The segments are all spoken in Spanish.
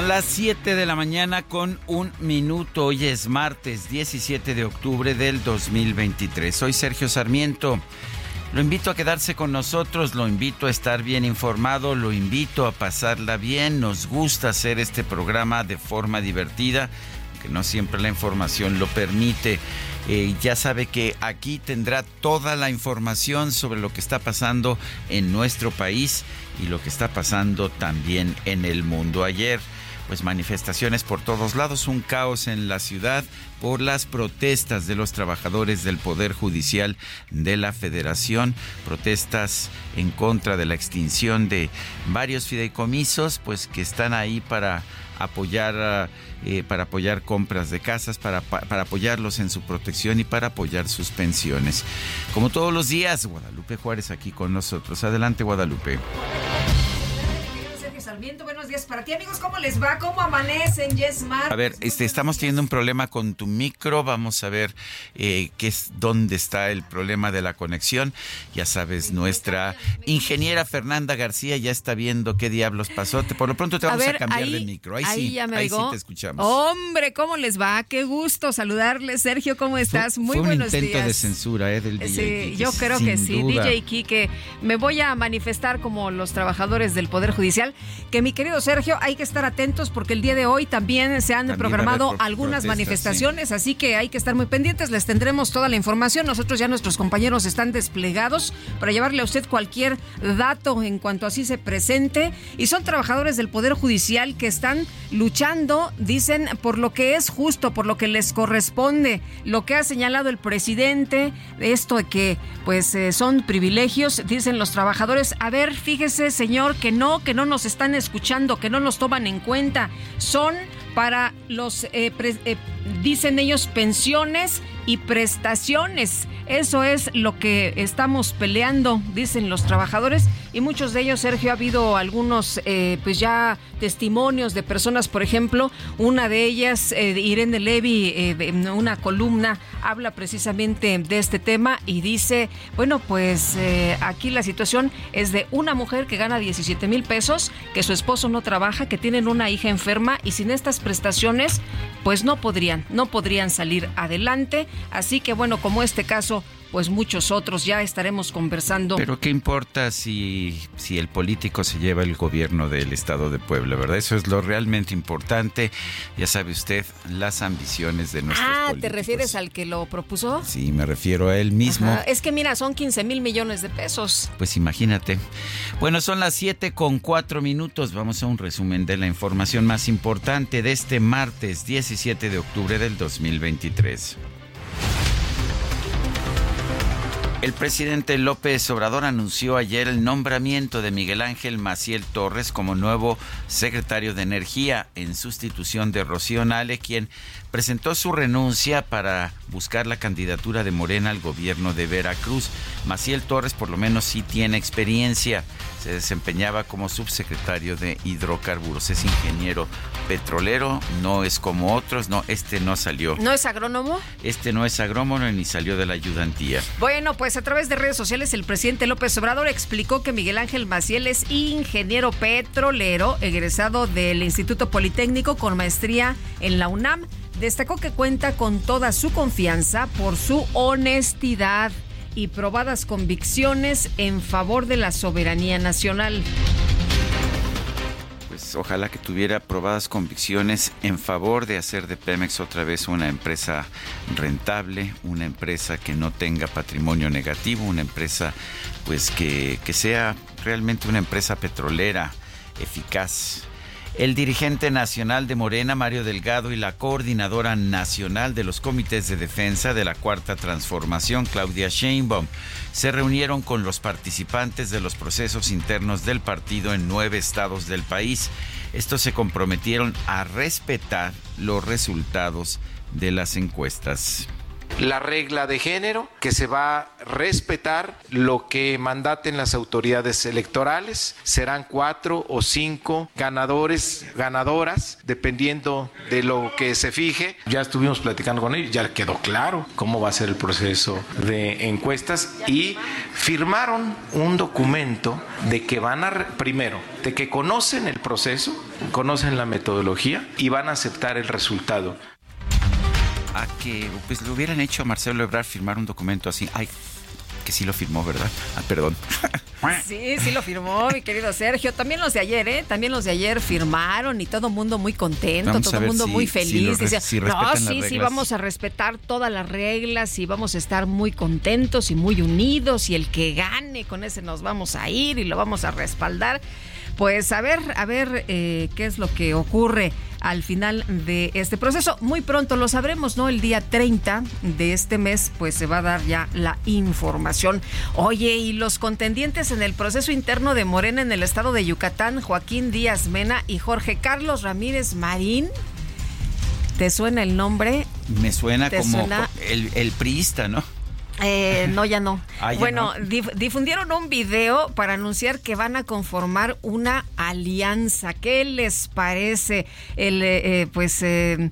Son las 7 de la mañana con un minuto. Hoy es martes 17 de octubre del 2023. Soy Sergio Sarmiento. Lo invito a quedarse con nosotros, lo invito a estar bien informado, lo invito a pasarla bien. Nos gusta hacer este programa de forma divertida, que no siempre la información lo permite. Eh, ya sabe que aquí tendrá toda la información sobre lo que está pasando en nuestro país y lo que está pasando también en el mundo. Ayer pues manifestaciones por todos lados, un caos en la ciudad por las protestas de los trabajadores del Poder Judicial de la Federación, protestas en contra de la extinción de varios fideicomisos, pues que están ahí para apoyar eh, para apoyar compras de casas, para, para apoyarlos en su protección y para apoyar sus pensiones. Como todos los días, Guadalupe Juárez aquí con nosotros. Adelante, Guadalupe buenos días para ti, amigos. ¿Cómo les va? ¿Cómo amanecen? Yes, A ver, este, estamos teniendo un problema con tu micro. Vamos a ver eh, qué es, dónde está el problema de la conexión. Ya sabes, nuestra ingeniera Fernanda García ya está viendo qué diablos pasó. Por lo pronto te vamos a, cambiar de micro. Ahí, sí, ahí sí te escuchamos. Hombre, ¿cómo les va? Qué gusto saludarles. Sergio, ¿cómo estás? Muy fue un buenos intento de censura eh, del DJ. Sí, yo creo que sí. DJ Kike, me voy a manifestar como los trabajadores del Poder Judicial que mi querido Sergio, hay que estar atentos porque el día de hoy también se han programado algunas manifestaciones, así que hay que estar muy pendientes, les tendremos toda la información. Nosotros ya nuestros compañeros están desplegados para llevarle a usted cualquier dato en cuanto así se presente. Y son trabajadores del Poder Judicial que están luchando, dicen, por lo que es justo, por lo que les corresponde, lo que ha señalado el presidente, esto de que pues eh, son privilegios, dicen los trabajadores, a ver, fíjese señor, que no, que no nos están escuchando, que no nos toman en cuenta. Son para los, eh, eh, dicen ellos, pensiones y prestaciones. Eso es lo que estamos peleando, dicen los trabajadores. Y muchos de ellos, Sergio, ha habido algunos, eh, pues ya testimonios de personas, por ejemplo, una de ellas, eh, Irene Levy, eh, en una columna, habla precisamente de este tema y dice, bueno, pues aquí la situación es de una mujer que gana 17 mil pesos, que su esposo no trabaja, que tienen una hija enferma y sin estas prestaciones, pues no podrían, no podrían salir adelante. Así que bueno, como este caso, pues muchos otros ya estaremos conversando. Pero qué importa si, si el político se lleva el gobierno del estado de Puebla, ¿verdad? Eso es lo realmente importante. Ya sabe usted, las ambiciones de nuestros Ah, ¿te refieres al que lo propuso? Sí, me refiero a él mismo. Es que mira, son 15 mil millones de pesos. Pues imagínate. Bueno, son las 7 con 4 minutos. Vamos a un resumen de la información más importante de este martes 17 de octubre del 2023. El presidente López Obrador anunció ayer el nombramiento de Miguel Ángel Maciel Torres como nuevo secretario de Energía en sustitución de Rocío Nale, quien presentó su renuncia para buscar la candidatura de Morena al gobierno de Veracruz. Maciel Torres por lo menos sí tiene experiencia. Se desempeñaba como subsecretario de hidrocarburos. Es ingeniero petrolero, no es como otros. No, este no salió. ¿No es agrónomo? Este no es agrónomo ni salió de la ayudantía. Bueno, pues pues a través de redes sociales el presidente López Obrador explicó que Miguel Ángel Maciel es ingeniero petrolero, egresado del Instituto Politécnico con maestría en la UNAM. Destacó que cuenta con toda su confianza por su honestidad y probadas convicciones en favor de la soberanía nacional pues ojalá que tuviera probadas convicciones en favor de hacer de Pemex otra vez una empresa rentable, una empresa que no tenga patrimonio negativo, una empresa pues que, que sea realmente una empresa petrolera eficaz. El dirigente nacional de Morena, Mario Delgado, y la coordinadora nacional de los comités de defensa de la Cuarta Transformación, Claudia Sheinbaum, se reunieron con los participantes de los procesos internos del partido en nueve estados del país. Estos se comprometieron a respetar los resultados de las encuestas la regla de género, que se va a respetar lo que mandaten las autoridades electorales. Serán cuatro o cinco ganadores, ganadoras, dependiendo de lo que se fije. Ya estuvimos platicando con ellos, ya quedó claro cómo va a ser el proceso de encuestas y firmaron un documento de que van a, primero, de que conocen el proceso, conocen la metodología y van a aceptar el resultado a que pues le hubieran hecho a Marcelo Ebrard firmar un documento así. Ay, que sí lo firmó, ¿verdad? Ah, perdón. Sí, sí lo firmó, mi querido Sergio. También los de ayer, ¿eh? También los de ayer firmaron y todo mundo muy contento, todo el mundo muy feliz. Si no, sí, sí, vamos a respetar todas las reglas y vamos a estar muy contentos y muy unidos y el que gane, con ese nos vamos a ir y lo vamos a respaldar. Pues a ver, a ver eh, qué es lo que ocurre al final de este proceso. Muy pronto lo sabremos, ¿no? El día 30 de este mes, pues se va a dar ya la información. Oye, y los contendientes en el proceso interno de Morena en el estado de Yucatán, Joaquín Díaz Mena y Jorge Carlos Ramírez Marín. ¿Te suena el nombre? Me suena como El, el priista, ¿no? Eh, no, ya no. Ah, bueno, difundieron un video para anunciar que van a conformar una alianza. ¿Qué les parece? El, eh, pues, eh,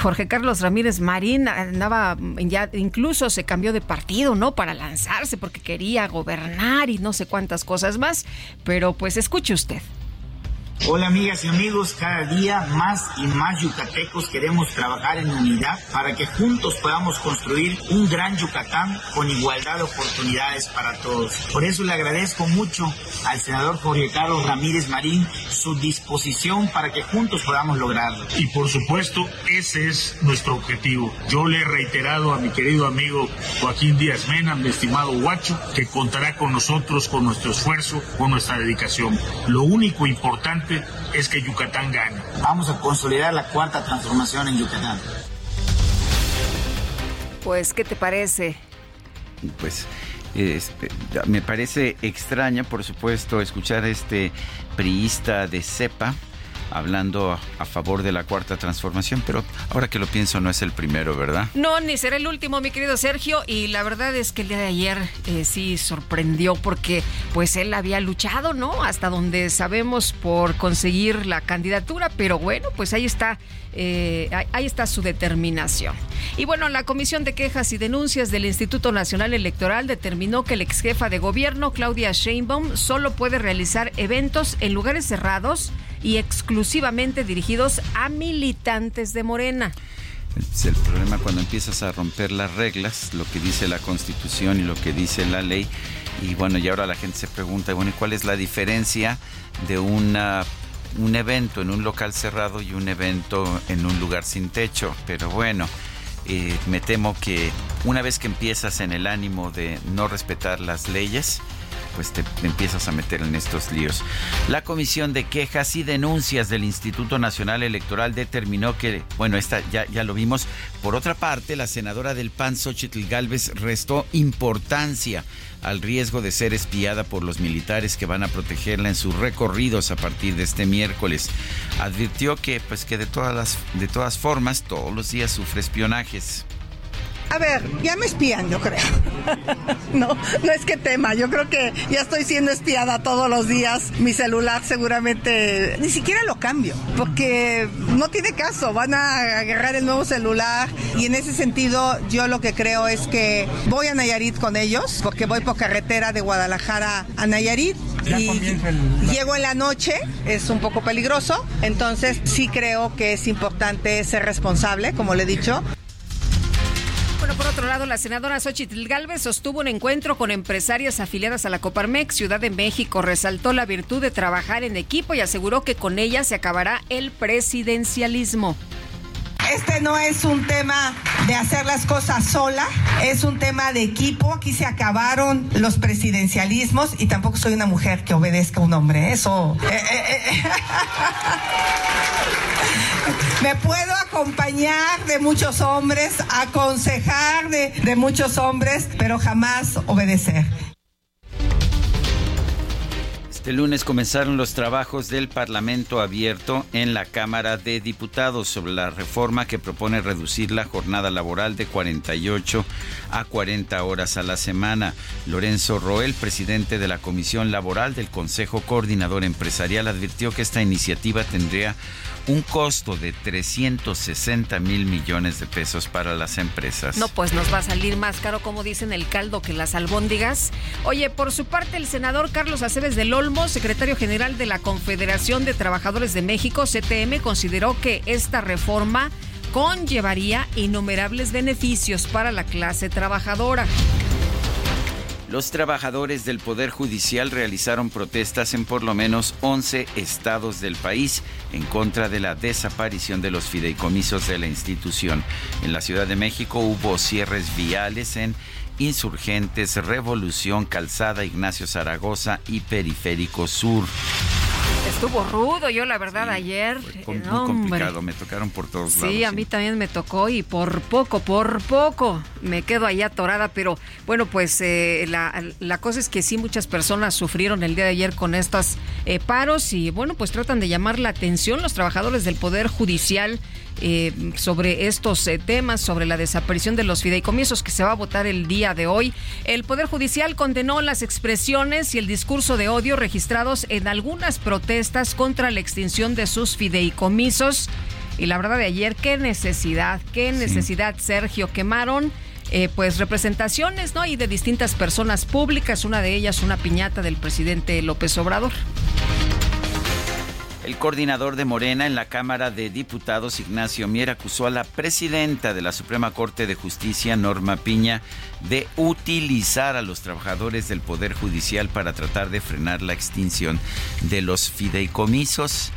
Jorge Carlos Ramírez Marín andaba, ya incluso se cambió de partido, ¿no? Para lanzarse porque quería gobernar y no sé cuántas cosas más. Pero, pues, escuche usted. Hola amigas y amigos, cada día más y más yucatecos queremos trabajar en unidad para que juntos podamos construir un gran Yucatán con igualdad de oportunidades para todos. Por eso le agradezco mucho al senador Jorge Carlos Ramírez Marín su disposición para que juntos podamos lograrlo. Y por supuesto, ese es nuestro objetivo. Yo le he reiterado a mi querido amigo Joaquín Díaz Mena, mi estimado Guacho, que contará con nosotros, con nuestro esfuerzo, con nuestra dedicación. Lo único importante es que Yucatán gane. Vamos a consolidar la cuarta transformación en Yucatán. Pues, ¿qué te parece? Pues me parece extraña, por supuesto, escuchar a este priista de cepa hablando a favor de la cuarta transformación, pero ahora que lo pienso no es el primero, ¿verdad? No, ni será el último, mi querido Sergio, y la verdad es que el día de ayer eh, sí sorprendió porque pues él había luchado, ¿no? Hasta donde sabemos por conseguir la candidatura, pero bueno, pues ahí está eh, ahí está su determinación. Y bueno, la Comisión de Quejas y Denuncias del Instituto Nacional Electoral determinó que el ex jefa de gobierno, Claudia Sheinbaum, solo puede realizar eventos en lugares cerrados y exclusivamente dirigidos a militantes de Morena. Es el problema cuando empiezas a romper las reglas, lo que dice la Constitución y lo que dice la ley. Y bueno, y ahora la gente se pregunta, bueno, ¿y cuál es la diferencia de una un evento en un local cerrado y un evento en un lugar sin techo. Pero bueno, eh, me temo que una vez que empiezas en el ánimo de no respetar las leyes, pues te, empiezas a meter en estos líos. La Comisión de Quejas y Denuncias del Instituto Nacional Electoral determinó que, bueno, esta ya, ya lo vimos. Por otra parte, la senadora del PAN, Xochitl Galvez, restó importancia al riesgo de ser espiada por los militares que van a protegerla en sus recorridos a partir de este miércoles. Advirtió que, pues, que de todas las, de todas formas, todos los días sufre espionajes. A ver, ya me espían, yo creo. no, no es que tema, yo creo que ya estoy siendo espiada todos los días. Mi celular seguramente ni siquiera lo cambio, porque no tiene caso, van a agarrar el nuevo celular y en ese sentido yo lo que creo es que voy a Nayarit con ellos, porque voy por carretera de Guadalajara a Nayarit y llego en la noche, es un poco peligroso, entonces sí creo que es importante ser responsable, como le he dicho. Por otro lado, la senadora Xochitl Galvez sostuvo un encuentro con empresarias afiliadas a la Coparmex Ciudad de México. Resaltó la virtud de trabajar en equipo y aseguró que con ella se acabará el presidencialismo. Este no es un tema de hacer las cosas sola, es un tema de equipo. Aquí se acabaron los presidencialismos y tampoco soy una mujer que obedezca a un hombre. Eso. Eh, eh, eh. Me puedo acompañar de muchos hombres, aconsejar de, de muchos hombres, pero jamás obedecer. Este lunes comenzaron los trabajos del Parlamento abierto en la Cámara de Diputados sobre la reforma que propone reducir la jornada laboral de 48 a 40 horas a la semana. Lorenzo Roel, presidente de la Comisión Laboral del Consejo Coordinador Empresarial, advirtió que esta iniciativa tendría un costo de 360 mil millones de pesos para las empresas. No, pues nos va a salir más caro, como dicen, el caldo que las albóndigas. Oye, por su parte, el senador Carlos Aceves del Olmo, secretario general de la Confederación de Trabajadores de México, CTM, consideró que esta reforma conllevaría innumerables beneficios para la clase trabajadora. Los trabajadores del Poder Judicial realizaron protestas en por lo menos 11 estados del país en contra de la desaparición de los fideicomisos de la institución. En la Ciudad de México hubo cierres viales en Insurgentes, Revolución, Calzada, Ignacio Zaragoza y Periférico Sur. Estuvo rudo, yo la verdad ayer. Fue muy complicado, me tocaron por todos lados. Sí, a mí también me tocó y por poco, por poco me quedo ahí atorada, pero bueno, pues eh, la, cosa es que sí, muchas personas sufrieron el día de ayer con estos eh, paros y bueno, pues tratan de llamar la atención los trabajadores del Poder Judicial eh, sobre estos eh, temas, sobre la desaparición de los fideicomisos que se va a votar el día de hoy. El Poder Judicial condenó las expresiones y el discurso de odio registrados en algunas protestas contra la extinción de sus fideicomisos. Y la verdad de ayer, qué necesidad, qué necesidad, Sergio, quemaron. Eh, pues representaciones, ¿no? Y de distintas personas públicas, una de ellas una piñata del presidente López Obrador. El coordinador de Morena en la Cámara de Diputados, Ignacio Mier, acusó a la presidenta de la Suprema Corte de Justicia, Norma Piña, de utilizar a los trabajadores del Poder Judicial para tratar de frenar la extinción de los fideicomisos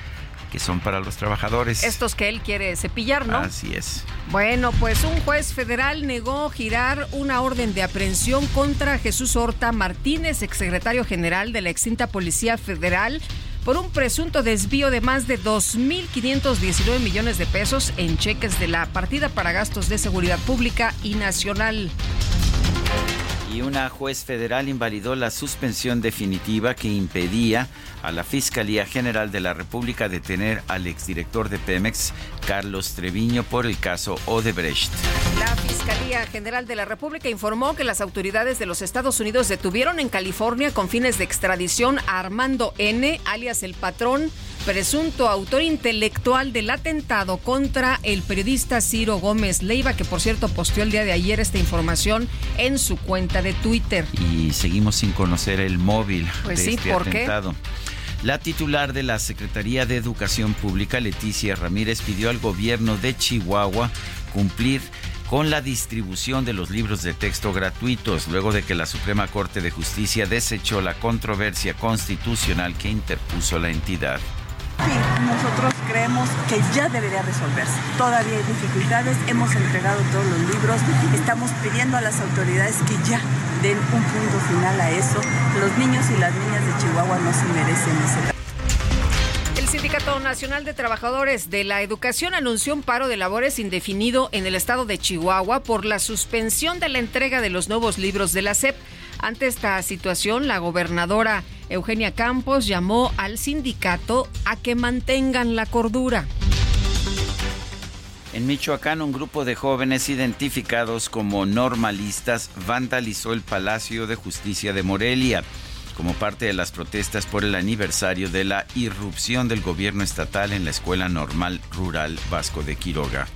que son para los trabajadores. Estos que él quiere cepillar, ¿no? Así es. Bueno, pues un juez federal negó girar una orden de aprehensión contra Jesús Horta Martínez, exsecretario general de la extinta Policía Federal, por un presunto desvío de más de 2.519 millones de pesos en cheques de la partida para gastos de seguridad pública y nacional. Y una juez federal invalidó la suspensión definitiva que impedía a la Fiscalía General de la República detener al exdirector de Pemex, Carlos Treviño, por el caso Odebrecht. La Fiscalía General de la República informó que las autoridades de los Estados Unidos detuvieron en California con fines de extradición a Armando N., alias el patrón, presunto autor intelectual del atentado contra el periodista Ciro Gómez Leiva, que por cierto posteó el día de ayer esta información en su cuenta de Twitter. Y seguimos sin conocer el móvil pues de sí, este ¿por atentado. La titular de la Secretaría de Educación Pública, Leticia Ramírez, pidió al gobierno de Chihuahua cumplir con la distribución de los libros de texto gratuitos, luego de que la Suprema Corte de Justicia desechó la controversia constitucional que interpuso la entidad. Nosotros creemos que ya debería resolverse. Todavía hay dificultades, hemos entregado todos los libros, estamos pidiendo a las autoridades que ya den un punto final a eso. Los niños y las niñas de Chihuahua no se merecen ese el Sindicato Nacional de Trabajadores de la Educación anunció un paro de labores indefinido en el estado de Chihuahua por la suspensión de la entrega de los nuevos libros de la SEP. Ante esta situación, la gobernadora Eugenia Campos llamó al sindicato a que mantengan la cordura. En Michoacán, un grupo de jóvenes identificados como normalistas vandalizó el Palacio de Justicia de Morelia como parte de las protestas por el aniversario de la irrupción del gobierno estatal en la Escuela Normal Rural Vasco de Quiroga.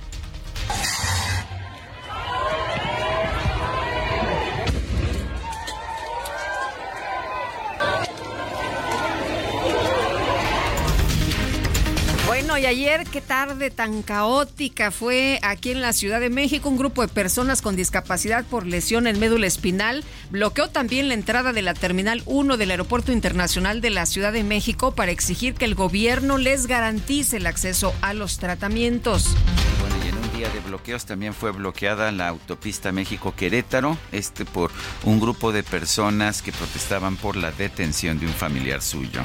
Y ayer qué tarde tan caótica fue aquí en la Ciudad de México. Un grupo de personas con discapacidad por lesión en médula espinal bloqueó también la entrada de la Terminal 1 del Aeropuerto Internacional de la Ciudad de México para exigir que el gobierno les garantice el acceso a los tratamientos. Bueno, y en un día de bloqueos también fue bloqueada la autopista México-Querétaro, este por un grupo de personas que protestaban por la detención de un familiar suyo.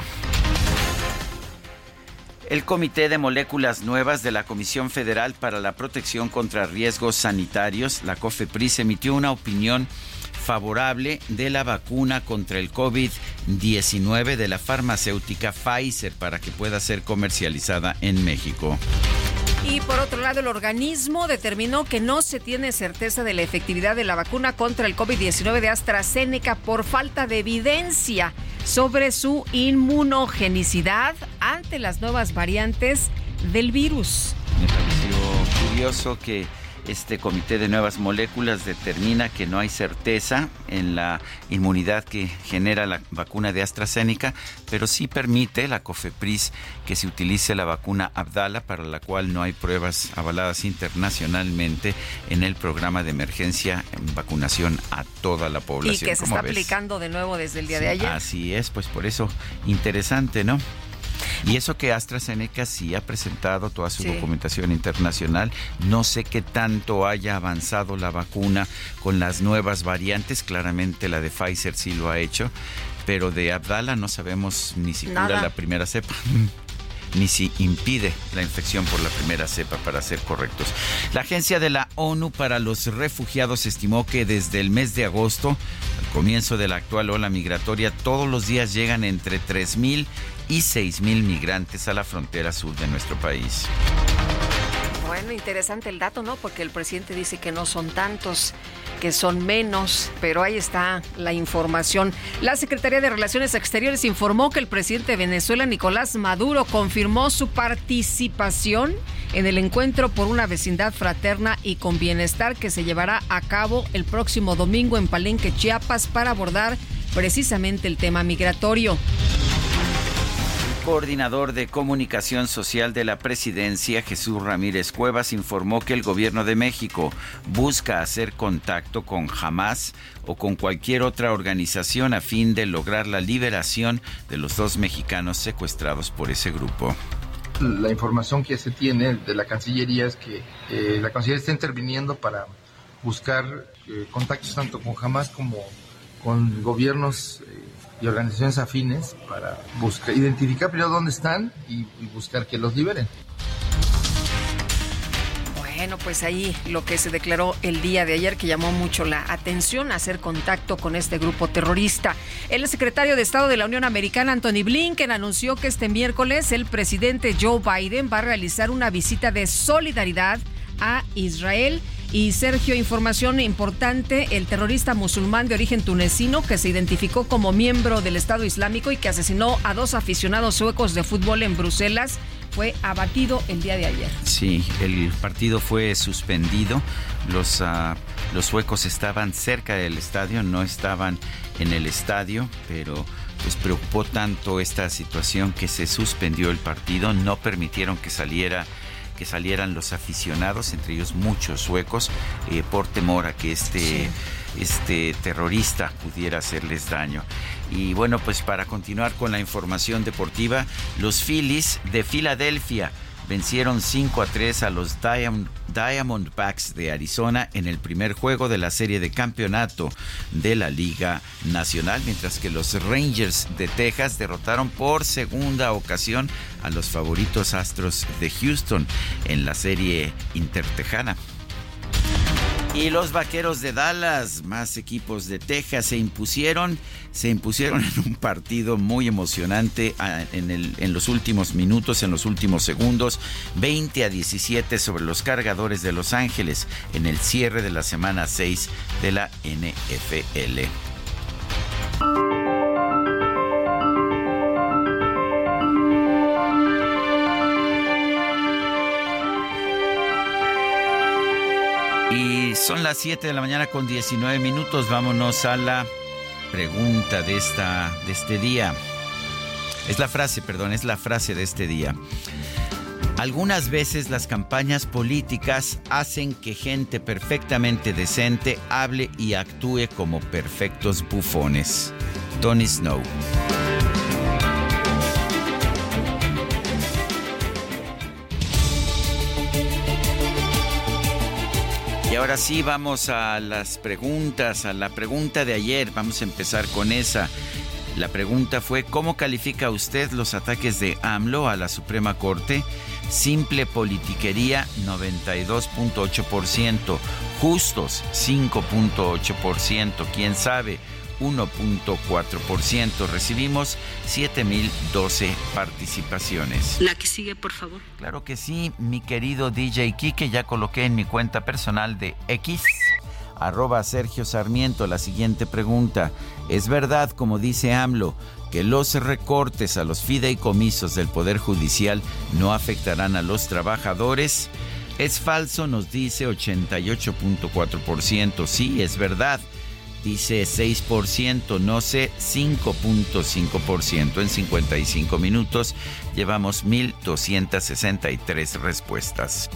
El Comité de Moléculas Nuevas de la Comisión Federal para la Protección contra Riesgos Sanitarios, la COFEPRIS, emitió una opinión favorable de la vacuna contra el COVID-19 de la farmacéutica Pfizer para que pueda ser comercializada en México. Y por otro lado, el organismo determinó que no se tiene certeza de la efectividad de la vacuna contra el COVID-19 de AstraZeneca por falta de evidencia sobre su inmunogenicidad ante las nuevas variantes del virus. Me pareció curioso que este comité de nuevas moléculas determina que no hay certeza en la inmunidad que genera la vacuna de AstraZeneca, pero sí permite la COFEPRIS que se utilice la vacuna Abdala, para la cual no hay pruebas avaladas internacionalmente en el programa de emergencia en vacunación a toda la población. Y que se está aplicando de nuevo desde el día de ayer. Así es, pues por eso interesante, ¿no? Y eso que AstraZeneca sí ha presentado toda su documentación internacional. No sé qué tanto haya avanzado la vacuna con las nuevas variantes. Claramente la de Pfizer sí lo ha hecho. Pero de Abdala no sabemos ni si cura la primera cepa ni si impide la infección por la primera cepa, para ser correctos. La Agencia de la ONU para los Refugiados estimó que desde el mes de agosto, al comienzo de la actual ola migratoria, todos los días llegan entre 3.000 y 6 mil migrantes a la frontera sur de nuestro país. Bueno, interesante el dato, ¿no? Porque el presidente dice que no son tantos, que son menos, pero ahí está la información. La Secretaría de Relaciones Exteriores informó que el presidente de Venezuela, Nicolás Maduro, confirmó su participación en el encuentro por una vecindad fraterna y con bienestar que se llevará a cabo el próximo domingo en Palenque, Chiapas, para abordar precisamente el tema migratorio coordinador de comunicación social de la presidencia, Jesús Ramírez Cuevas, informó que el gobierno de México busca hacer contacto con Hamas o con cualquier otra organización a fin de lograr la liberación de los dos mexicanos secuestrados por ese grupo. La información que se tiene de la Cancillería es que eh, la Cancillería está interviniendo para buscar eh, contactos tanto con Hamas como con gobiernos eh, y organizaciones afines para buscar, identificar primero dónde están y, buscar que los liberen. Bueno, pues ahí lo que se declaró el día de ayer que llamó mucho la atención, hacer contacto con este grupo terrorista. El secretario de Estado de la Unión Americana, Anthony Blinken, anunció que este miércoles el presidente Joe Biden va a realizar una visita de solidaridad a Israel y Sergio, información importante, el terrorista musulmán de origen tunecino que se identificó como miembro del Estado Islámico y que asesinó a dos aficionados suecos de fútbol en Bruselas fue abatido el día de ayer. Sí, el partido fue suspendido. Los, uh, los suecos estaban cerca del estadio, no estaban en el estadio, pero pues preocupó tanto esta situación que se suspendió el partido, no permitieron que saliera que salieran los aficionados, entre ellos muchos suecos, eh, por temor a que este, este terrorista pudiera hacerles daño. Y bueno, pues para continuar con la información deportiva, los Phillies de Filadelfia vencieron 5 a 3 a los Diamond, Diamondbacks de Arizona en el primer juego de la serie de campeonato de la Liga Nacional, mientras que los Rangers de Texas derrotaron por segunda ocasión a los favoritos Astros de Houston en la serie intertejana. Y los vaqueros de Dallas, más equipos de Texas, se impusieron, se impusieron en un partido muy emocionante ah, en, en, los últimos minutos, en los últimos segundos, 20 a 17 sobre los cargadores de Los Ángeles en el cierre de la semana 6 de la NFL. Son las 7 de la mañana con 19 minutos. Vámonos a la pregunta de, esta, de este día. Es la frase, perdón, es la frase de este día. Algunas veces las campañas políticas hacen que gente perfectamente decente hable y actúe como perfectos bufones. Tony Snow. Ahora sí vamos a las preguntas, a la pregunta de ayer. Vamos a empezar con esa. La pregunta fue, ¿cómo califica usted los ataques de AMLO a la Suprema Corte? Simple politiquería 92.8%, justos 5.8%, quién sabe 1.4%. Recibimos 7.012 participaciones. La que sigue, por favor. Claro que sí, mi querido DJ Kike, ya coloqué en mi cuenta personal de X arroba Sergio Sarmiento la siguiente pregunta. ¿Es verdad, como dice AMLO, que los recortes a los fideicomisos del Poder Judicial no afectarán a los trabajadores? Es falso, nos dice 88.4%. Sí, es verdad dice 6%, no sé, 5.5%. En 55 minutos llevamos 1.263 respuestas.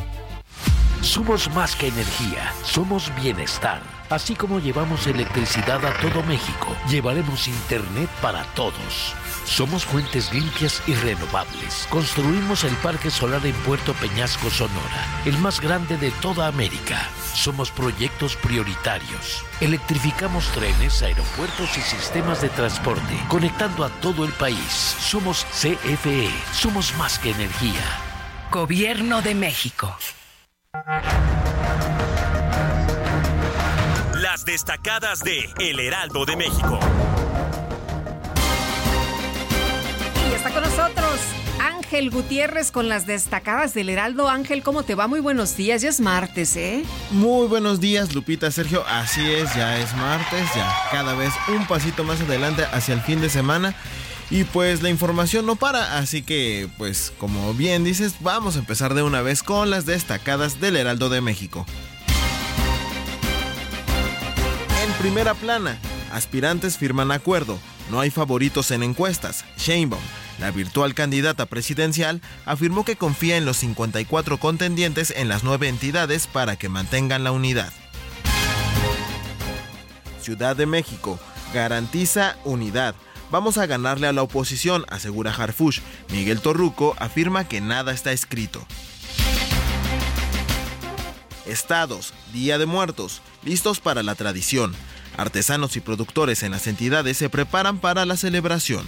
Somos más que energía, somos bienestar. Así como llevamos electricidad a todo México, llevaremos Internet para todos. Somos fuentes limpias y renovables. Construimos el Parque Solar en Puerto Peñasco, Sonora, el más grande de toda América. Somos proyectos prioritarios. Electrificamos trenes, aeropuertos y sistemas de transporte, conectando a todo el país. Somos CFE. Somos más que energía. Gobierno de México. Las destacadas de El Heraldo de México. Con nosotros Ángel Gutiérrez con las destacadas del Heraldo. Ángel, ¿cómo te va? Muy buenos días, ya es martes, ¿eh? Muy buenos días, Lupita, Sergio. Así es, ya es martes, ya cada vez un pasito más adelante hacia el fin de semana. Y pues la información no para, así que pues como bien dices, vamos a empezar de una vez con las destacadas del Heraldo de México. En primera plana, aspirantes firman acuerdo, no hay favoritos en encuestas. Sheinbaum la virtual candidata presidencial afirmó que confía en los 54 contendientes en las nueve entidades para que mantengan la unidad. Ciudad de México garantiza unidad. Vamos a ganarle a la oposición, asegura Harfush. Miguel Torruco afirma que nada está escrito. Estados, Día de Muertos, listos para la tradición. Artesanos y productores en las entidades se preparan para la celebración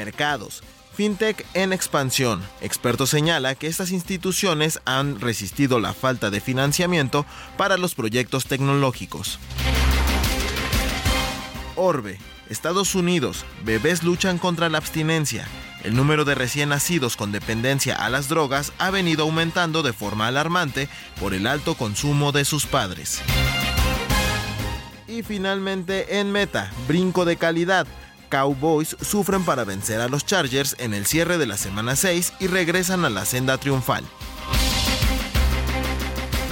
mercados. FinTech en expansión. Experto señala que estas instituciones han resistido la falta de financiamiento para los proyectos tecnológicos. Orbe. Estados Unidos. Bebés luchan contra la abstinencia. El número de recién nacidos con dependencia a las drogas ha venido aumentando de forma alarmante por el alto consumo de sus padres. Y finalmente en meta, brinco de calidad. Cowboys sufren para vencer a los Chargers en el cierre de la semana 6 y regresan a la senda triunfal.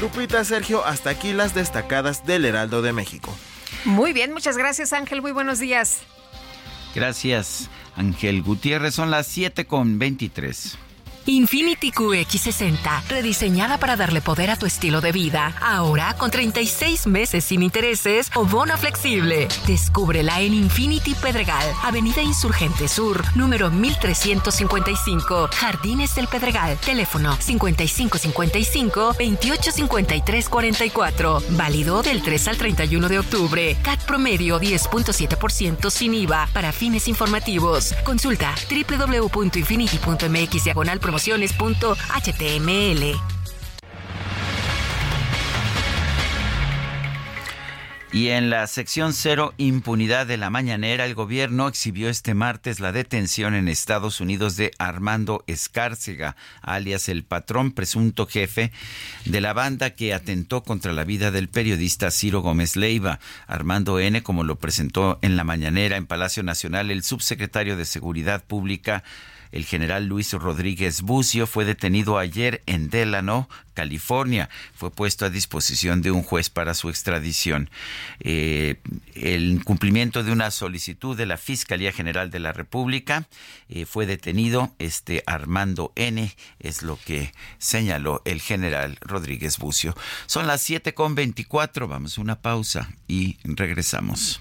Lupita Sergio, hasta aquí las destacadas del Heraldo de México. Muy bien, muchas gracias Ángel, muy buenos días. Gracias Ángel Gutiérrez, son las 7 con 23. Infinity QX60, rediseñada para darle poder a tu estilo de vida. Ahora con 36 meses sin intereses o bono flexible. Descúbrela en Infinity Pedregal, Avenida Insurgente Sur, número 1355, Jardines del Pedregal. Teléfono 5555-285344. Válido del 3 al 31 de octubre. CAT promedio 10.7% sin IVA para fines informativos. Consulta www.infinity.mx diagonal Y en la sección cero, impunidad de la mañanera, el gobierno exhibió este martes la detención en Estados Unidos de Armando Escárcega, alias el patrón presunto jefe de la banda que atentó contra la vida del periodista Ciro Gómez Leiva. Armando N., como lo presentó en la mañanera en Palacio Nacional el subsecretario de Seguridad Pública, el general Luis Rodríguez Bucio fue detenido ayer en Delano, California. Fue puesto a disposición de un juez para su extradición. Eh, el cumplimiento de una solicitud de la Fiscalía General de la República eh, fue detenido este Armando N. Es lo que señaló el general Rodríguez Bucio. Son las 7 con 24. Vamos a una pausa y regresamos.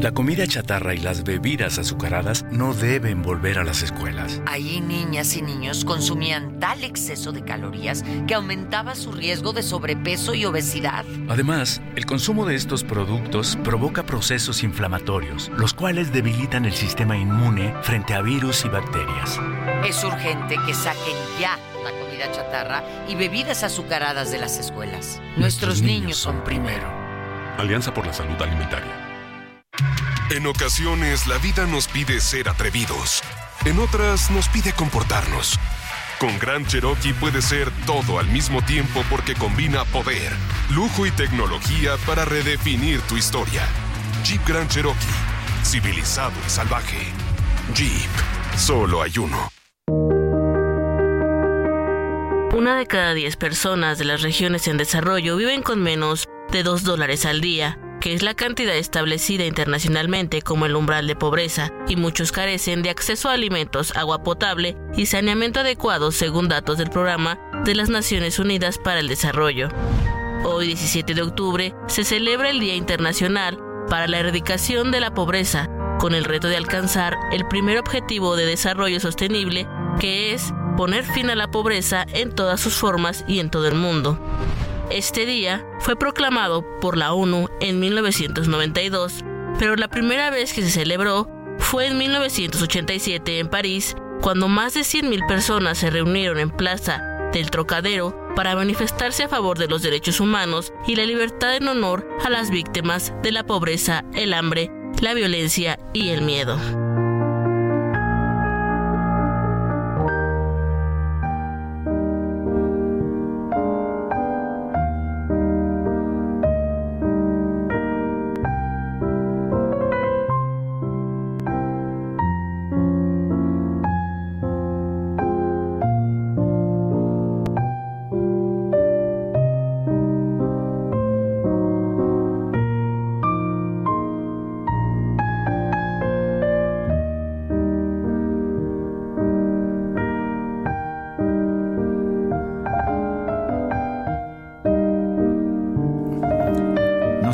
La comida chatarra y las bebidas azucaradas no deben volver a las escuelas. Allí niñas y niños consumían tal exceso de calorías que aumentaba su riesgo de sobrepeso y obesidad. Además, el consumo de estos productos provoca procesos inflamatorios, los cuales debilitan el sistema inmune frente a virus y bacterias. Es urgente que saquen ya la comida chatarra y bebidas azucaradas de las escuelas. Nuestros, niños son primero. Alianza por la Salud Alimentaria. En ocasiones la vida nos pide ser atrevidos. En otras nos pide comportarnos. Con Gran Cherokee puede ser todo al mismo tiempo porque combina poder, lujo y tecnología para redefinir tu historia. Jeep Grand Cherokee. Civilizado y salvaje. Jeep. Solo hay uno. Una de cada diez personas de las regiones en desarrollo viven con menos de dos dólares al día que es la cantidad establecida internacionalmente como el umbral de pobreza, y muchos carecen de acceso a alimentos, agua potable y saneamiento adecuado según datos del Programa de las Naciones Unidas para el Desarrollo. Hoy, 17 de octubre, se celebra el Día Internacional para la Erradicación de la Pobreza, con el reto de alcanzar el primer objetivo de desarrollo sostenible, que es poner fin a la pobreza en todas sus formas y en todo el mundo. Este día fue proclamado por la ONU en 1992, pero la primera vez que se celebró fue en 1987 en París, cuando más de 100.000 personas se reunieron en Plaza del Trocadero para manifestarse a favor de los derechos humanos y la libertad en honor a las víctimas de la pobreza, el hambre, la violencia y el miedo.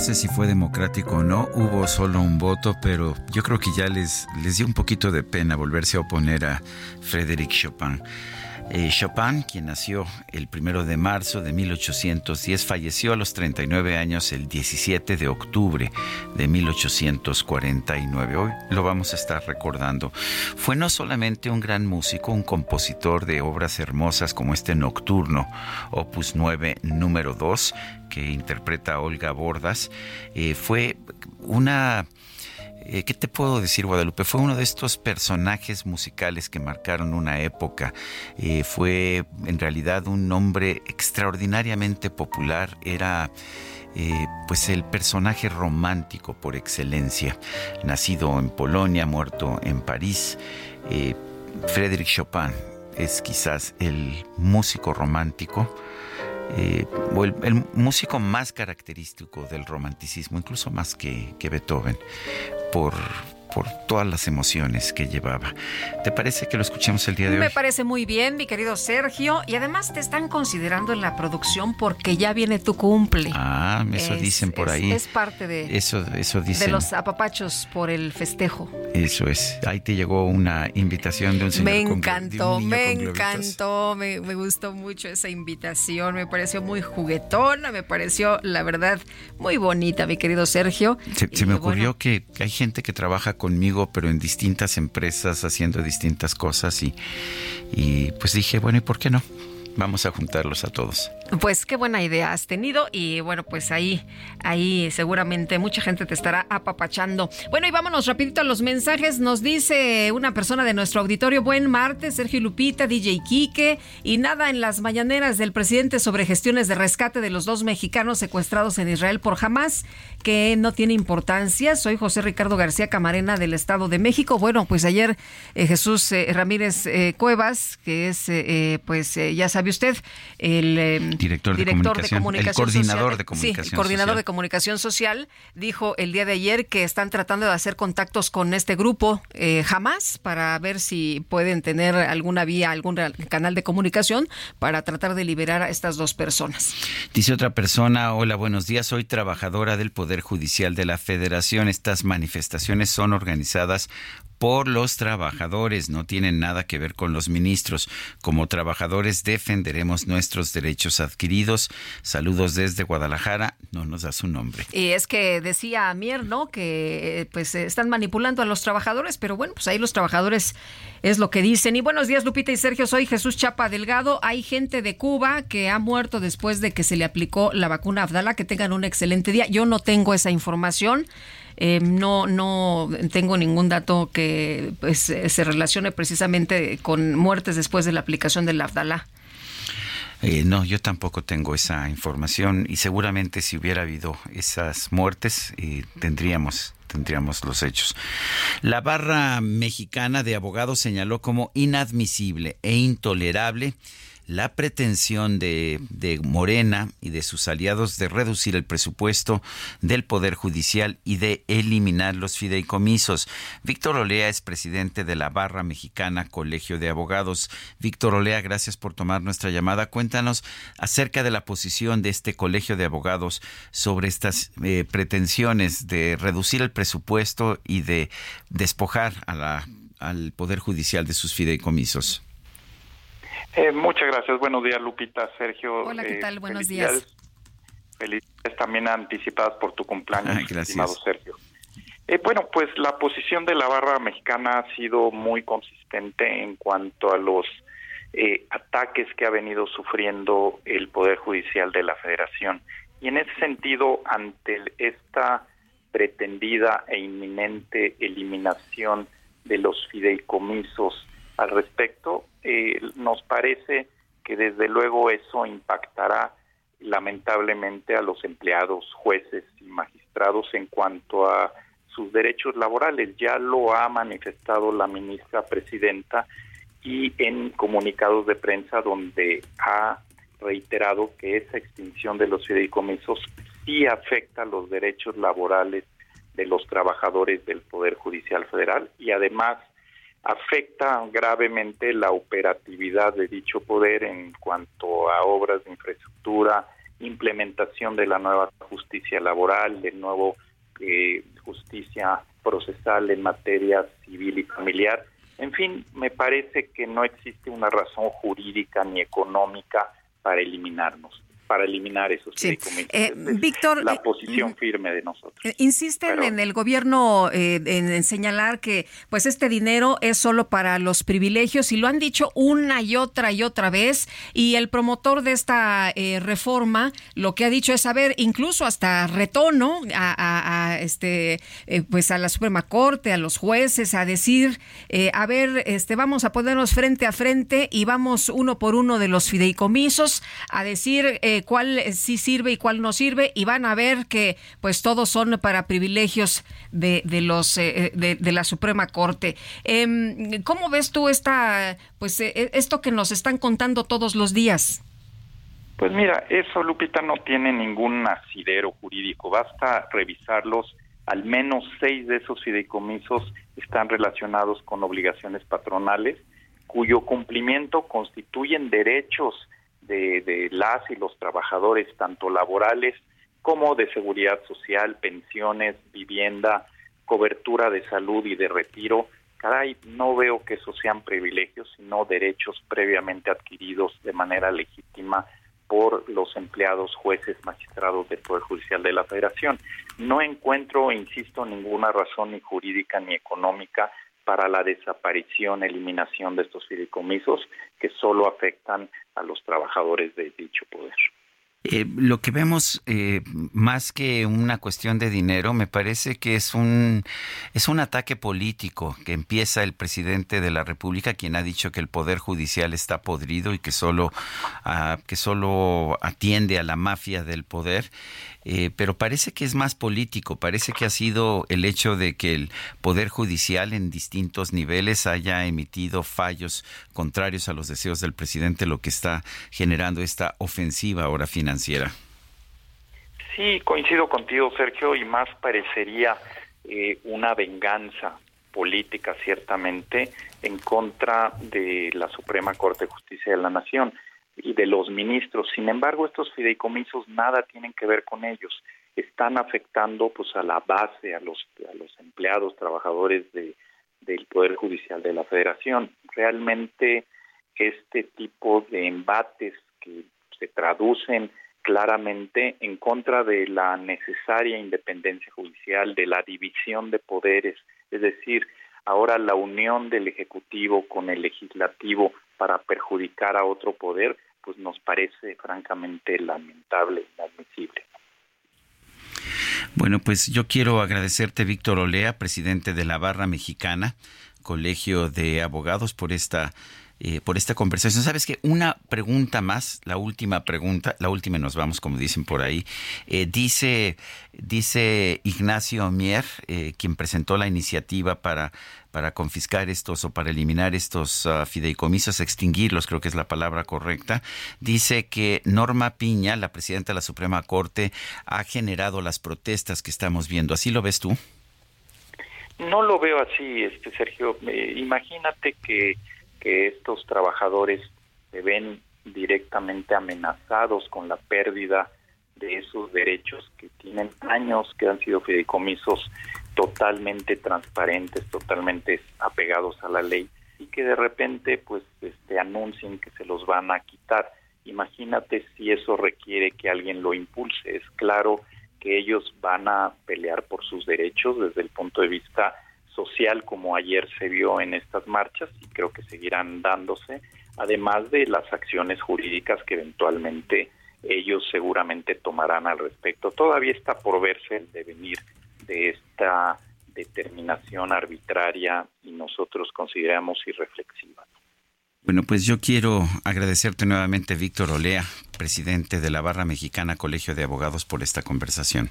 Sé si fue democrático o no, hubo solo un voto, pero yo creo que ya les, les dio un poquito de pena volverse a oponer a Frédéric Chopin. Eh, Chopin, quien nació el primero de marzo de 1810, falleció a los 39 años el 17 de octubre de 1849. Hoy lo vamos a estar recordando. Fue no solamente un gran músico, un compositor de obras hermosas como este Nocturno, opus 9, número 2, que interpreta Olga Bordas, eh, fue una eh, ¿Qué te puedo decir, Guadalupe? Fue uno de estos personajes musicales que marcaron una época. Eh, fue en realidad un hombre extraordinariamente popular. Era eh, pues el personaje romántico por excelencia. Nacido en Polonia, muerto en París. Frédéric Chopin es quizás el músico romántico eh, o el, músico más característico del romanticismo, incluso más que, que Beethoven, por, por todas las emociones que llevaba. ¿Te parece que lo escuchemos el día de hoy? Me parece muy bien, mi querido Sergio. Y además te están considerando en la producción porque ya viene tu cumple. Ah, eso dicen por ahí. Es parte de, eso, eso dicen. de los apapachos por el festejo. Eso es. Ahí te llegó una invitación de un señor. Me encantó, me encantó, me, gustó mucho esa invitación. Me pareció muy juguetona, me pareció, la verdad, muy bonita, mi querido Sergio. Se, me ocurrió que hay gente que trabaja con conmigo, pero en distintas empresas, haciendo distintas cosas y, y pues dije, bueno, ¿y por qué no? Vamos a juntarlos a todos. Pues qué buena idea has tenido y bueno, pues ahí, ahí seguramente mucha gente te estará apapachando. Bueno, y vámonos rapidito a los mensajes. Nos dice una persona de nuestro auditorio, buen martes, Sergio Lupita, DJ Quique, y nada en las mañaneras del presidente sobre gestiones de rescate de los dos mexicanos secuestrados en Israel por Hamas, que no tiene importancia. Soy José Ricardo García Camarena del Estado de México. Bueno, pues ayer eh, Jesús eh, Ramírez eh, Cuevas, que es, pues ya sabe usted, el director, de, comunicación, el coordinador de comunicación sí, el coordinador de comunicación social dijo el día de ayer que están tratando de hacer contactos con este grupo eh, jamás para ver si pueden tener alguna vía, algún canal de comunicación para tratar de liberar a estas dos personas. Dice otra persona, hola, buenos días, soy trabajadora del Poder Judicial de la Federación. Estas manifestaciones son organizadas por los trabajadores, no tienen nada que ver con los ministros. Como trabajadores defenderemos nuestros derechos adquiridos. Saludos desde Guadalajara, no nos da su nombre. Y es que decía Mier, ¿no? Que eh, pues están manipulando a los trabajadores, pero bueno, pues ahí los trabajadores es lo que dicen. Y buenos días, Lupita y Sergio, soy Jesús Chapa Delgado. Hay gente de Cuba que ha muerto después de que se le aplicó la vacuna Abdala. Que tengan un excelente día. Yo no tengo esa información. Eh, no, no tengo ningún dato que pues, se relacione precisamente con muertes después de la aplicación del Abdalá. Eh, no, yo tampoco tengo esa información y seguramente si hubiera habido esas muertes eh, tendríamos tendríamos los hechos. La barra mexicana de abogados señaló como inadmisible e intolerable la pretensión de, Morena y de sus aliados de reducir el presupuesto del Poder Judicial y de eliminar los fideicomisos. Víctor Olea es presidente de la Barra Mexicana Colegio de Abogados. Víctor Olea, gracias por tomar nuestra llamada. Cuéntanos acerca de la posición de este Colegio de Abogados sobre estas eh, pretensiones de reducir el presupuesto y de despojar al Poder Judicial de sus fideicomisos. Eh, muchas gracias. Buenos días, Lupita, Sergio. Hola, ¿qué eh, tal? Buenos días. Felicidades también anticipadas por tu cumpleaños, estimado Sergio. Eh, bueno, pues la posición de la barra mexicana ha sido muy consistente en cuanto a los ataques que ha venido sufriendo el Poder Judicial de la Federación. Y en ese sentido, ante esta pretendida e inminente eliminación de los fideicomisos al respecto, eh, nos parece que desde luego eso impactará lamentablemente a los empleados, jueces y magistrados en cuanto a sus derechos laborales. Ya lo ha manifestado la ministra presidenta y en comunicados de prensa donde ha reiterado que esa extinción de los fideicomisos sí afecta los derechos laborales de los trabajadores del Poder Judicial Federal y además afecta gravemente la operatividad de dicho poder en cuanto a obras de infraestructura, implementación de la nueva justicia laboral, de nuevo eh, justicia procesal en materia civil y familiar. En fin, me parece que no existe una razón jurídica ni económica para eliminarnos para eliminar esos sí. Eh, Víctor, la posición firme de nosotros. Eh, insisten en el gobierno eh, en, señalar que pues este dinero es solo para los privilegios y lo han dicho una y otra y otra vez y el promotor de esta reforma lo que ha dicho es a ver incluso hasta retono a, a este pues a la Suprema Corte a los jueces a decir a ver este vamos a ponernos frente a frente y vamos uno por uno de los fideicomisos a decir de cuál sí sirve y cuál no sirve y van a ver que pues todos son para privilegios de, de los de, de, la Suprema Corte. Em, ¿Cómo ves tú esta pues esto que nos están contando todos los días? Pues mira, eso Lupita no tiene ningún asidero jurídico, basta revisarlos, al menos seis de esos fideicomisos están relacionados con obligaciones patronales, cuyo cumplimiento constituyen derechos de, las y los trabajadores, tanto laborales como de seguridad social, pensiones, vivienda, cobertura de salud y de retiro. Caray, no veo que esos sean privilegios, sino derechos previamente adquiridos de manera legítima por los empleados, jueces, magistrados del Poder Judicial de la Federación. No encuentro, insisto, ninguna razón ni jurídica ni económica para la desaparición, eliminación de estos fideicomisos que solo afectan a los trabajadores de dicho poder. Eh, lo que vemos eh, más que una cuestión de dinero, me parece que es un es un ataque político que empieza el presidente de la República, quien ha dicho que el poder judicial está podrido y que solo ah, que solo atiende a la mafia del poder eh, pero parece que es más político, parece que ha sido el hecho de que el Poder Judicial en distintos niveles haya emitido fallos contrarios a los deseos del presidente, lo que está generando esta ofensiva ahora financiera. Sí, coincido contigo, Sergio, y más parecería eh, una venganza política, ciertamente, en contra de la Suprema Corte de Justicia de la Nación y de los ministros. Sin embargo, estos fideicomisos nada tienen que ver con ellos. Están afectando pues a la base, a los empleados, trabajadores de del Poder Judicial de la Federación. Realmente este tipo de embates que se traducen claramente en contra de la necesaria independencia judicial, de la división de poderes, es decir, ahora la unión del Ejecutivo con el Legislativo para perjudicar a otro poder, pues nos parece francamente lamentable inadmisible. Bueno, pues yo quiero agradecerte, Víctor Olea, presidente de la Barra Mexicana, Colegio de Abogados, por esta eh, por esta conversación. Sabes que una pregunta más, la última pregunta, la última nos vamos, como dicen por ahí. Eh, dice, dice Ignacio Mier, eh, quien presentó la iniciativa para, para confiscar estos o para eliminar estos uh, fideicomisos, extinguirlos, creo que es la palabra correcta. Dice que Norma Piña, la presidenta de la Suprema Corte, ha generado las protestas que estamos viendo. ¿Así lo ves tú? No lo veo así, este Sergio. imagínate que que estos trabajadores se ven directamente amenazados con la pérdida de esos derechos que tienen años que han sido fideicomisos totalmente transparentes, totalmente apegados a la ley y que de repente pues este anuncien que se los van a quitar. Imagínate si eso requiere que alguien lo impulse. Es claro que ellos van a pelear por sus derechos desde el punto de vista social como ayer se vio en estas marchas y creo que seguirán dándose, además de las acciones jurídicas que eventualmente ellos seguramente tomarán al respecto. Todavía está por verse el devenir de esta determinación arbitraria y nosotros consideramos irreflexiva. Bueno, pues yo quiero agradecerte nuevamente, Víctor Olea, presidente de la Barra Mexicana Colegio de Abogados, por esta conversación.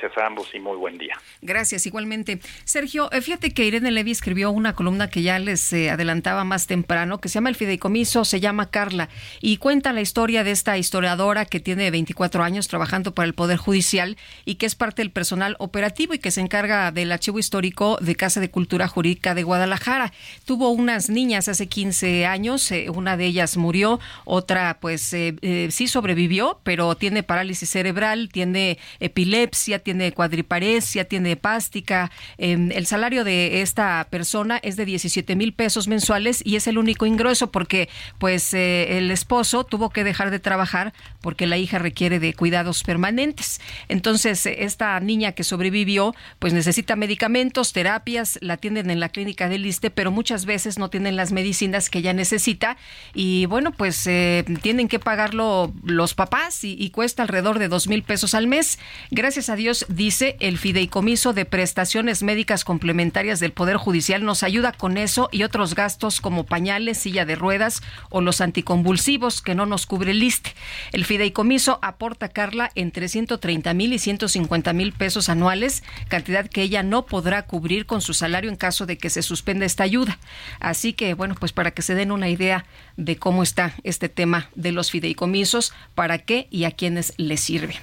Gracias a ambos y muy buen día. Gracias, igualmente. Sergio, eh, fíjate que Irene Levy escribió una columna que ya les eh, adelantaba más temprano, que se llama El Fideicomiso, se llama Carla, y cuenta la historia de esta historiadora que tiene 24 años trabajando para el Poder Judicial y que es parte del personal operativo y que se encarga del archivo histórico de Casa de Cultura Jurídica de Guadalajara. Tuvo unas niñas hace 15 años, eh, una de ellas murió, otra pues sí sobrevivió, pero tiene parálisis cerebral, tiene epilepsia, tiene cuadriparesia, tiene hepástica. Em, el salario de esta persona es de 17 mil pesos mensuales y es el único ingreso porque pues eh, el esposo tuvo que dejar de trabajar porque la hija requiere de cuidados permanentes. Entonces, esta niña que sobrevivió pues necesita medicamentos, terapias, la atienden en la clínica del Liste, pero muchas veces no tienen las medicinas que ella necesita y bueno, pues eh, tienen que pagarlo los papás y, y cuesta alrededor de dos mil pesos al mes. Gracias a Dios, dice, el fideicomiso de prestaciones médicas complementarias del Poder Judicial nos ayuda con eso y otros gastos como pañales, silla de ruedas o los anticonvulsivos que no nos cubre el liste. El fideicomiso aporta, Carla, entre 130 mil y 150 mil pesos anuales, cantidad que ella no podrá cubrir con su salario en caso de que se suspenda esta ayuda. Así que, bueno, pues para que se den una idea de cómo está este tema de los fideicomisos, para qué y a quiénes les sirve.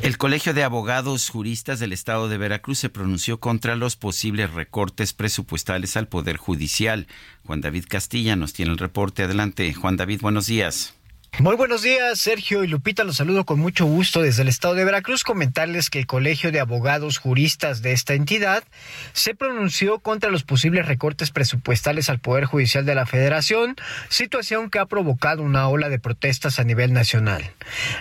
El Colegio de Abogados Juristas del Estado de Veracruz se pronunció contra los posibles recortes presupuestales al Poder Judicial. Juan David Castilla nos tiene el reporte. Adelante, Juan David, buenos días. Muy buenos días, Sergio y Lupita. Los saludo con mucho gusto desde el estado de Veracruz. Comentarles que el Colegio de Abogados Juristas de esta entidad se pronunció contra los posibles recortes presupuestales al Poder Judicial de la Federación, situación que ha provocado una ola de protestas a nivel nacional.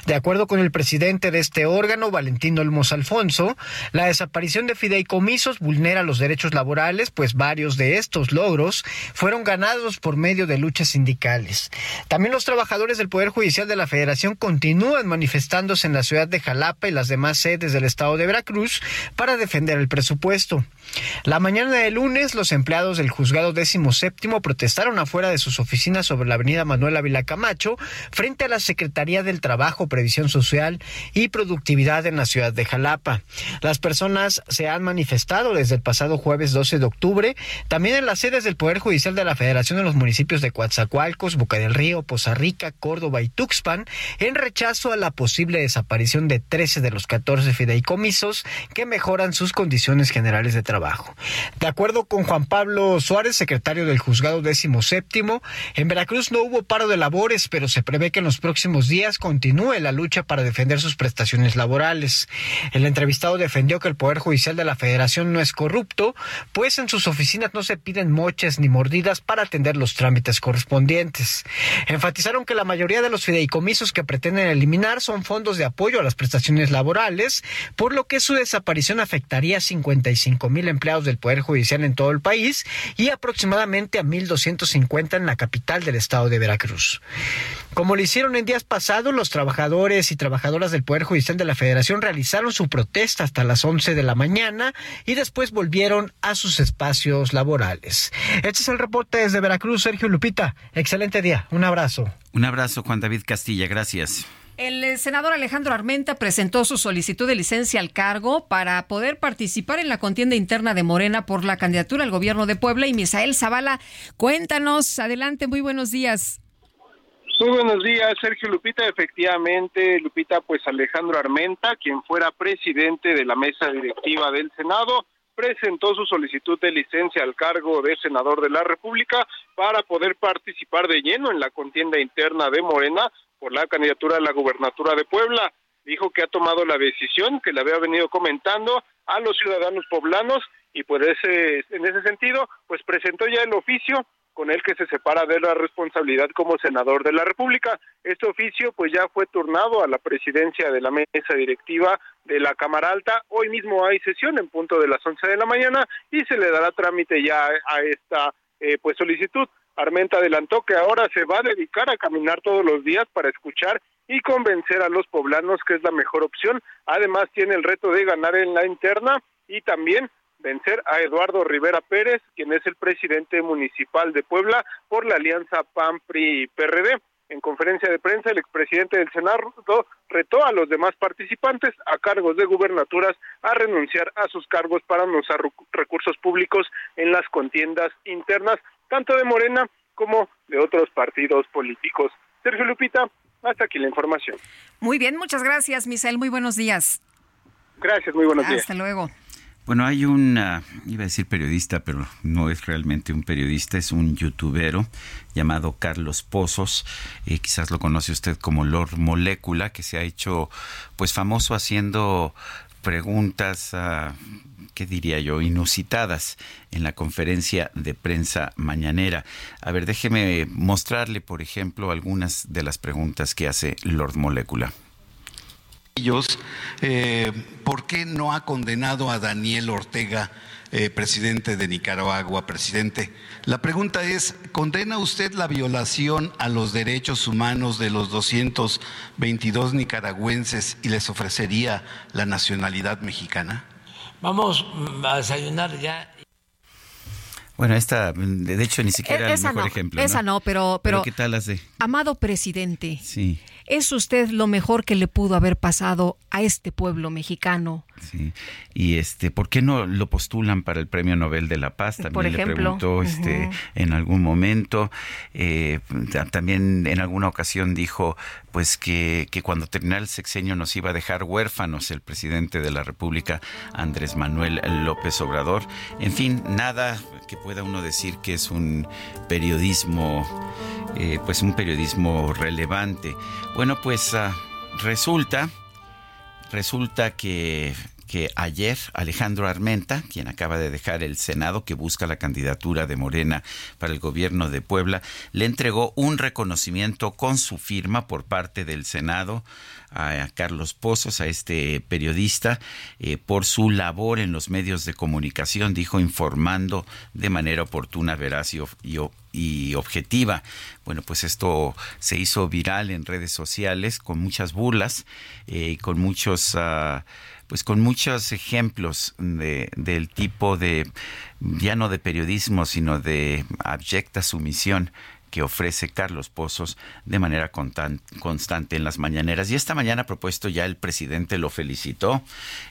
De acuerdo con el presidente de este órgano, Valentín Olmos Alfonso, la desaparición de fideicomisos vulnera los derechos laborales, pues varios de estos logros fueron ganados por medio de luchas sindicales. También los trabajadores del Poder Judicial de la Federación continúan manifestándose en la ciudad de Jalapa y las demás sedes del estado de Veracruz para defender el presupuesto. La mañana del lunes, los empleados del juzgado décimo séptimo protestaron afuera de sus oficinas sobre la avenida Manuel Ávila Camacho frente a la Secretaría del Trabajo, Previsión Social y Productividad en la ciudad de Jalapa. Las personas se han manifestado desde el pasado jueves 12 de octubre, también en las sedes del Poder Judicial de la Federación en los municipios de Coatzacoalcos, Boca del Río, Poza Rica, Córdoba, Tuxpan en rechazo a la posible desaparición de 13 de los 14 fideicomisos que mejoran sus condiciones generales de trabajo. De acuerdo con Juan Pablo Suárez, secretario del Juzgado décimo séptimo, en Veracruz no hubo paro de labores, pero se prevé que en los próximos días continúe la lucha para defender sus prestaciones laborales. El entrevistado defendió que el Poder Judicial de la Federación no es corrupto, pues en sus oficinas no se piden moches ni mordidas para atender los trámites correspondientes. Enfatizaron que la mayoría de los fideicomisos que pretenden eliminar son fondos de apoyo a las prestaciones laborales, por lo que su desaparición afectaría a 55 mil empleados del Poder Judicial en todo el país y aproximadamente a 1.250 en la capital del estado de Veracruz. Como lo hicieron en días pasados, los trabajadores y trabajadoras del Poder Judicial de la Federación realizaron su protesta hasta las 11 de la mañana y después volvieron a sus espacios laborales. Este es el reporte desde Veracruz, Sergio Lupita. Excelente día. Un abrazo. Un abrazo, Juan David Castilla. Gracias. El eh, senador Alejandro Armenta presentó su solicitud de licencia al cargo para poder participar en la contienda interna de Morena por la candidatura al gobierno de Puebla. Y Misael Zavala, cuéntanos, adelante, muy buenos días. Muy buenos días, Sergio Lupita. Efectivamente, Lupita, pues Alejandro Armenta, quien fuera presidente de la mesa directiva del Senado, presentó su solicitud de licencia al cargo de senador de la República para poder participar de lleno en la contienda interna de Morena por la candidatura a la gubernatura de Puebla. Dijo que ha tomado la decisión que le había venido comentando a los ciudadanos poblanos y por ese, en ese sentido, pues presentó ya el oficio con el que se separa de la responsabilidad como senador de la República. Este oficio pues ya fue turnado a la presidencia de la mesa directiva de la Cámara Alta. Hoy mismo hay sesión en punto de las 11 de la mañana y se le dará trámite ya a esta eh, pues solicitud. Armenta adelantó que ahora se va a dedicar a caminar todos los días para escuchar y convencer a los poblanos que es la mejor opción. Además tiene el reto de ganar en la interna y también vencer a Eduardo Rivera Pérez, quien es el presidente municipal de Puebla por la alianza PAN-PRI-PRD. En conferencia de prensa, el expresidente del Senado retó a los demás participantes a cargos de gubernaturas a renunciar a sus cargos para no usar recursos públicos en las contiendas internas, tanto de Morena como de otros partidos políticos. Sergio Lupita, hasta aquí la información. Muy bien, muchas gracias, Misael. Muy buenos días. Gracias, muy buenos días. Hasta luego. Bueno, hay un, iba a decir periodista, pero no es realmente un periodista, es un youtubero llamado Carlos Pozos, eh, quizás lo conoce usted como Lord Molécula, que se ha hecho pues famoso haciendo preguntas, uh, ¿qué diría yo?, inusitadas en la conferencia de prensa mañanera. A ver, déjeme mostrarle, por ejemplo, algunas de las preguntas que hace Lord Molécula. Eh, ¿por qué no ha condenado a Daniel Ortega, eh, presidente de Nicaragua, presidente? La pregunta es, ¿condena usted la violación a los derechos humanos de los 222 nicaragüenses y les ofrecería la nacionalidad mexicana? Vamos a desayunar ya. Bueno, esta, de hecho, ni siquiera es el mejor ejemplo. Esa no, pero, pero, ¿qué tal? Amado presidente. Sí. ¿Es usted lo mejor que le pudo haber pasado a este pueblo mexicano? Sí. Y este, ¿por qué no lo postulan para el Premio Nobel de la Paz? También Por le preguntó este en algún momento. Eh, también en alguna ocasión dijo pues que, que cuando terminara el sexenio nos iba a dejar huérfanos el presidente de la República, Andrés Manuel López Obrador. En fin, nada que pueda uno decir que es un periodismo eh, pues un periodismo relevante. Bueno, pues ah, resulta, resulta que que ayer Alejandro Armenta, quien acaba de dejar el Senado, que busca la candidatura de Morena para el gobierno de Puebla, le entregó un reconocimiento con su firma por parte del Senado a Carlos Pozos, a este periodista, eh, por su labor en los medios de comunicación, dijo, informando de manera oportuna, veraz y, objetiva. Bueno, pues esto se hizo viral en redes sociales con muchas burlas eh, y con muchos... Ah, pues con muchos ejemplos de, del tipo de, ya no de periodismo, sino de abyecta sumisión que ofrece Carlos Pozos de manera constante en las mañaneras. Y esta mañana propuesto ya el presidente lo felicitó,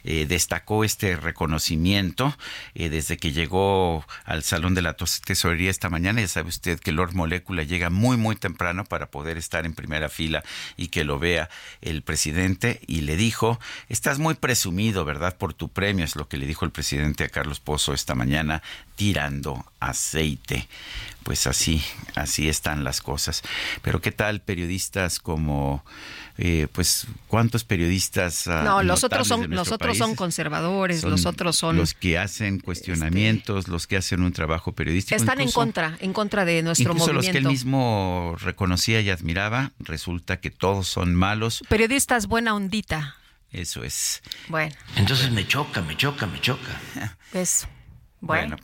eh, destacó este reconocimiento eh, desde que llegó al Salón de la Tesorería esta mañana. Ya sabe usted que Lord Molécula llega muy, muy temprano para poder estar en primera fila y que lo vea el presidente. Y le dijo, estás muy presumido, ¿verdad? Por tu premio, es lo que le dijo el presidente a Carlos Pozo esta mañana, tirando aceite pues así, así están las cosas. Pero qué tal periodistas como, eh, pues, cuántos periodistas? Ah, no, los otros son, los otros son conservadores, los otros son los que hacen cuestionamientos, este, los que hacen un trabajo periodístico. Están en contra, en contra de nuestro incluso movimiento. los que él mismo reconocía y admiraba, resulta que todos son malos. Periodistas buena ondita. Eso es. Bueno. Entonces me choca, me choca, me choca. Eso. Bueno.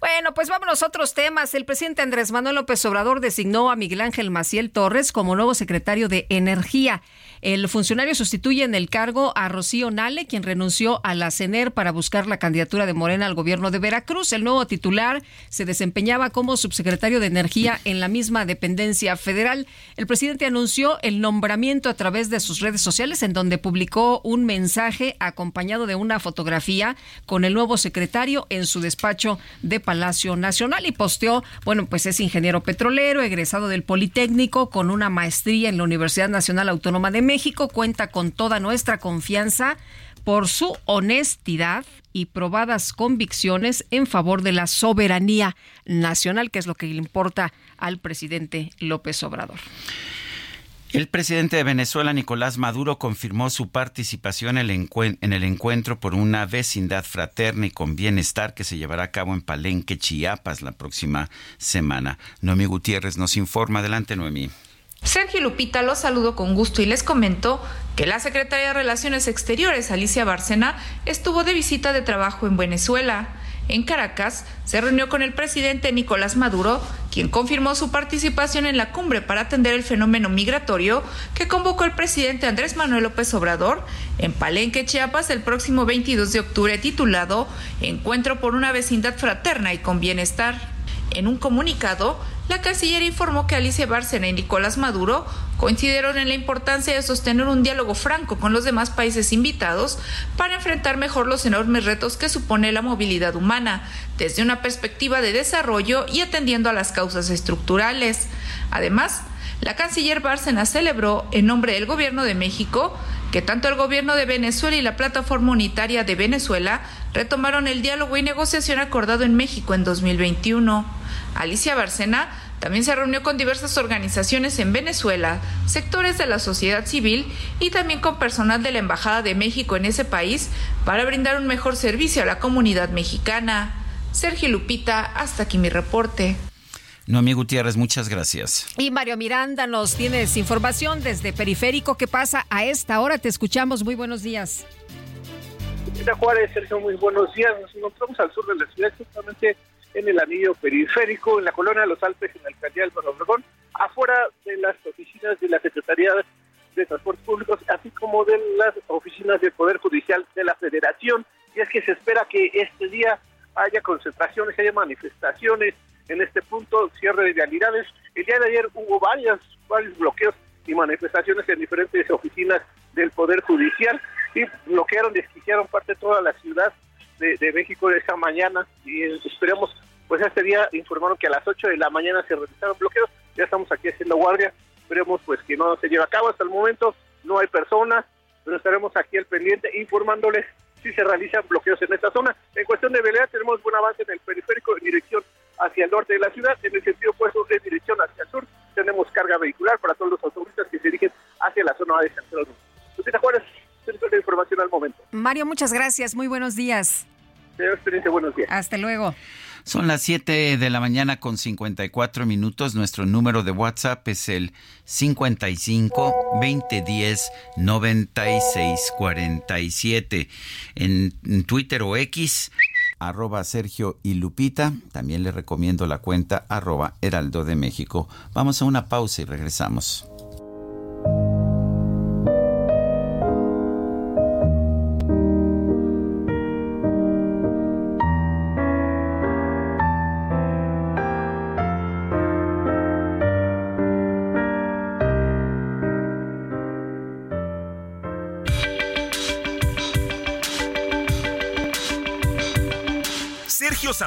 bueno. pues vámonos a otros temas. El presidente Andrés Manuel López Obrador designó a Miguel Ángel Maciel Torres como nuevo secretario de Energía. El funcionario sustituye en el cargo a Rocío Nale, quien renunció a la CENER para buscar la candidatura de Morena al gobierno de Veracruz. El nuevo titular se desempeñaba como subsecretario de Energía en la misma dependencia federal. El presidente anunció el nombramiento a través de sus redes sociales, en donde publicó un mensaje acompañado de una fotografía con el nuevo secretario en su despacho de Palacio Nacional y posteó, bueno, pues es ingeniero petrolero, egresado del Politécnico, con una maestría en la Universidad Nacional Autónoma de México México cuenta con toda nuestra confianza por su honestidad y probadas convicciones en favor de la soberanía nacional, que es lo que le importa al presidente López Obrador. El presidente de Venezuela, Nicolás Maduro, confirmó su participación en el, encuentro por una vecindad fraterna y con bienestar que se llevará a cabo en Palenque, Chiapas, la próxima semana. Noemí Gutiérrez nos informa. Adelante, Noemí. Sergio Lupita los saludo con gusto y les comento que la secretaria de Relaciones Exteriores, Alicia Bárcena, estuvo de visita de trabajo en Venezuela. En Caracas se reunió con el presidente Nicolás Maduro, quien confirmó su participación en la cumbre para atender el fenómeno migratorio que convocó el presidente Andrés Manuel López Obrador en Palenque, Chiapas, el próximo 22 de octubre, titulado Encuentro por una vecindad fraterna y con bienestar. En un comunicado, la canciller informó que Alicia Bárcena y Nicolás Maduro coincidieron en la importancia de sostener un diálogo franco con los demás países invitados para enfrentar mejor los enormes retos que supone la movilidad humana, desde una perspectiva de desarrollo y atendiendo a las causas estructurales. Además, la canciller Bárcena celebró, en nombre del Gobierno de México, que tanto el gobierno de Venezuela y la Plataforma Unitaria de Venezuela retomaron el diálogo y negociación acordado en México en 2021. Alicia Bárcena también se reunió con diversas organizaciones en Venezuela, sectores de la sociedad civil y también con personal de la Embajada de México en ese país para brindar un mejor servicio a la comunidad mexicana. Sergio Lupita, hasta aquí mi reporte. Noemí Gutiérrez, muchas gracias. Y Mario Miranda, nos tienes información desde Periférico. ¿Qué pasa a esta hora? Te escuchamos. Muy buenos días. Juárez, Sergio, muy buenos días. Nos encontramos al sur de la ciudad, justamente en el anillo periférico, en la colonia de los Alpes, en la alcaldía del Obregón, afuera de las oficinas de la Secretaría de Transportes Públicos, así como de las oficinas del Poder Judicial de la Federación. Y es que se espera que este día haya concentraciones, haya manifestaciones en este punto, cierre de vialidades. El día de ayer hubo varias, varios bloqueos y manifestaciones en diferentes oficinas del Poder Judicial y bloquearon, desquiciaron parte de toda la ciudad de, México de esa mañana y esperemos, pues este día informaron que a las 8 de la mañana se realizaron bloqueos, ya estamos aquí haciendo guardia, esperemos pues que no se lleve a cabo hasta el momento, no hay personas, pero estaremos aquí al pendiente informándoles si se realizan bloqueos en esta zona. En cuestión de velea tenemos buen avance en el periférico en dirección hacia el norte de la ciudad, en el sentido opuesto en dirección hacia el sur, tenemos carga vehicular para todos los automovilistas que se dirigen hacia la zona de San Pedro. Juárez, centro de información al momento. Mario, muchas gracias, muy buenos días. experiencia, buenos días. Hasta luego. Son las 7 de la mañana con 54 minutos. Nuestro número de WhatsApp es el 55 2010 9647. En Twitter o X, arroba Sergio y Lupita. También le recomiendo la cuenta arroba Heraldo de México. Vamos a una pausa y regresamos.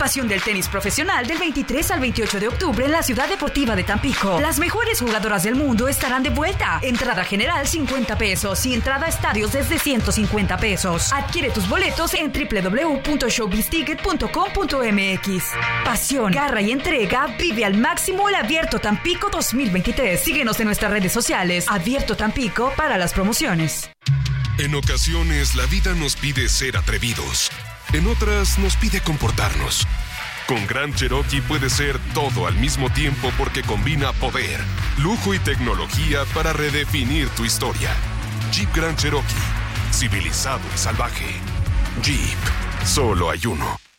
Pasión del tenis profesional del 23 al 28 de octubre en la Ciudad Deportiva de Tampico. Las mejores jugadoras del mundo estarán de vuelta. Entrada general 50 pesos y entrada a estadios desde 150 pesos. Adquiere tus boletos en www.showbizticket.com.mx. Pasión, garra y entrega vive al máximo el Abierto Tampico 2023. Síguenos en nuestras redes sociales. Abierto Tampico para las promociones. En ocasiones la vida nos pide ser atrevidos. En otras nos pide comportarnos. Con Gran Cherokee puede ser todo al mismo tiempo porque combina poder, lujo y tecnología para redefinir tu historia. Jeep Grand Cherokee, civilizado y salvaje. Jeep, solo hay uno.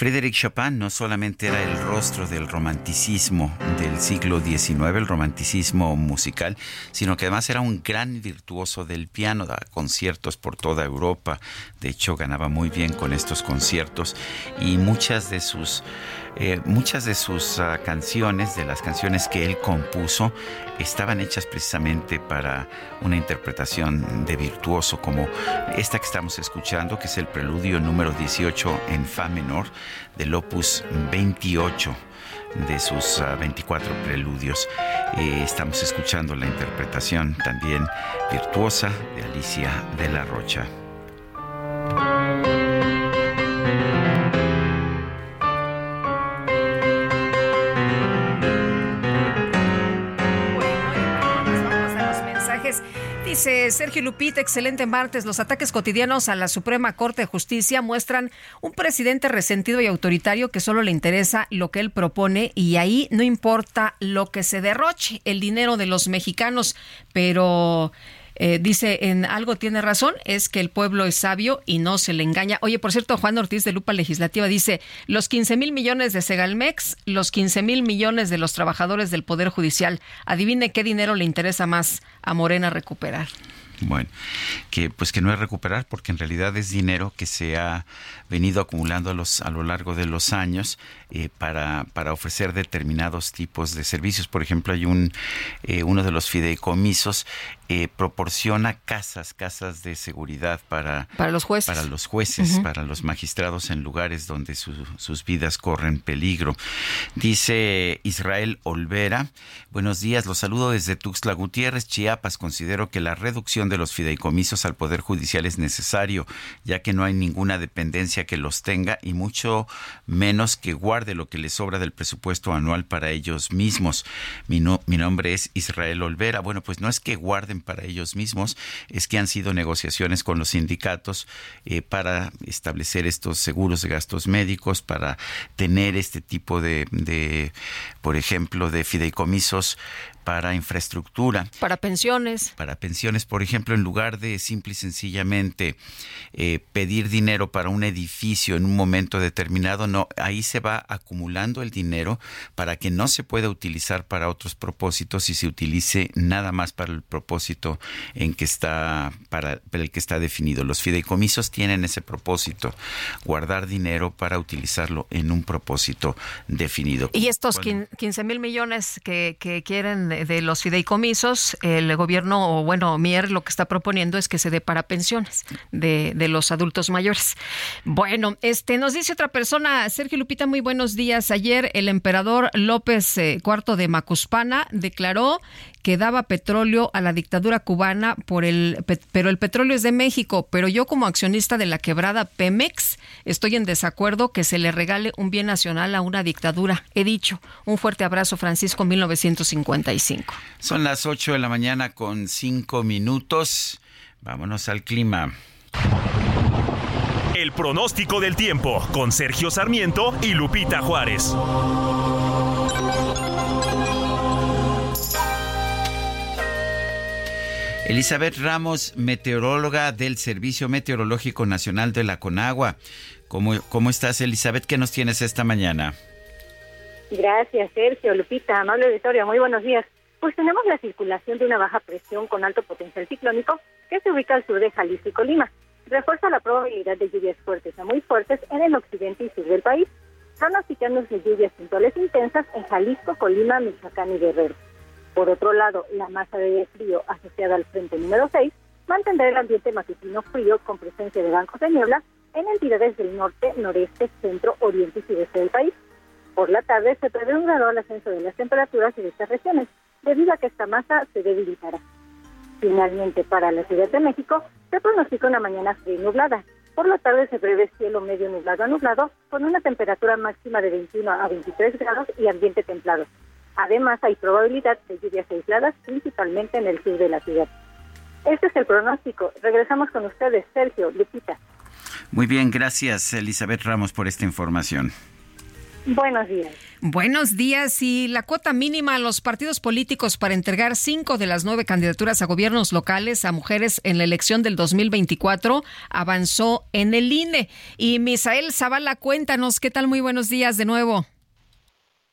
fri Frédéric Chopin no solamente era el rostro del romanticismo del siglo XIX, el romanticismo musical, sino que además era un gran virtuoso del piano, daba conciertos por toda Europa, de hecho ganaba muy bien con estos conciertos. Y muchas de sus eh, muchas de sus ah, canciones, de las canciones que él compuso, estaban hechas precisamente para una interpretación de virtuoso, como esta que estamos escuchando, que es el preludio número 18 en Fa menor del opus 28 de sus 24 ah, preludios. Eh, estamos escuchando la interpretación también virtuosa de Alicia de la Rocha. Dice Sergio Lupita, excelente martes. Los ataques cotidianos a la Suprema Corte de Justicia muestran un presidente resentido y autoritario que solo le interesa lo que él propone y ahí no importa lo que se derroche, el dinero de los mexicanos, pero eh, dice, en algo tiene razón, es que el pueblo es sabio y no se le engaña. Oye, por cierto, Juan Ortiz de Lupa Legislativa dice, los 15 mil millones de Segalmex, los 15 mil millones de los trabajadores del Poder Judicial. Adivine qué dinero le interesa más a Morena recuperar. Bueno, que pues que no es recuperar porque en realidad es dinero que se ha venido acumulando a, los, a lo largo de los años eh, para, para ofrecer determinados tipos de servicios. Por ejemplo, hay un eh, uno de los fideicomisos eh, proporciona casas, casas de seguridad para, para los jueces, para los, jueces para los magistrados en lugares donde sus vidas corren peligro. Dice Israel Olvera, buenos días, los saludo desde Tuxtla Gutiérrez, Chiapas. Considero que la reducción de los fideicomisos al Poder Judicial es necesario, ya que no hay ninguna dependencia que los tenga y mucho menos que guarde lo que les sobra del presupuesto anual para ellos mismos. Mi, nombre es Israel Olvera. Bueno, pues no es que guarden para ellos mismos, es que han sido negociaciones con los sindicatos eh, para establecer estos seguros de gastos médicos, para tener este tipo de por ejemplo, de fideicomisos para infraestructura. Para pensiones. Para pensiones, por ejemplo, en lugar de simple y sencillamente eh, pedir dinero para un edificio en un momento determinado, no, ahí se va acumulando el dinero para que no se pueda utilizar para otros propósitos y se utilice nada más para el propósito en que está, para, el que está definido. Los fideicomisos tienen ese propósito, guardar dinero para utilizarlo en un propósito definido. Y estos 15 mil millones que, que quieren de, los fideicomisos, el gobierno, o bueno, Mier lo que está proponiendo es que se dé para pensiones de, de los adultos mayores. Bueno, este nos dice otra persona, Sergio Lupita, muy buenos días. Ayer el emperador López IV eh, de Macuspana declaró que daba petróleo a la dictadura cubana por el pero el petróleo es de México, pero yo como accionista de la quebrada Pemex estoy en desacuerdo que se le regale un bien nacional a una dictadura. He dicho, un fuerte abrazo Francisco 1955. Son las 8 de la mañana con 5 minutos. Vámonos al clima. El pronóstico del tiempo con Sergio Sarmiento y Lupita Juárez. Elizabeth Ramos, meteoróloga del Servicio Meteorológico Nacional de la Conagua. ¿Cómo, cómo estás, Elizabeth? ¿Qué nos tienes esta mañana? Gracias, Sergio, Lupita, amable auditorio. Muy buenos días. Pues tenemos la circulación de una baja presión con alto potencial ciclónico que se ubica al sur de Jalisco y Colima. Refuerza la probabilidad de lluvias fuertes a muy fuertes en el occidente y sur del país, pronosticándose lluvias puntuales intensas en Jalisco, Colima, Michoacán y Guerrero. Por otro lado, la masa de aire frío asociada al frente número 6 mantendrá el ambiente matutino frío con presencia de bancos de niebla en entidades del norte, noreste, centro, oriente y sudeste del país. Por la tarde se prevé un gradual ascenso de las temperaturas en estas regiones, debido a que esta masa se debilitará. Finalmente, para la Ciudad de México, se pronostica una mañana fría y nublada. Por la tarde se prevé cielo medio nublado a nublado, con una temperatura máxima de 21 a 23 grados y ambiente templado. Además, hay probabilidad de lluvias aisladas, principalmente en el sur de la ciudad. Este es el pronóstico. Regresamos con ustedes, Sergio, Lupita. Muy bien, gracias Elizabeth Ramos por esta información. Buenos días. Buenos días. Y la cuota mínima a los partidos políticos para entregar cinco de las nueve candidaturas a gobiernos locales a mujeres en la elección del 2024 avanzó en el INE. Y Misael Zavala, cuéntanos, ¿qué tal? Muy buenos días de nuevo.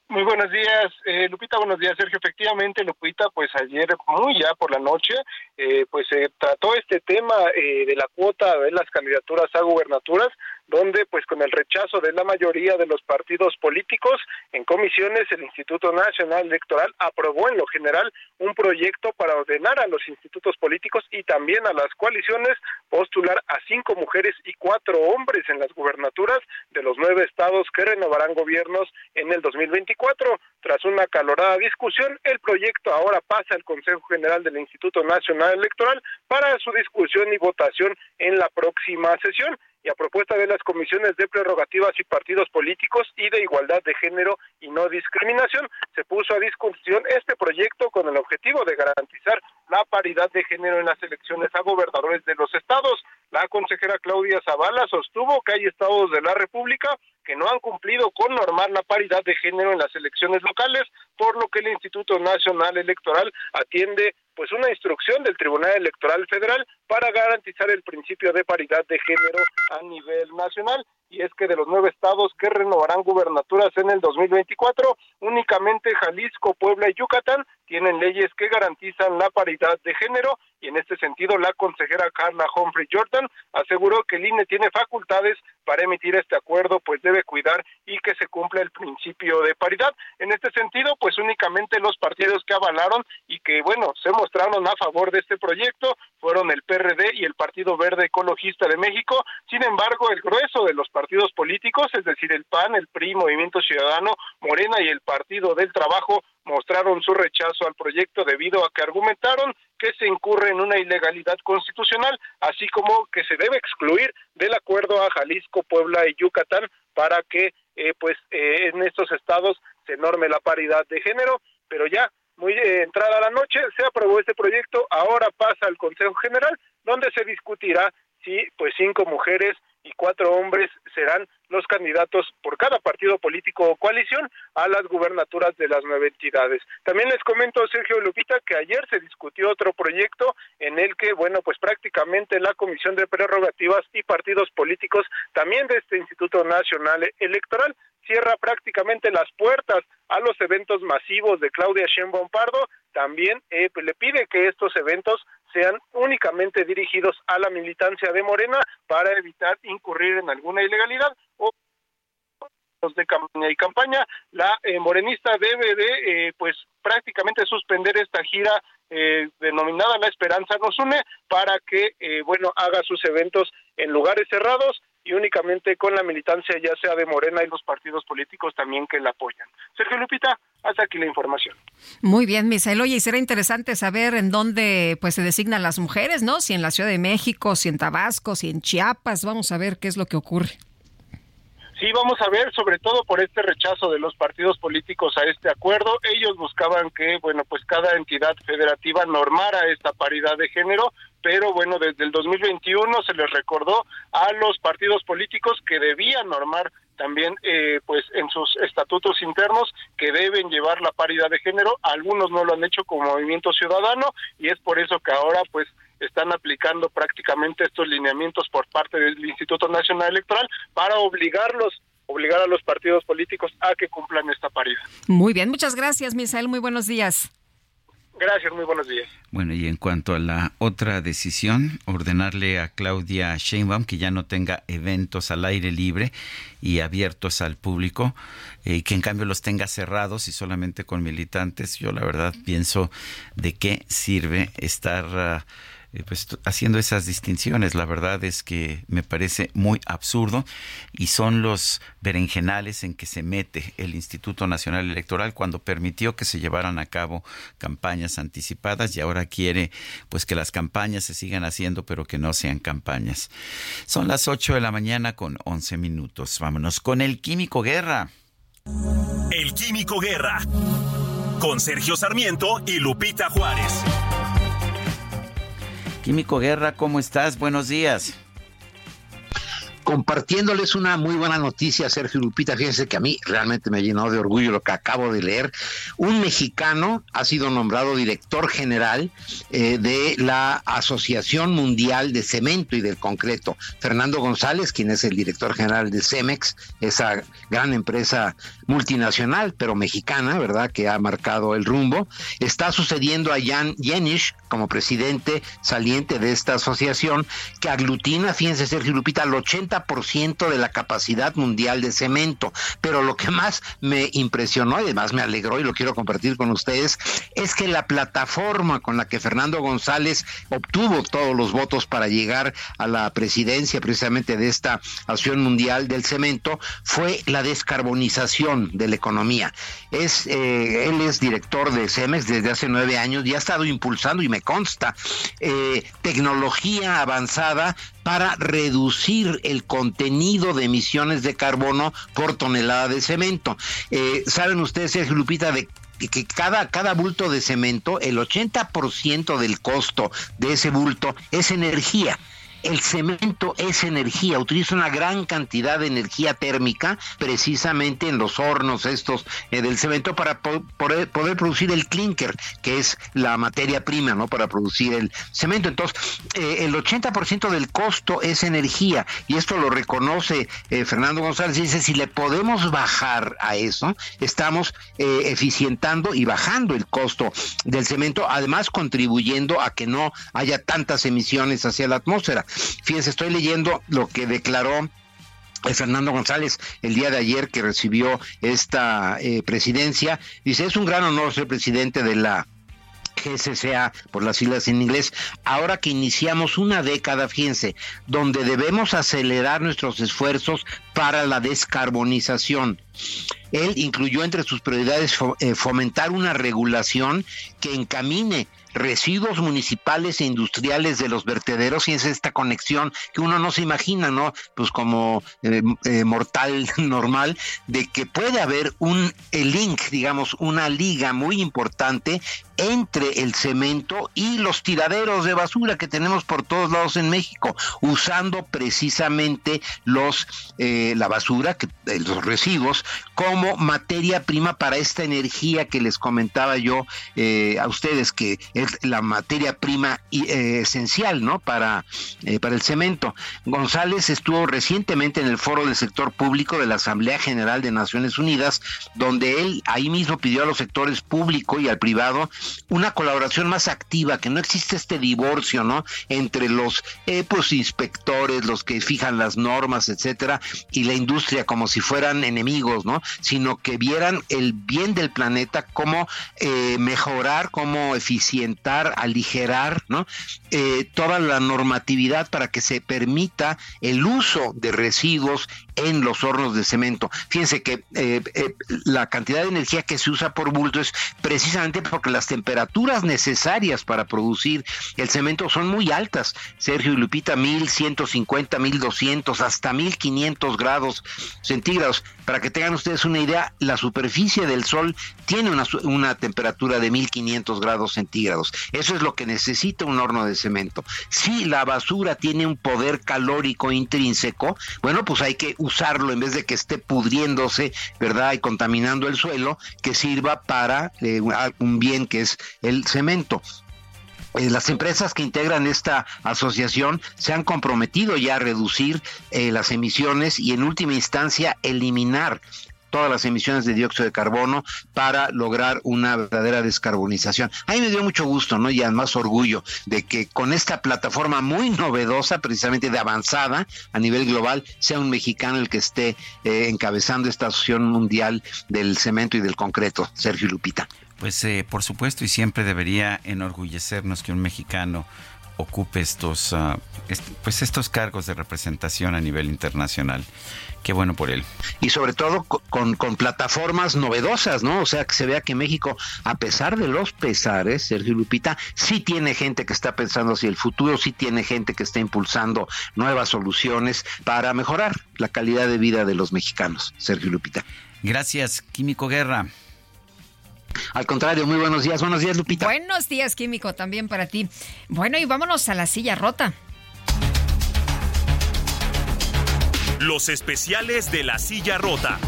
Muy buenos días, eh, Lupita, buenos días, Sergio. Efectivamente, Lupita, pues ayer, muy ya por la noche, eh, pues se trató este tema eh, de la cuota de las candidaturas a gubernaturas donde pues con el rechazo de la mayoría de los partidos políticos en comisiones el Instituto Nacional Electoral aprobó en lo general un proyecto para ordenar a los institutos políticos y también a las coaliciones postular a cinco mujeres y cuatro hombres en las gubernaturas de los nueve estados que renovarán gobiernos en el 2024. Tras una calorada discusión, el proyecto ahora pasa al Consejo General del Instituto Nacional Electoral para su discusión y votación en la próxima sesión y a propuesta de las comisiones de prerrogativas y partidos políticos y de igualdad de género y no discriminación, se puso a discusión este proyecto con el objetivo de garantizar la paridad de género en las elecciones a gobernadores de los estados. La consejera Claudia Zavala sostuvo que hay estados de la República que no han cumplido con normar la paridad de género en las elecciones locales, por lo que el Instituto Nacional Electoral atiende pues una instrucción del Tribunal Electoral Federal para garantizar el principio de paridad de género a nivel nacional y es que de los nueve estados que renovarán gubernaturas en el 2024, únicamente Jalisco, Puebla y Yucatán tienen leyes que garantizan la paridad de género y en este sentido la consejera Carla Humphrey Jordan aseguró que el INE tiene facultades para emitir este acuerdo, pues debe cuidar y que se cumpla el principio de paridad. En este sentido, pues únicamente los partidos que avalaron y que, bueno, se mostraron a favor de este proyecto fueron el PRD y el Partido Verde Ecologista de México. Sin embargo, el grueso de los partidos políticos, es decir, el PAN, el PRI, Movimiento Ciudadano, Morena y el Partido del Trabajo, mostraron su rechazo al proyecto debido a que argumentaron que se incurre en una ilegalidad constitucional, así como que se debe excluir del acuerdo a Jalisco, Puebla y Yucatán para que eh, pues eh, en estos estados se norme la paridad de género, pero ya muy eh, entrada la noche se aprobó este proyecto, ahora pasa al Consejo General donde se discutirá si pues cinco mujeres y cuatro hombres serán los candidatos por cada partido político o coalición a las gubernaturas de las nueve entidades. También les comento, Sergio Lupita, que ayer se discutió otro proyecto en el que, bueno, pues prácticamente la Comisión de Prerrogativas y Partidos Políticos, también de este Instituto Nacional Electoral, cierra prácticamente las puertas a los eventos masivos de Claudia Sheinbaum Pardo, también eh, le pide que estos eventos sean únicamente dirigidos a la militancia de Morena para evitar incurrir en alguna ilegalidad o de campaña y campaña, la eh, morenista debe de, eh, pues, prácticamente suspender esta gira eh, denominada La Esperanza nos une para que, bueno, haga sus eventos en lugares cerrados y únicamente con la militancia ya sea de Morena y los partidos políticos también que la apoyan. Sergio Lupita, hasta aquí la información. Muy bien, Misael. Oye, y será interesante saber en dónde pues se designan las mujeres, ¿no? Si en la Ciudad de México, si en Tabasco, si en Chiapas. Vamos a ver qué es lo que ocurre. Sí, vamos a ver, sobre todo por este rechazo de los partidos políticos a este acuerdo. Ellos buscaban que, bueno, pues cada entidad federativa normara esta paridad de género, pero bueno, desde el 2021 se les recordó a los partidos políticos que debían normar también, eh, pues en sus estatutos internos, que deben llevar la paridad de género. Algunos no lo han hecho como Movimiento Ciudadano y es por eso que ahora, pues, están aplicando prácticamente estos lineamientos por parte del Instituto Nacional Electoral para obligarlos obligar a los partidos políticos a que cumplan esta paridad. Muy bien, muchas gracias, Misael, muy buenos días. Gracias, muy buenos días. Bueno, y en cuanto a la otra decisión, ordenarle a Claudia Sheinbaum que ya no tenga eventos al aire libre y abiertos al público, y eh, que en cambio los tenga cerrados y solamente con militantes, yo la verdad pienso de qué sirve estar... Ah, pues haciendo esas distinciones. La verdad es que me parece muy absurdo y son los berenjenales en que se mete el Instituto Nacional Electoral cuando permitió que se llevaran a cabo campañas anticipadas y ahora quiere pues que las campañas se sigan haciendo pero que no sean campañas. Son las 8 de la mañana con 11 minutos. Vámonos con el Químico Guerra. El Químico Guerra con Sergio Sarmiento y Lupita Juárez. Químico Guerra, ¿cómo estás? Buenos días compartiéndoles una muy buena noticia, Sergio Lupita. Fíjense que a mí realmente me llenó de orgullo lo que acabo de leer. Un mexicano ha sido nombrado director general eh, de la Asociación Mundial de Cemento y del Concreto. Fernando González, quien es el director general de Cemex, esa gran empresa multinacional, pero mexicana, ¿verdad?, que ha marcado el rumbo. Está sucediendo a Jan Jenisch como presidente saliente de esta asociación que aglutina, fíjense, Sergio Lupita, al 80 ciento de la capacidad mundial de cemento. Pero lo que más me impresionó y además me alegró y lo quiero compartir con ustedes es que la plataforma con la que Fernando González obtuvo todos los votos para llegar a la presidencia precisamente de esta Asociación Mundial del Cemento fue la descarbonización de la economía. Es, eh, él es director de Cemex desde hace nueve años y ha estado impulsando y me consta, eh, tecnología avanzada para reducir el contenido de emisiones de carbono por tonelada de cemento. Eh, Saben ustedes, Sergio Lupita, de que cada, cada bulto de cemento, el 80% del costo de ese bulto es energía el cemento es energía, utiliza una gran cantidad de energía térmica precisamente en los hornos estos eh, del cemento para poder, producir el clinker, que es la materia prima, ¿no? Para producir el cemento. Entonces, eh, el 80% del costo es energía y esto lo reconoce eh, Fernando González. Dice, si le podemos bajar a eso, estamos eficientando y bajando el costo del cemento, además contribuyendo a que no haya tantas emisiones hacia la atmósfera. Fíjense, estoy leyendo lo que declaró eh, Fernando González el día de ayer que recibió esta eh, presidencia. Dice, es un gran honor ser presidente de la GSCA por las siglas en inglés, ahora que iniciamos una década, fíjense, donde debemos acelerar nuestros esfuerzos para la descarbonización. Él incluyó entre sus prioridades eh, fomentar una regulación que encamine residuos municipales e industriales de los vertederos y es esta conexión que uno no se imagina, ¿no? Pues como eh, eh, mortal normal, de que puede haber un link, digamos, una liga muy importante entre el cemento y los tiraderos de basura que tenemos por todos lados en México, usando precisamente los eh, la basura, eh, los residuos, como materia prima para esta energía que les comentaba yo eh, a ustedes, que es la materia prima esencial, ¿no? Para, para el cemento. González estuvo recientemente en el foro del sector público de la Asamblea General de Naciones Unidas, donde él ahí mismo pidió a los sectores público y al privado una colaboración más activa, que no existe este divorcio, ¿no? Entre los eh, pues, inspectores, los que fijan las normas, etcétera, y la industria como si fueran enemigos, ¿no? Sino que vieran el bien del planeta, cómo eh, mejorar, cómo eficientar, aligerar, ¿no? Eh, toda la normatividad para que se permita el uso de residuos en los hornos de cemento. Fíjense que eh, eh, la cantidad de energía que se usa por bulto es precisamente porque las temperaturas necesarias para producir el cemento son muy altas. Sergio y Lupita, 1150, 1200, hasta 1500 grados centígrados. Para que tengan ustedes una idea, la superficie del Sol tiene una, una temperatura de 1500 grados centígrados. Eso es lo que necesita un horno de cemento. Si la basura tiene un poder calórico intrínseco, bueno, pues hay que usarlo en vez de que esté pudriéndose, ¿verdad? Y contaminando el suelo, que sirva para eh, un bien que es el cemento eh, las empresas que integran esta asociación se han comprometido ya a reducir eh, las emisiones y en última instancia eliminar todas las emisiones de dióxido de carbono para lograr una verdadera descarbonización. A mí me dio mucho gusto, ¿no? Y además orgullo de que con esta plataforma muy novedosa, precisamente de avanzada a nivel global, sea un mexicano el que esté eh, encabezando esta asociación mundial del cemento y del concreto, Sergio Lupita. Pues eh, por supuesto y siempre debería enorgullecernos que un mexicano ocupe estos, ah, pues estos cargos de representación a nivel internacional. Qué bueno por él. Y sobre todo con, plataformas novedosas, ¿no? O sea, que se vea que México, a pesar de los pesares, Sergio Lupita, sí tiene gente que está pensando hacia el futuro, sí tiene gente que está impulsando nuevas soluciones para mejorar la calidad de vida de los mexicanos, Sergio Lupita. Gracias, Químico Guerra. Al contrario, muy buenos días. Buenos días, Lupita. Buenos días, Químico, también para ti. Bueno, y vámonos a la silla rota. Los especiales de la silla rota.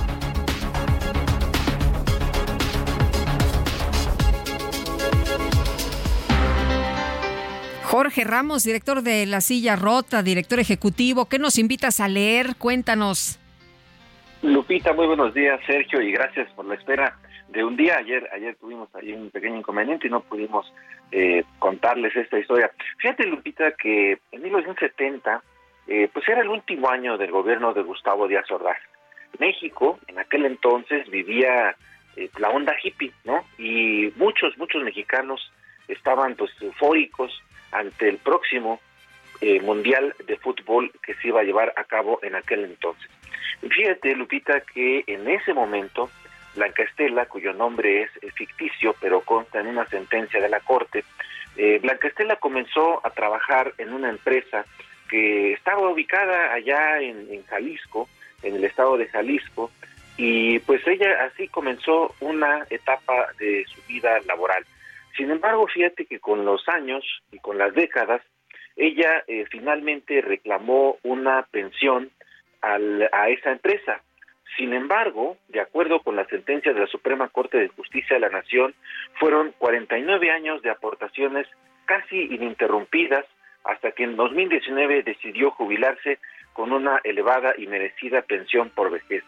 Jorge Ramos, director de La Silla Rota, director ejecutivo, ¿qué nos invitas a leer? Cuéntanos. Lupita, muy buenos días, Sergio, y gracias por la espera de un día. Ayer, ayer tuvimos ahí un pequeño inconveniente y no pudimos eh, contarles esta historia. Fíjate, Lupita, que en 1970 eh, pues era el último año del gobierno de Gustavo Díaz Ordaz. México en aquel entonces vivía eh, la onda hippie, ¿no? Y muchos, muchos mexicanos estaban pues eufóricos ante el próximo eh, mundial de fútbol que se iba a llevar a cabo en aquel entonces. Fíjate, Lupita, que en ese momento Blanca Estela, cuyo nombre es ficticio, pero consta en una sentencia de la Corte, Eh, Blanca Estela comenzó a trabajar en una empresa que estaba ubicada allá en, Jalisco, en el estado de Jalisco, y pues ella así comenzó una etapa de su vida laboral. Sin embargo, fíjate que con los años y con las décadas, ella eh, finalmente reclamó una pensión a esa empresa. Sin embargo, de acuerdo con la sentencia de la Suprema Corte de Justicia de la Nación, fueron 49 años de aportaciones casi ininterrumpidas hasta que en 2019 decidió jubilarse con una elevada y merecida pensión por vejez.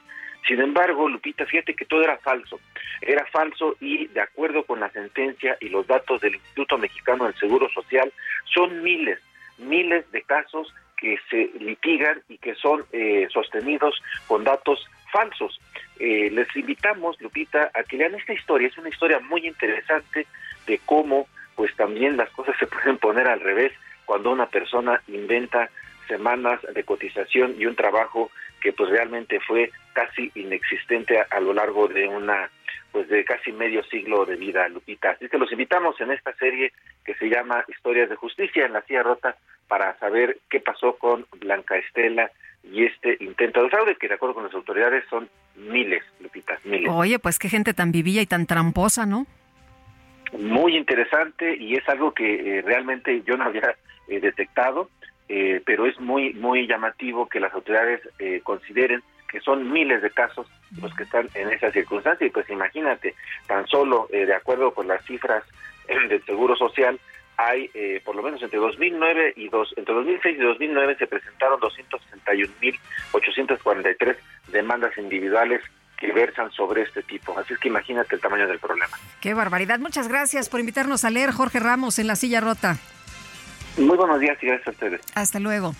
Sin embargo, Lupita, fíjate que todo era falso. Era falso y de acuerdo con la sentencia y los datos del Instituto Mexicano del Seguro Social, son miles, miles de casos que se litigan y que son eh, sostenidos con datos falsos. Eh, les invitamos, Lupita, a que lean esta historia. Es una historia muy interesante de cómo, pues también las cosas se pueden poner al revés cuando una persona inventa semanas de cotización y un trabajo que pues realmente fue casi inexistente a, lo largo de una pues de casi medio siglo de vida, Lupita. Así que los invitamos en esta serie que se llama Historias de Justicia en la Silla Rota para saber qué pasó con Blanca Estela y este intento de fraude, que de acuerdo con las autoridades son miles, Lupita, miles. Oye, pues qué gente tan vivilla y tan tramposa, ¿no? Muy interesante y es algo que eh, realmente yo no había eh, detectado, eh, pero es muy, muy llamativo que las autoridades consideren que son miles de casos los que están en esa circunstancia. Y pues imagínate, tan solo de acuerdo con las cifras del Seguro Social, hay eh, por lo menos entre 2009 y dos, entre 2006 y 2009 se presentaron 261.843 demandas individuales que versan sobre este tipo. Así es que imagínate el tamaño del problema. Qué barbaridad. Muchas gracias por invitarnos a leer Jorge Ramos en La Silla Rota. Muy buenos días y gracias a ustedes. Hasta luego.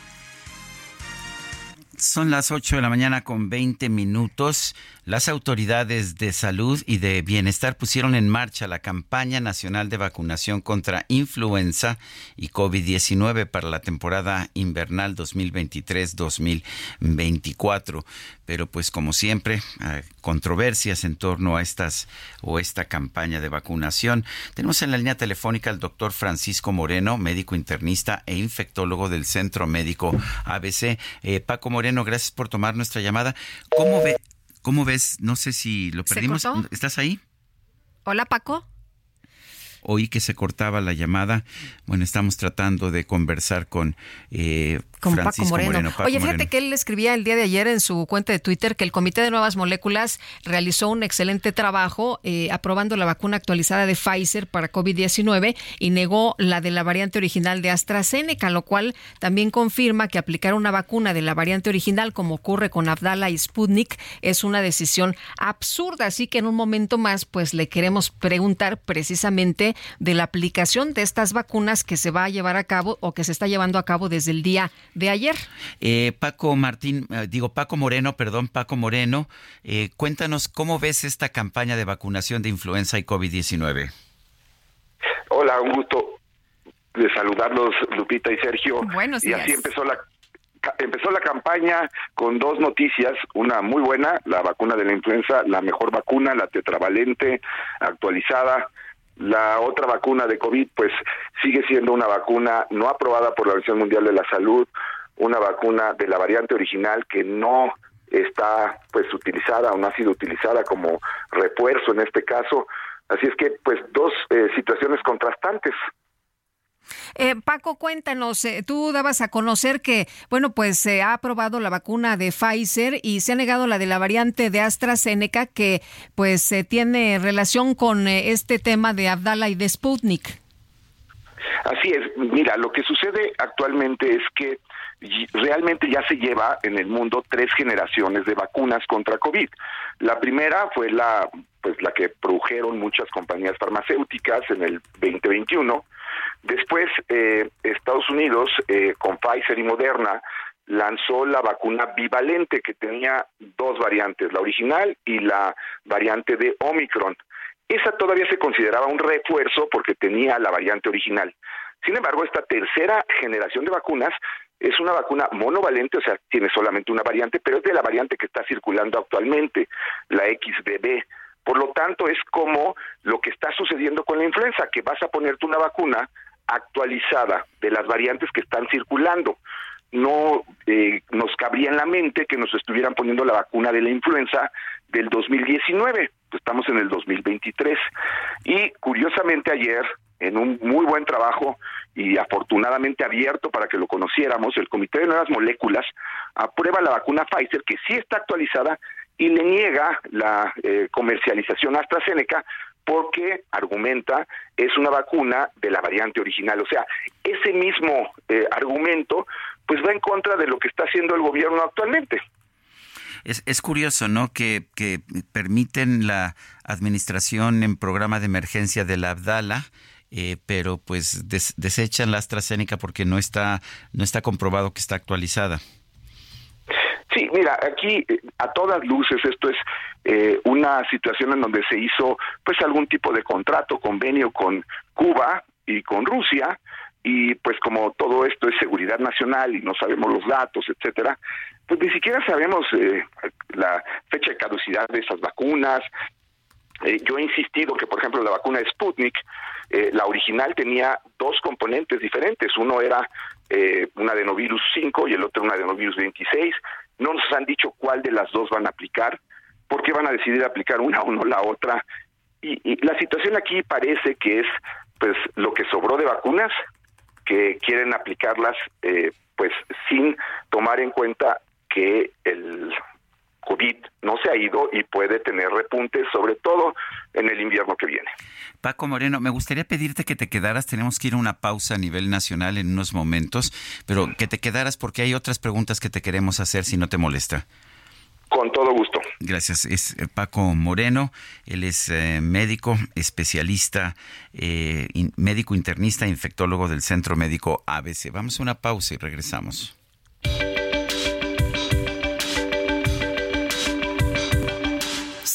Son las 8 de la mañana con 20 minutos. Las autoridades de salud y de bienestar pusieron en marcha la campaña nacional de vacunación contra influenza y COVID-19 para la temporada invernal 2023-2024. Pero pues como siempre, controversias en torno a estas o esta campaña de vacunación. Tenemos en la línea telefónica al doctor Francisco Moreno, médico internista e infectólogo del Centro Médico ABC. Eh, Paco Moreno, gracias por tomar nuestra llamada. ¿Cómo ve, ¿Cómo ves? No sé si lo perdimos. ¿Estás ahí? Hola, Paco oí que se cortaba la llamada. Bueno, estamos tratando de conversar con, eh, Francisco Paco Moreno. Oye, fíjate que él escribía el día de ayer en su cuenta de Twitter que el Comité de Nuevas Moléculas realizó un excelente trabajo eh, aprobando la vacuna actualizada de Pfizer para COVID-19 y negó la de la variante original de AstraZeneca, lo cual también confirma que aplicar una vacuna de la variante original, como ocurre con Abdala y Sputnik, es una decisión absurda. Así que en un momento más, pues le queremos preguntar precisamente de la aplicación de estas vacunas que se va a llevar a cabo o que se está llevando a cabo desde el día de ayer. Eh, Paco Martín, eh, digo Paco Moreno, perdón, Paco Moreno, eh, cuéntanos cómo ves esta campaña de vacunación de influenza y COVID-19. Hola, un gusto de saludarlos, Lupita y Sergio. Buenos días. Y así empezó la empezó la campaña con dos noticias, una muy buena, la vacuna de la influenza, la mejor vacuna, la tetravalente actualizada, la otra vacuna de COVID, pues sigue siendo una vacuna no aprobada por la Organización Mundial de la Salud, una vacuna de la variante original que no está pues utilizada o no ha sido utilizada como refuerzo en este caso. Así es que pues dos eh, situaciones contrastantes. Eh, Paco, cuéntanos, eh, tú dabas a conocer que, bueno, pues se ha aprobado la vacuna de Pfizer y se ha negado la de la variante de AstraZeneca que pues se tiene relación con eh, este tema de Abdala y de Sputnik. Así es, mira, lo que sucede actualmente es que realmente ya se lleva en el mundo tres generaciones de vacunas contra COVID. La primera fue la pues la que produjeron muchas compañías farmacéuticas en el 2021 Después, eh, Estados Unidos, eh, con Pfizer y Moderna, lanzó la vacuna bivalente que tenía dos variantes, la original y la variante de Omicron. Esa todavía se consideraba un refuerzo porque tenía la variante original. Sin embargo, esta tercera generación de vacunas es una vacuna monovalente, o sea, tiene solamente una variante, pero es de la variante que está circulando actualmente, la XBB. Por lo tanto, es como lo que está sucediendo con la influenza, que vas a ponerte una vacuna actualizada de las variantes que están circulando. No eh, nos cabría en la mente que nos estuvieran poniendo la vacuna de la influenza del 2019. Estamos en el 2023. Y curiosamente ayer, en un muy buen trabajo y afortunadamente abierto para que lo conociéramos, el Comité de Nuevas Moléculas aprueba la vacuna Pfizer, que sí está actualizada, y le niega la eh, comercialización AstraZeneca porque argumenta es una vacuna de la variante original. O sea, ese mismo eh, argumento pues va en contra de lo que está haciendo el gobierno actualmente. Es, es curioso, ¿no? Que, que permiten la administración en programa de emergencia de la Abdala, eh, pero pues desechan la AstraZeneca porque no está, no está comprobado que está actualizada. Sí, mira, aquí eh, a todas luces esto es eh, una situación en donde se hizo pues algún tipo de contrato, convenio con Cuba y con Rusia y pues como todo esto es seguridad nacional y no sabemos los datos, etcétera, pues ni siquiera sabemos eh, la fecha de caducidad de esas vacunas. yo he insistido que, por ejemplo, la vacuna Sputnik, la original tenía dos componentes diferentes. Uno era eh, un adenovirus 5 y el otro un adenovirus 26. No nos han dicho cuál de las dos van a aplicar, por qué van a decidir aplicar una o no la otra. Y, la situación aquí parece que es pues lo que sobró de vacunas que quieren aplicarlas eh, pues sin tomar en cuenta que el COVID no se ha ido y puede tener repuntes, sobre todo en el invierno que viene. Paco Moreno, me gustaría pedirte que te quedaras, tenemos que ir a una pausa a nivel nacional en unos momentos, pero que te quedaras porque hay otras preguntas que te queremos hacer si no te molesta. Con todo gusto. Gracias. Es eh, Paco Moreno, él es eh, médico, especialista, eh, médico internista, infectólogo del Centro Médico ABC. Vamos a una pausa y regresamos.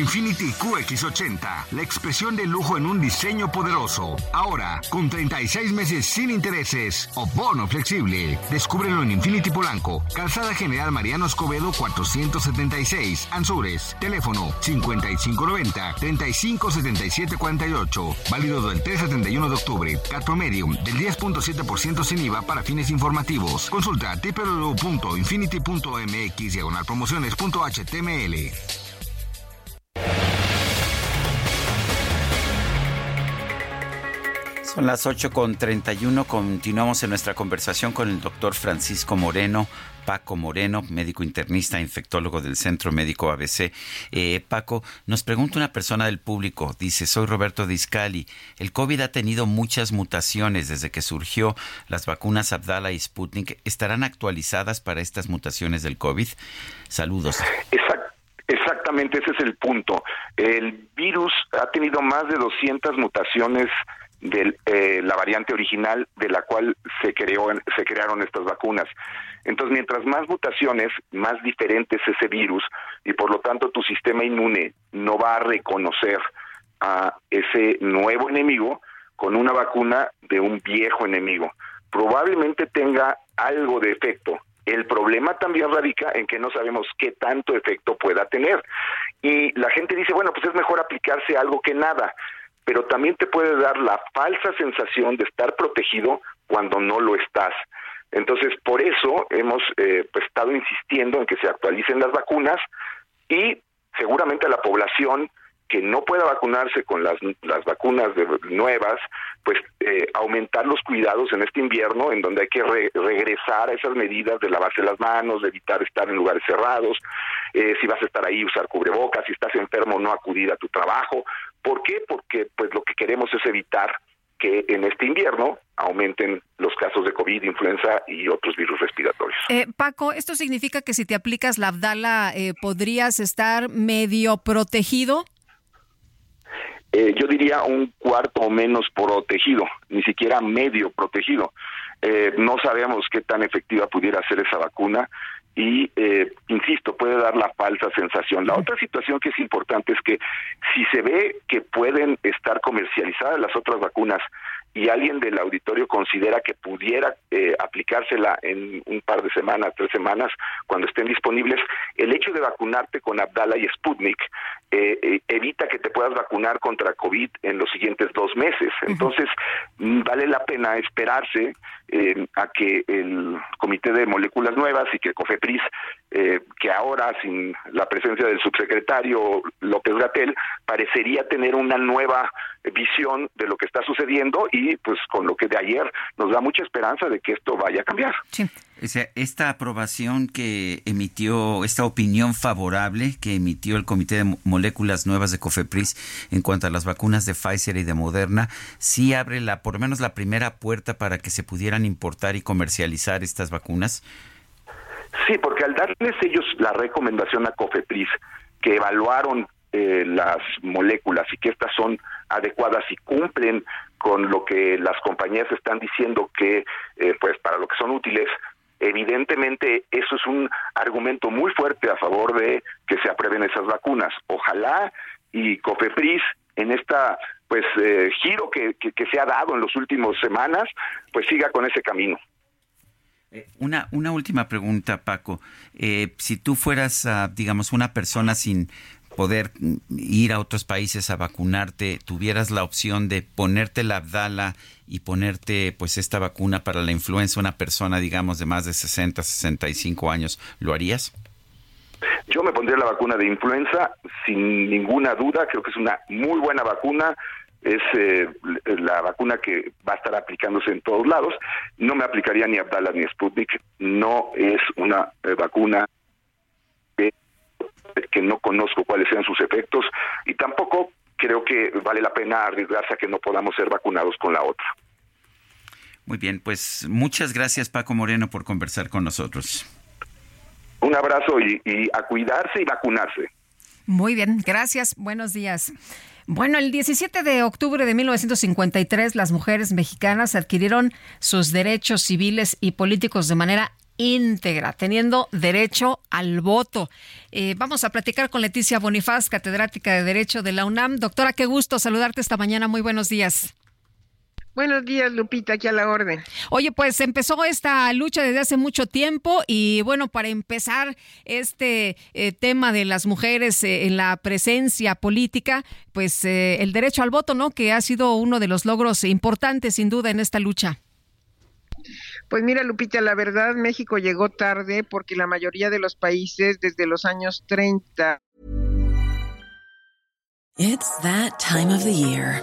Infinity QX80, la expresión de lujo en un diseño poderoso. Ahora, con 36 meses sin intereses o bono flexible. Descúbrelo en Infinity Polanco, Calzada General Mariano Escobedo 476, Anzures. Teléfono 5590-357748. Válido del 3 al 31 de octubre. Cat promedio del 10.7% sin IVA para fines informativos. Consulta www.infinity.mx diagonal promociones.html. Son las 8 con 31. Continuamos en nuestra conversación con el doctor Francisco Moreno, Paco Moreno, médico internista, infectólogo del Centro Médico ABC. Eh, Paco, nos pregunta una persona del público, dice, soy Roberto Discali. El COVID ha tenido muchas mutaciones desde que surgió las vacunas Abdala y Sputnik. ¿Estarán actualizadas para estas mutaciones del COVID? Saludos. Exactamente, ese es el punto. El virus ha tenido más de 200 mutaciones de eh, la variante original de la cual se creó se crearon estas vacunas. Entonces, mientras más mutaciones, más diferente es ese virus y por lo tanto tu sistema inmune no va a reconocer a ese nuevo enemigo con una vacuna de un viejo enemigo. Probablemente tenga algo de efecto. El problema también radica en que no sabemos qué tanto efecto pueda tener. Y la gente dice, bueno, pues es mejor aplicarse algo que nada pero también te puede dar la falsa sensación de estar protegido cuando no lo estás. Entonces, por eso hemos eh, pues, estado insistiendo en que se actualicen las vacunas y seguramente la población que no pueda vacunarse con las, las vacunas de, nuevas, pues eh, aumentar los cuidados en este invierno, en donde hay que regresar a esas medidas de lavarse las manos, de evitar estar en lugares cerrados, eh, si vas a estar ahí, usar cubrebocas, si estás enfermo, no acudir a tu trabajo. ¿Por qué? Porque pues lo que queremos es evitar que en este invierno aumenten los casos de COVID, influenza y otros virus respiratorios. Eh, Paco, ¿esto significa que si te aplicas la Abdala eh, podrías estar medio protegido? Eh, yo diría un cuarto o menos protegido, ni siquiera medio protegido. no sabemos qué tan efectiva pudiera ser esa vacuna y, eh, insisto, puede dar la falsa sensación. La otra situación que es importante es que si se ve que pueden estar comercializadas las otras vacunas y alguien del auditorio considera que pudiera eh, aplicársela en un par de semanas, tres semanas, cuando estén disponibles, el hecho de vacunarte con Abdala y Sputnik eh, eh, evita que te puedas vacunar contra COVID en los siguientes dos meses. Entonces, mm, vale la pena esperarse a que el Comité de Moléculas Nuevas y que COFEPRIS, que ahora sin la presencia del subsecretario López Gatel, parecería tener una nueva visión de lo que está sucediendo y pues con lo que de ayer nos da mucha esperanza de que esto vaya a cambiar. Sí. O sea, esta aprobación que emitió, esta opinión favorable que emitió el Comité de Moléculas Nuevas de COFEPRIS en cuanto a las vacunas de Pfizer y de Moderna, sí abre la, por lo menos la primera puerta para que se pudieran importar y comercializar estas vacunas. Sí, porque al darles ellos la recomendación a COFEPRIS, que evaluaron eh, las moléculas y que estas son adecuadas y cumplen con lo que las compañías están diciendo que eh, pues para lo que son útiles evidentemente eso es un argumento muy fuerte a favor de que se aprueben esas vacunas. Ojalá y Cofepris en esta pues eh, giro que, que, se ha dado en las últimas semanas pues siga con ese camino una, una última pregunta, Paco. si tú fueras, digamos, una persona sin poder ir a otros países a vacunarte, tuvieras la opción de ponerte la Abdala y ponerte pues esta vacuna para la influenza una persona digamos de más de 60, 65 años, ¿lo harías? Yo me pondría la vacuna de influenza sin ninguna duda, creo que es una muy buena vacuna, es eh, la vacuna que va a estar aplicándose en todos lados. No me aplicaría ni Abdala ni Sputnik, no es una eh, vacuna que no conozco cuáles sean sus efectos y tampoco creo que vale la pena arriesgarse a que no podamos ser vacunados con la otra. Muy bien, pues muchas gracias Paco Moreno por conversar con nosotros. Un abrazo y, a cuidarse y vacunarse. Muy bien, gracias. Buenos días. Bueno, el 17 de octubre de 1953 las mujeres mexicanas adquirieron sus derechos civiles y políticos de manera íntegra, teniendo derecho al voto. Eh, vamos a platicar con Leticia Bonifaz, catedrática de Derecho de la UNAM. Doctora, qué gusto saludarte esta mañana. Muy buenos días. Buenos días, Lupita, aquí a la orden. Oye, pues empezó esta lucha desde hace mucho tiempo y bueno, para empezar este eh, tema de las mujeres eh, en la presencia política, pues el derecho al voto, ¿no? Que ha sido uno de los logros importantes, sin duda, en esta lucha. Pues mira, Lupita, la verdad México llegó tarde porque la mayoría de los países desde los años 30. It's that time of the year.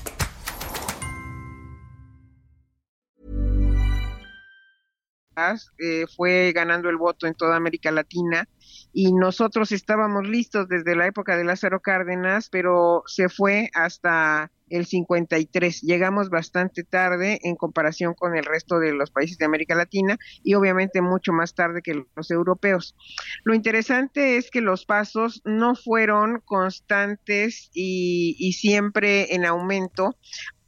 Eh, fue ganando el voto en toda América Latina y nosotros estábamos listos desde la época de Lázaro Cárdenas, pero se fue hasta el 53. Llegamos bastante tarde en comparación con el resto de los países de América Latina y obviamente mucho más tarde que los europeos. Lo interesante es que los pasos no fueron constantes y, y siempre en aumento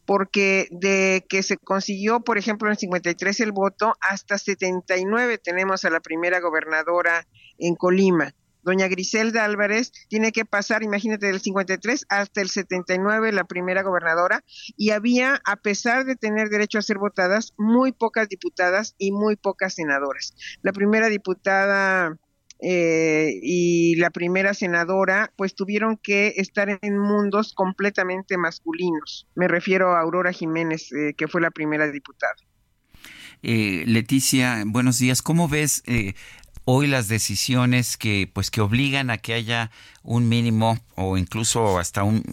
porque de que se consiguió, por ejemplo, en el 53 el voto, hasta 79 tenemos a la primera gobernadora en Colima doña Griselda Álvarez tiene que pasar, imagínate, del 53 hasta el 79, la primera gobernadora, y había, a pesar de tener derecho a ser votadas, muy pocas diputadas y muy pocas senadoras. La primera diputada eh, y la primera senadora, pues tuvieron que estar en mundos completamente masculinos. Me refiero a Aurora Jiménez, eh, que fue la primera diputada. Eh, Leticia, buenos días. ¿Cómo ves eh, hoy las decisiones que pues que obligan a que haya un mínimo o incluso hasta un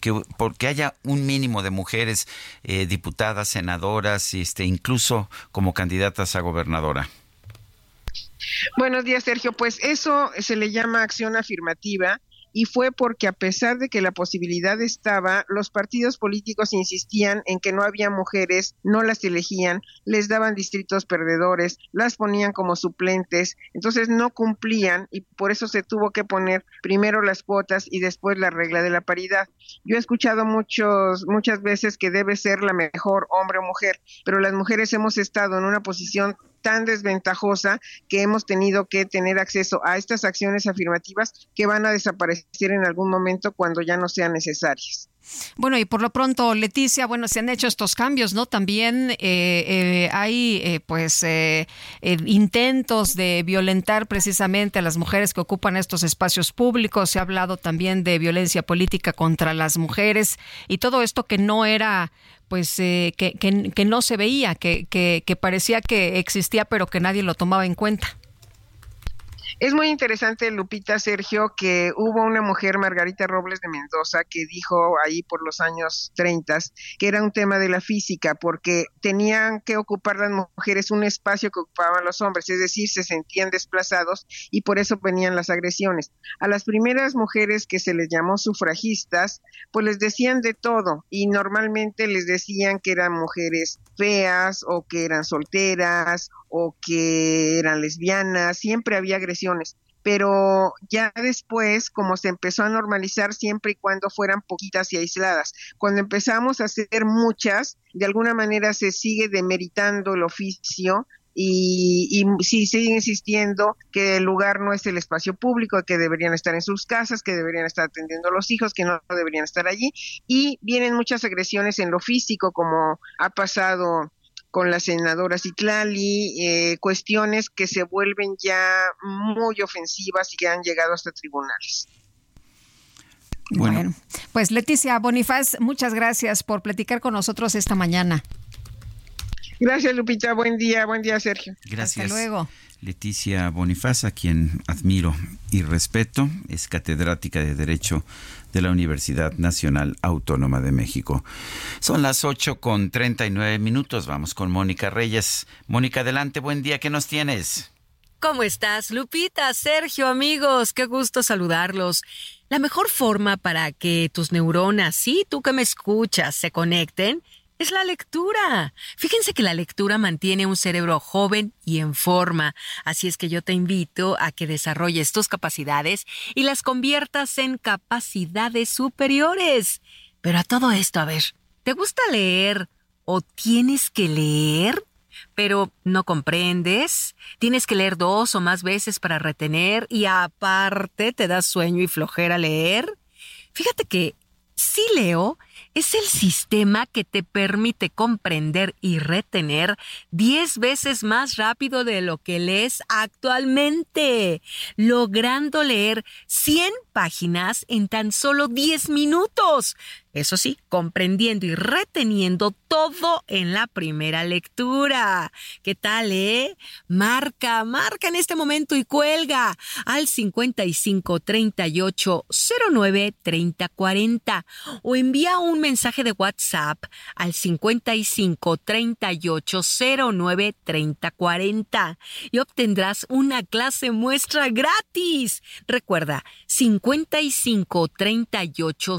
que porque haya un mínimo de mujeres eh, diputadas, senadoras, este incluso como candidatas a gobernadora? Buenos días, Sergio. Pues eso se le llama acción afirmativa y fue porque a pesar de que la posibilidad estaba, los partidos políticos insistían en que no había mujeres, no las elegían, les daban distritos perdedores, las ponían como suplentes, entonces no cumplían y por eso se tuvo que poner primero las cuotas y después la regla de la paridad. Yo he escuchado muchos muchas veces que debe ser la mejor hombre o mujer, pero las mujeres hemos estado en una posición tan desventajosa que hemos tenido que tener acceso a estas acciones afirmativas que van a desaparecer en algún momento cuando ya no sean necesarias. Bueno, y por lo pronto, Leticia, bueno, se han hecho estos cambios, ¿no? También eh, eh, hay, eh, pues, intentos de violentar precisamente a las mujeres que ocupan estos espacios públicos. Se ha hablado también de violencia política contra las mujeres y todo esto que no era pues eh, que, que, que, no se veía, que, que parecía que existía pero que nadie lo tomaba en cuenta. Es muy interesante, Lupita Sergio, que hubo una mujer, Margarita Robles de Mendoza, que dijo ahí por los años 30 que era un tema de la física, porque tenían que ocupar las mujeres un espacio que ocupaban los hombres, es decir, se sentían desplazados y por eso venían las agresiones. A las primeras mujeres que se les llamó sufragistas, pues les decían de todo y normalmente les decían que eran mujeres feas o que eran solteras o que eran lesbianas, siempre había agresiones, pero ya después, como se empezó a normalizar siempre y cuando fueran poquitas y aisladas, cuando empezamos a hacer muchas, de alguna manera se sigue demeritando el oficio y, y sigue insistiendo que el lugar no es el espacio público, que deberían estar en sus casas, que deberían estar atendiendo a los hijos, que no deberían estar allí. Y vienen muchas agresiones en lo físico, como ha pasado con la senadora Citlali, eh, cuestiones que se vuelven ya muy ofensivas y que han llegado hasta tribunales. Bueno. pues Leticia Bonifaz, muchas gracias por platicar con nosotros esta mañana. Gracias, Lupita. Buen día, buen día, Sergio. Gracias. Hasta luego. Leticia Bonifaz, a quien admiro y respeto, es catedrática de Derecho de la Universidad Nacional Autónoma de México. Son las 8 con 39 minutos. Vamos con Mónica Reyes. Mónica, adelante, buen día, ¿qué nos tienes? ¿Cómo estás, Lupita, Sergio, amigos? Qué gusto saludarlos. La mejor forma para que tus neuronas, sí, tú que me escuchas, se conecten es la lectura. Fíjense que la lectura mantiene un cerebro joven y en forma, así es que yo te invito a que desarrolles tus capacidades y las conviertas en capacidades superiores. Pero a todo esto, a ver, ¿te gusta leer o tienes que leer? Pero no comprendes, tienes que leer dos o más veces para retener y aparte te da sueño y flojera leer. Fíjate que sí leo, es el sistema que te permite comprender y retener 10 veces más rápido de lo que lees actualmente, logrando leer 100 páginas en tan solo 10 minutos. Eso sí, comprendiendo y reteniendo todo en la primera lectura. ¿Qué tal, eh? Marca, marca en este momento y cuelga al 55 38 09 30 40 o envía un mensaje de WhatsApp al 55 38 09 30 40 y obtendrás una clase muestra gratis. Recuerda, 55 38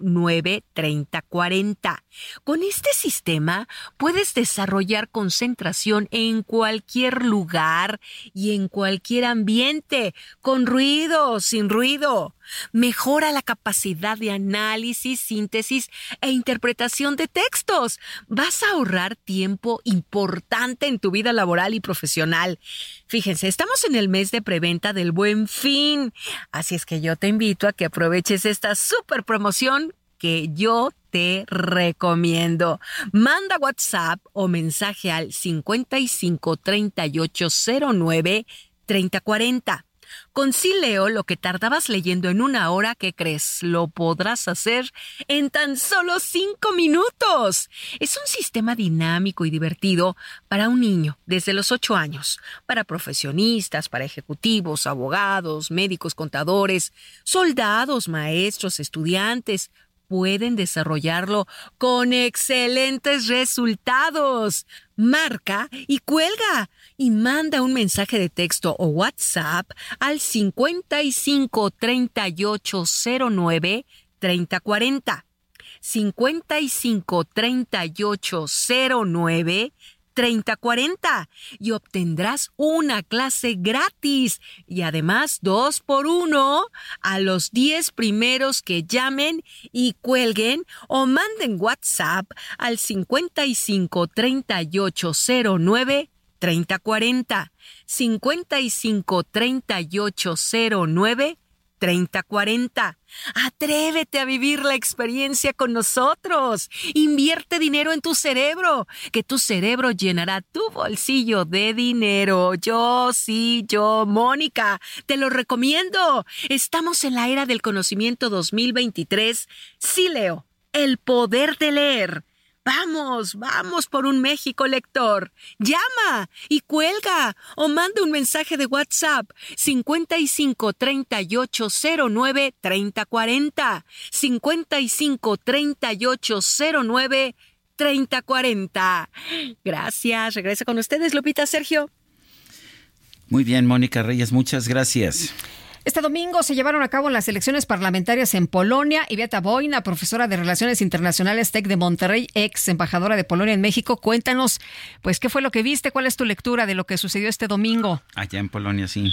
09 3040. Con este sistema puedes desarrollar concentración en cualquier lugar y en cualquier ambiente, con ruido, sin ruido. Mejora la capacidad de análisis, síntesis e interpretación de textos. Vas a ahorrar tiempo importante en tu vida laboral y profesional. Fíjense, estamos en el mes de preventa del buen fin. Así es que yo te invito a que aproveches esta super promoción que yo te recomiendo. Manda WhatsApp o mensaje al 55 3809 3040 Con Sileo, lo que tardabas leyendo en una hora, ¿qué crees? Lo podrás hacer en tan solo cinco minutos. Es un sistema dinámico y divertido para un niño desde los ocho años, para profesionistas, para ejecutivos, abogados, médicos, contadores, soldados, maestros, estudiantes, pueden desarrollarlo con excelentes resultados. Marca y cuelga y manda un mensaje de texto o WhatsApp al 55 3809 3040. 55 3809 3040 y obtendrás una clase gratis. Y además dos por uno a los 10 primeros que llamen y cuelguen o manden WhatsApp al 55 3809 3040 55 3809 3040. Atrévete a vivir la experiencia con nosotros. Invierte dinero en tu cerebro, que tu cerebro llenará tu bolsillo de dinero. Yo, sí, yo, Mónica, te lo recomiendo. Estamos en la era del conocimiento 2023. Sí, Leo, el poder de leer. Vamos, vamos por un México lector. Llama y cuelga o manda un mensaje de WhatsApp 55 38 09 30 40. 55 38 09 30 40. Gracias. Regresa con ustedes, Lupita Sergio. Muy bien, Mónica Reyes, muchas gracias. Este domingo se llevaron a cabo las elecciones parlamentarias en Polonia y Beata Boina, profesora de Relaciones Internacionales TEC de Monterrey, ex embajadora de Polonia en México. Cuéntanos, pues, ¿qué fue lo que viste? ¿Cuál es tu lectura de lo que sucedió este domingo? Allá en Polonia, sí.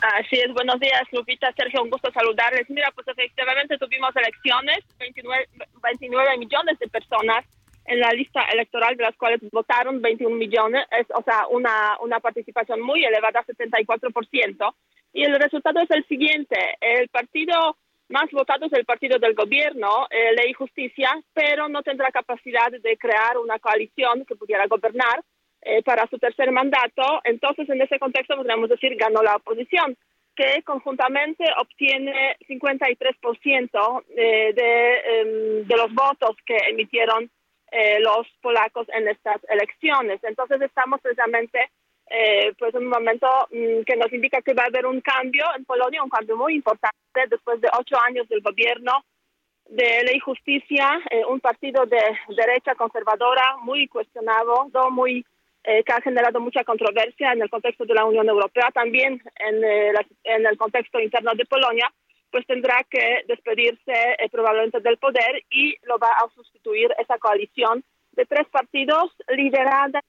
Así es, buenos días, Lupita, Sergio, un gusto saludarles. Mira, pues efectivamente tuvimos elecciones, 29, 29 millones de personas en la lista electoral de las cuales votaron 21 millones, es, o sea, una, una participación muy elevada, 74%. Y el resultado es el siguiente. El partido más votado es el partido del gobierno, eh, Ley y Justicia, pero no tendrá capacidad de crear una coalición que pudiera gobernar eh, para su tercer mandato. Entonces, en ese contexto, podríamos decir, ganó la oposición, que conjuntamente obtiene 53% eh, de, em, de los votos que emitieron eh, los polacos en estas elecciones. Entonces, estamos precisamente eh, pues un momento mm, que nos indica que va a haber un cambio en Polonia, un cambio muy importante después de ocho años del gobierno de ley y justicia, eh, un partido de derecha conservadora muy cuestionado, muy eh, que ha generado mucha controversia en el contexto de la Unión Europea, también en, en el contexto interno de Polonia, pues tendrá que despedirse probablemente del poder y lo va a sustituir esa coalición de tres partidos liderada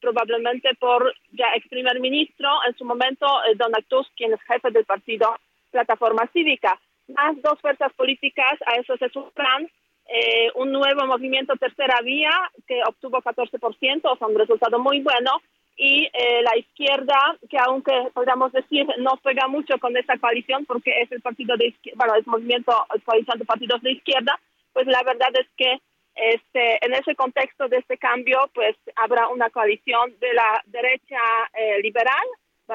probablemente por ya ex primer ministro en su momento eh, Donald Tusk, quien es jefe del partido Plataforma Cívica. Más dos fuerzas políticas, a eso se suman eh, un nuevo movimiento Tercera Vía que obtuvo 14%, o sea, un resultado muy bueno, y eh, la izquierda, que aunque podríamos decir no juega mucho con esa coalición porque es el partido de bueno, es movimiento, coalición de partidos de izquierda, pues la verdad es que este, en ese contexto de este cambio, pues habrá una coalición de la derecha eh, liberal,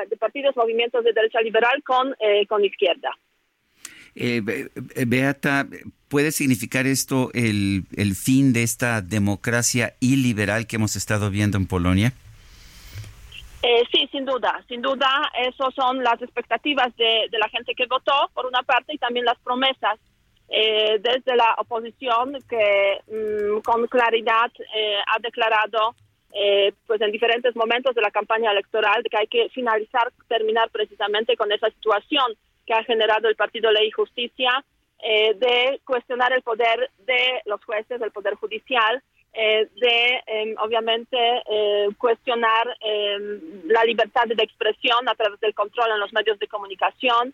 de partidos, movimientos de derecha liberal con, eh, con izquierda. Eh, Beata, ¿puede significar esto el, el fin de esta democracia iliberal que hemos estado viendo en Polonia? sí, sin duda, sin duda, esas son las expectativas de, de, la gente que votó, por una parte, y también las promesas eh, desde la oposición que mm, con claridad eh, ha declarado eh, pues en diferentes momentos de la campaña electoral que hay que finalizar, terminar precisamente con esa situación que ha generado el Partido Ley y Justicia de cuestionar el poder de los jueces, del poder judicial, de em, obviamente cuestionar em, la libertad de expresión a través del control en los medios de comunicación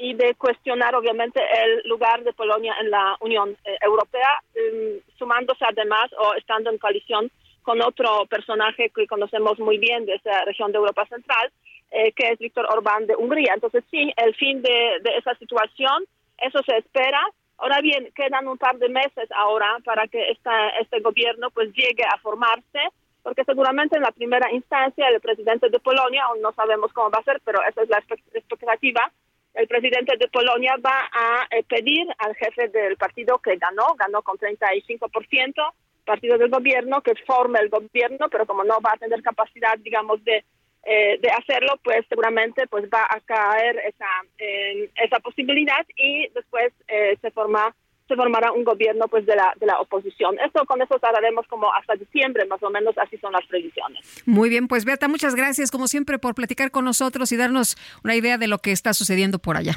y de cuestionar obviamente el lugar de Polonia en la Unión eh, Europea, em, sumándose además o estando en coalición con otro personaje que conocemos muy bien de esa región de Europa Central, eh, que es Víctor Orbán de Hungría. Entonces sí, el fin de, de esa situación, eso se espera. Ahora bien, quedan un par de meses ahora para que esta, este gobierno pues llegue a formarse porque seguramente en la primera instancia el presidente de Polonia, aún no sabemos cómo va a ser, pero esa es la expectativa, el presidente de Polonia va a eh, pedir al jefe del partido que ganó, ganó con 35%, partido del gobierno, que forme el gobierno, pero como no va a tener capacidad, digamos, de, eh, de hacerlo, pues seguramente pues va a caer esa, esa posibilidad y después eh, se forma se formará un gobierno pues de la, de la oposición. Esto con eso tardaremos como hasta diciembre, más o menos así son las previsiones. Muy bien, pues Beata, muchas gracias como siempre por platicar con nosotros y darnos una idea de lo que está sucediendo por allá.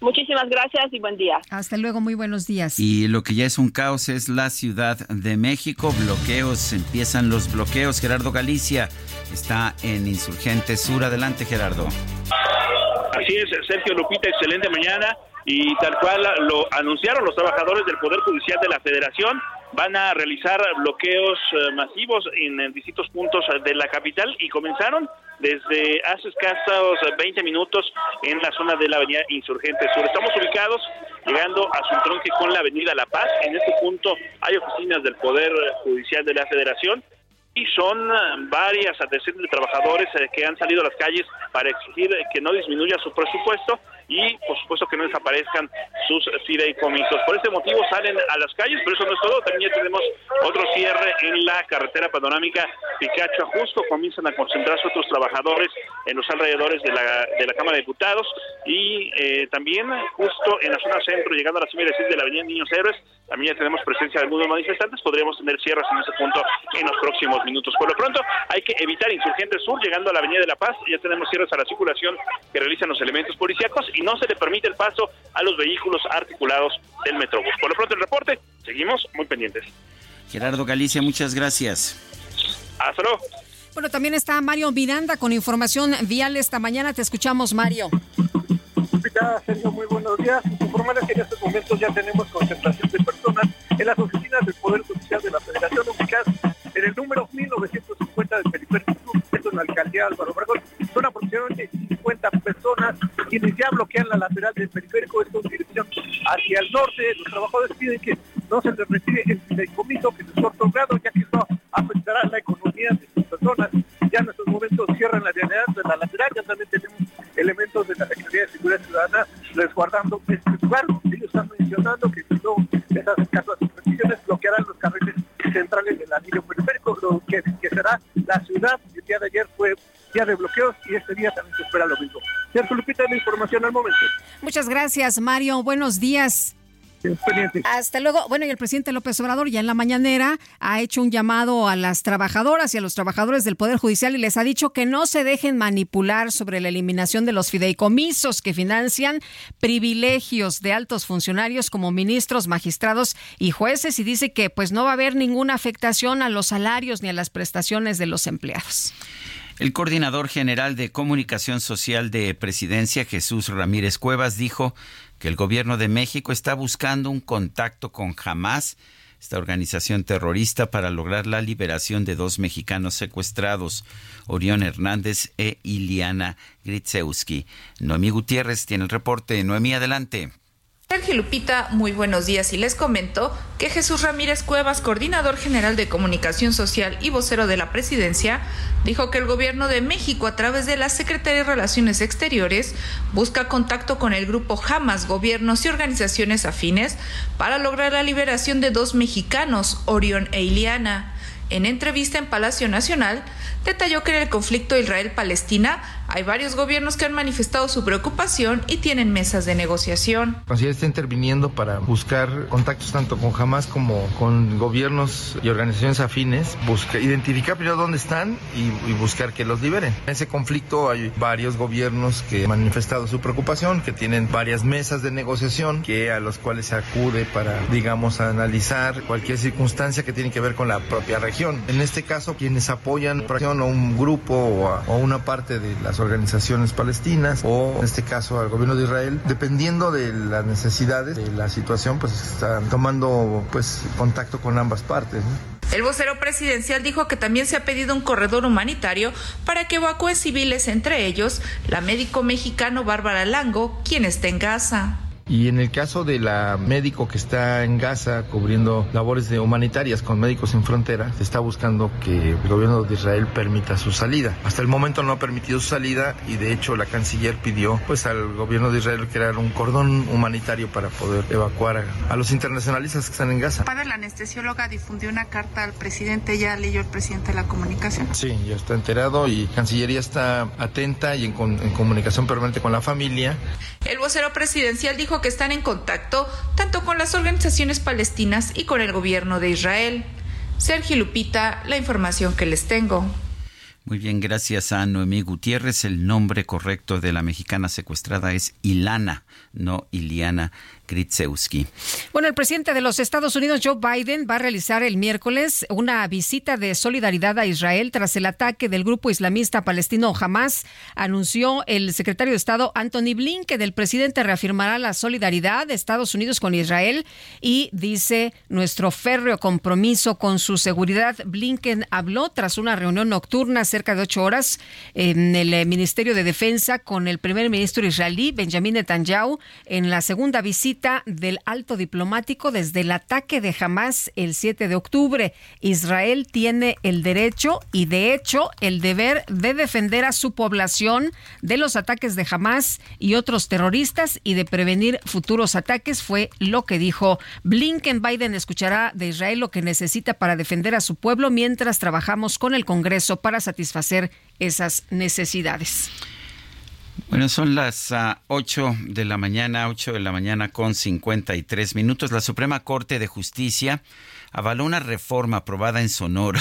Muchísimas gracias y buen día. Hasta luego, muy buenos días. Y lo que ya es un caos es la Ciudad de México. Bloqueos, empiezan los bloqueos. Gerardo Galicia está en Insurgente Sur. Adelante, Gerardo. Así es, Sergio Lupita, excelente mañana y tal cual lo anunciaron los trabajadores del Poder Judicial de la Federación, van a realizar bloqueos eh, masivos en, distintos puntos de la capital y comenzaron desde hace escasos 20 minutos en la zona de la avenida Insurgente Sur. Estamos ubicados llegando a su tronque con la avenida La Paz. En este punto hay oficinas del Poder Judicial de la Federación y son eh, varias adhesiones de trabajadores eh, que han salido a las calles para exigir que no disminuya su presupuesto y por supuesto que no desaparezcan sus fideicomisos. Por este motivo salen a las calles, pero eso no es todo, también ya tenemos otro cierre en la carretera panorámica Picacho justo comienzan a concentrarse otros trabajadores en los alrededores de la, de la Cámara de Diputados y eh, también justo en la zona centro, llegando a la cima de la avenida Niños Héroes, también ya tenemos presencia de algunos manifestantes, podríamos tener cierres en ese punto en los próximos minutos. Por lo pronto, hay que evitar Insurgente Sur, llegando a la Avenida de la Paz, ya tenemos cierres a la circulación que realizan los elementos policíacos no se le permite el paso a los vehículos articulados del Metrobús. Por lo pronto, el reporte, seguimos muy pendientes. Gerardo Galicia, muchas gracias. Hasta luego. Bueno, también está Mario Miranda con información vial esta mañana. Te escuchamos, Mario. Sergio, muy buenos días. Informarles que en estos momentos ya tenemos concentración de personas en las oficinas del Poder Judicial de la Federación ubicadas en el número 1950 del Periférico Sur, esto en la alcaldía Álvaro Obregón. Son aproximadamente 50 personas quienes ya bloquean la lateral del periférico, esto en dirección hacia el norte. Los trabajadores piden que no se les retire el fideicomiso, que se corto grado, ya que esto afectará la economía de sus personas. Ya en estos momentos cierran la vialidad de la lateral, ya también tenemos elementos de la Secretaría de Seguridad Ciudadana resguardando este lugar. Ellos están mencionando que si no les hacen caso a sus peticiones, bloquearán los carriles centrales del anillo periférico, lo que, que será la ciudad. El día de ayer fue día de bloqueos y este día también se espera lo mismo. Cierto, Lupita, la información al momento. Muchas gracias, Mario. Buenos días. Hasta luego. Bueno, y el presidente López Obrador ya en la mañanera ha hecho un llamado a las trabajadoras y a los trabajadores del Poder Judicial y les ha dicho que no se dejen manipular sobre la eliminación de los fideicomisos que financian privilegios de altos funcionarios como ministros, magistrados y jueces y dice que pues no va a haber ninguna afectación a los salarios ni a las prestaciones de los empleados. El coordinador general de comunicación social de Presidencia, Jesús Ramírez Cuevas, dijo que el gobierno de México está buscando un contacto con Hamas, esta organización terrorista, para lograr la liberación de dos mexicanos secuestrados, Orión Hernández e Iliana Gritzewski. Noemí Gutiérrez tiene el reporte. Noemí, adelante. Sergio Lupita, muy buenos días y les comento que Jesús Ramírez Cuevas, coordinador general de comunicación social y vocero de la presidencia, dijo que el gobierno de México a través de la Secretaría de Relaciones Exteriores busca contacto con el grupo Hamas, gobiernos y organizaciones afines para lograr la liberación de dos mexicanos, Orión e Iliana. En entrevista en Palacio Nacional, detalló que en el conflicto Israel-Palestina hay varios gobiernos que han manifestado su preocupación y tienen mesas de negociación. Así está interviniendo para buscar contactos tanto con Hamas como con gobiernos y organizaciones afines, buscar, identificar primero dónde están y, buscar que los liberen. En ese conflicto hay varios gobiernos que han manifestado su preocupación, que tienen varias mesas de negociación que a los cuales se acude para, digamos, analizar cualquier circunstancia que tiene que ver con la propia región. En este caso, quienes apoyan o un grupo o, o una parte de las organizaciones palestinas o en este caso al gobierno de Israel, dependiendo de las necesidades de la situación, pues están tomando pues contacto con ambas partes. El vocero presidencial dijo que también se ha pedido un corredor humanitario para que evacúe civiles, entre ellos la médico mexicano Bárbara Lango, quien está en Gaza. Y en el caso de la médico que está en Gaza cubriendo labores de humanitarias con Médicos Sin Fronteras, se está buscando que el gobierno de Israel permita su salida. Hasta el momento no ha permitido su salida y de hecho la canciller pidió pues al gobierno de Israel crear un cordón humanitario para poder evacuar a, a los internacionalistas que están en Gaza. Padre, la anestesióloga difundió una carta al presidente, ya leyó el presidente de la comunicación. Sí, ya está enterado y Cancillería está atenta y en, en comunicación permanente con la familia. El vocero presidencial dijo que están en contacto tanto con las organizaciones palestinas y con el gobierno de Israel. Sergio Lupita, la información que les tengo. Muy bien, gracias a Noemí Gutiérrez. El nombre correcto de la mexicana secuestrada es Ilana, no Iliana bueno, el presidente de los Estados Unidos, Joe Biden, va a realizar el miércoles una visita de solidaridad a Israel tras el ataque del grupo islamista palestino Hamas, anunció el secretario de Estado Anthony Blinken. El presidente reafirmará la solidaridad de Estados Unidos con Israel y dice nuestro férreo compromiso con su seguridad. Blinken habló tras una reunión nocturna cerca de ocho horas en el eh, Ministerio de Defensa con el primer ministro israelí, Benjamin Netanyahu, en la segunda visita del alto diplomático desde el ataque de Hamas el 7 de octubre. Israel tiene el derecho y de hecho el deber de defender a su población de los ataques de Hamas y otros terroristas y de prevenir futuros ataques, fue lo que dijo Blinken. Biden escuchará de Israel lo que necesita para defender a su pueblo mientras trabajamos con el Congreso para satisfacer esas necesidades. Bueno, son las 8 ah, de la mañana, 8 de la mañana con 53 minutos. La Suprema Corte de Justicia avaló una reforma aprobada en Sonora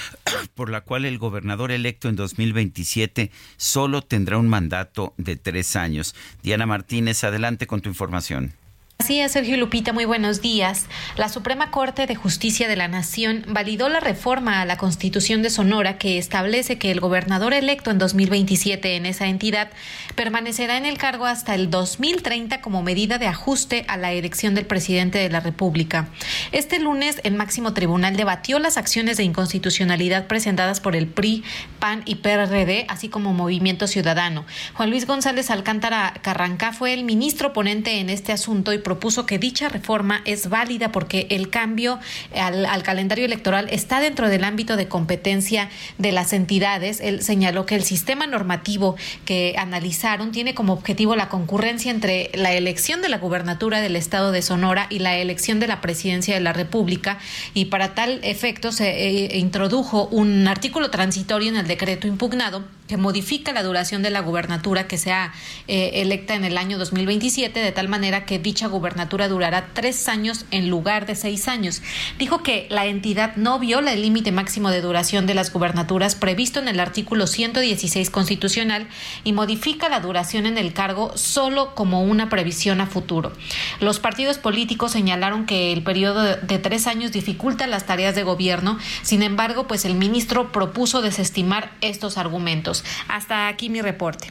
por la cual el gobernador electo en 2027 solo tendrá un mandato de tres años. Diana Martínez, adelante con tu información. Así es, Sergio Lupita, muy buenos días. La Suprema Corte de Justicia de la Nación validó la reforma a la Constitución de Sonora que establece que el gobernador electo en 2027 en esa entidad permanecerá en el cargo hasta el 2030 como medida de ajuste a la elección del presidente de la República. Este lunes, el máximo tribunal debatió las acciones de inconstitucionalidad presentadas por el PRI, PAN y PRD, así como Movimiento Ciudadano. Juan Luis González Alcántara Carrancá fue el ministro ponente en este asunto y propuso que dicha reforma es válida porque el cambio al, calendario electoral está dentro del ámbito de competencia de las entidades. Él señaló que el sistema normativo que analizaron tiene como objetivo la concurrencia entre la elección de la gubernatura del estado de Sonora y la elección de la presidencia de la República y para tal efecto se eh, introdujo un artículo transitorio en el decreto impugnado que modifica la duración de la gubernatura que sea eh, electa en el año 2027 de tal manera que dicha gubernatura durará tres años en lugar de seis años. Dijo que la entidad no viola el límite máximo de duración de las gubernaturas previsto en el artículo 116 constitucional y modifica la duración en el cargo solo como una previsión a futuro. Los partidos políticos señalaron que el periodo de tres años dificulta las tareas de gobierno, sin embargo, pues el ministro propuso desestimar estos argumentos. Hasta aquí mi reporte.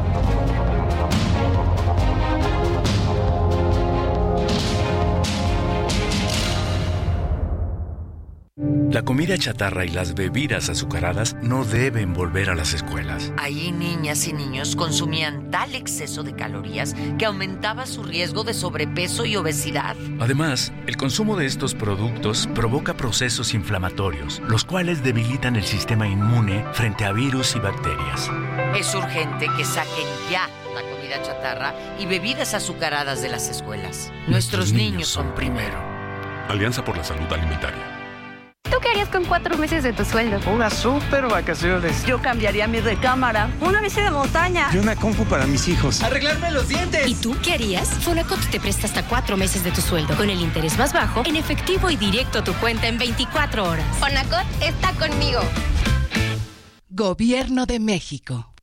La comida chatarra y las bebidas azucaradas no deben volver a las escuelas. Ahí niñas y niños consumían tal exceso de calorías que aumentaba su riesgo de sobrepeso y obesidad. Además, el consumo de estos productos provoca procesos inflamatorios, los cuales debilitan el sistema inmune frente a virus y bacterias. Es urgente que saquen ya la comida chatarra y bebidas azucaradas de las escuelas. Nuestros, niños son primero. Alianza por la Salud Alimentaria. ¿Tú qué harías con cuatro meses de tu sueldo? Unas super vacaciones. Yo cambiaría mi recámara. Una bici de montaña. Y una compu para mis hijos. Arreglarme los dientes. ¿Y tú qué harías? Fonacot te presta hasta cuatro meses de tu sueldo. Con el interés más bajo, en efectivo y directo a tu cuenta en 24 horas. Fonacot está conmigo. Gobierno de México.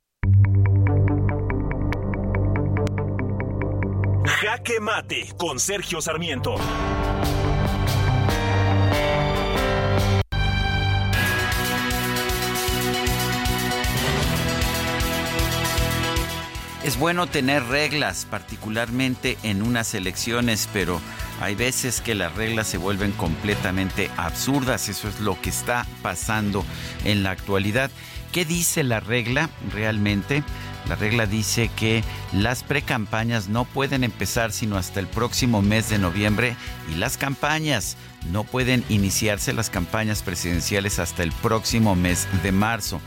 Jaque Mate con Sergio Sarmiento. Es bueno tener reglas, particularmente en unas elecciones, pero hay veces que las reglas se vuelven completamente absurdas. Eso es lo que está pasando en la actualidad. ¿Qué dice la regla realmente? La regla dice que las precampañas no pueden empezar sino hasta el próximo mes de noviembre y las campañas no pueden iniciarse las campañas presidenciales hasta el próximo mes de marzo.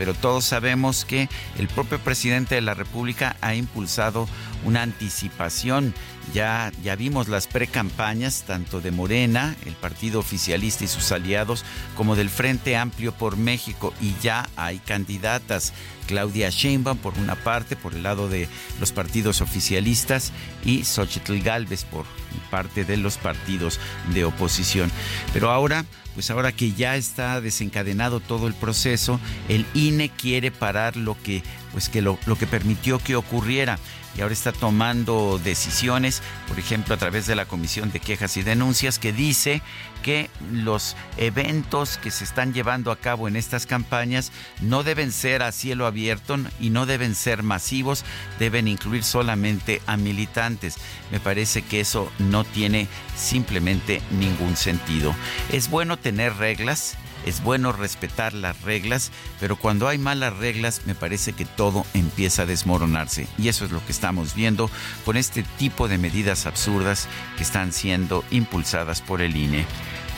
Pero todos sabemos que el propio presidente de la República ha impulsado una anticipación. Ya, ya vimos las precampañas tanto de Morena, el partido oficialista y sus aliados, como del Frente Amplio por México y ya hay candidatas. Claudia Sheinbaum por una parte, por el lado de los partidos oficialistas y Xochitl Galvez por parte de los partidos de oposición. Pero ahora, pues ahora que ya está desencadenado todo el proceso, el INE quiere parar lo que, pues que lo, lo que permitió que ocurriera y ahora está tomando decisiones, por ejemplo, a través de la Comisión de Quejas y Denuncias, que dice que los eventos que se están llevando a cabo en estas campañas no deben ser a cielo abierto y no deben ser masivos, deben incluir solamente a militantes. Me parece que eso no tiene simplemente ningún sentido. Es bueno tener reglas, es bueno respetar las reglas, pero cuando hay malas reglas me parece que todo empieza a desmoronarse. Y eso es lo que estamos viendo con este tipo de medidas absurdas que están siendo impulsadas por el INE.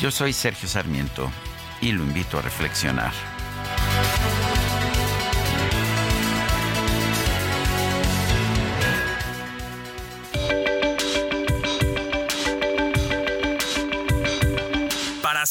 Yo soy Sergio Sarmiento y lo invito a reflexionar.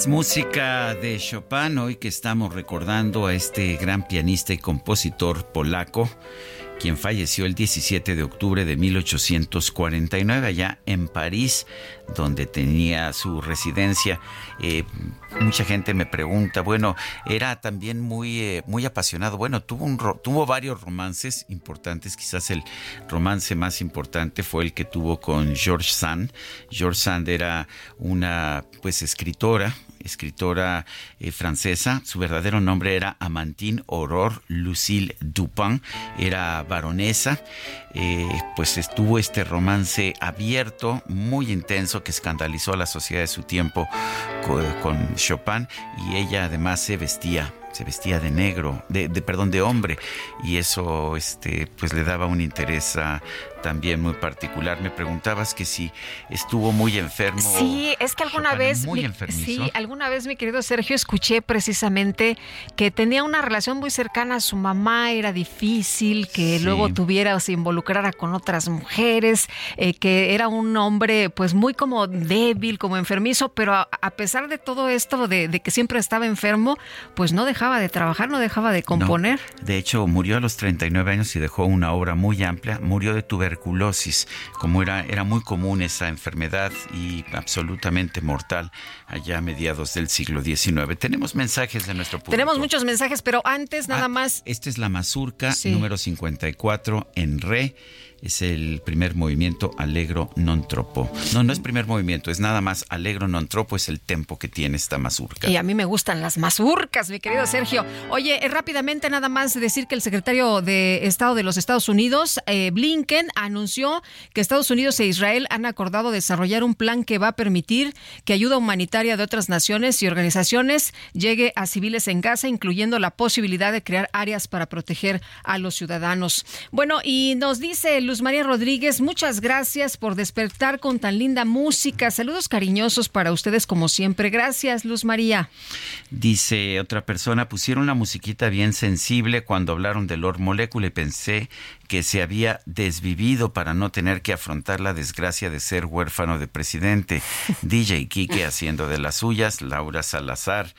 Más música de Chopin hoy que estamos recordando a este gran pianista y compositor polaco quien falleció el 17 de octubre de 1849 allá en París, donde tenía su residencia. Eh, mucha gente me pregunta, bueno, era también muy, eh, muy apasionado. Bueno, tuvo, un, tuvo varios romances importantes, quizás el romance más importante fue el que tuvo con George Sand. George Sand era una pues escritora, escritora eh, francesa. Su verdadero nombre era Amantine Aurore Lucille Dupin. Era baronesa. Eh, pues estuvo este romance abierto, muy intenso, que escandalizó a la sociedad de su tiempo con, Chopin. Y ella además se vestía se vestía de negro, de, de, perdón, de hombre, y eso este pues le daba un interés a, también muy particular. Me preguntabas que si estuvo muy enfermo. Sí, es que alguna vez, muy mi, sí, alguna vez mi querido Sergio escuché precisamente que tenía una relación muy cercana a su mamá, era difícil que sí. luego tuviera o se involucrara con otras mujeres, eh, que era un hombre pues muy como débil, como enfermizo, pero a, a pesar de todo esto, de, de, que siempre estaba enfermo, pues no dejaba de trabajar, no dejaba de componer. No, de hecho, murió a los 39 años y dejó una obra muy amplia, murió de tuberculosis tuberculosis, como era, era muy común esa enfermedad y absolutamente mortal allá a mediados del siglo XIX. Tenemos mensajes de nuestro público. Tenemos muchos mensajes, pero antes nada ah, más. Esta es la mazurca sí. número 54 en re es el primer movimiento Allegro non troppo. No, no es primer movimiento, es nada más Allegro non troppo, es el tempo que tiene esta mazurca. Y a mí me gustan las mazurcas, mi querido Sergio. Oye, eh, rápidamente nada más decir que el secretario de Estado de los Estados Unidos, eh, Blinken, anunció que Estados Unidos e Israel han acordado desarrollar un plan que va a permitir que ayuda humanitaria de otras naciones y organizaciones llegue a civiles en Gaza, incluyendo la posibilidad de crear áreas para proteger a los ciudadanos. Bueno, y nos dice Luz María Rodríguez, muchas gracias por despertar con tan linda música. Saludos cariñosos para ustedes como siempre. Gracias, Luz María. Dice otra persona, pusieron una musiquita bien sensible cuando hablaron de Lord Molecule y pensé que se había desvivido para no tener que afrontar la desgracia de ser huérfano de presidente. DJ Kike haciendo de las suyas, Laura Salazar.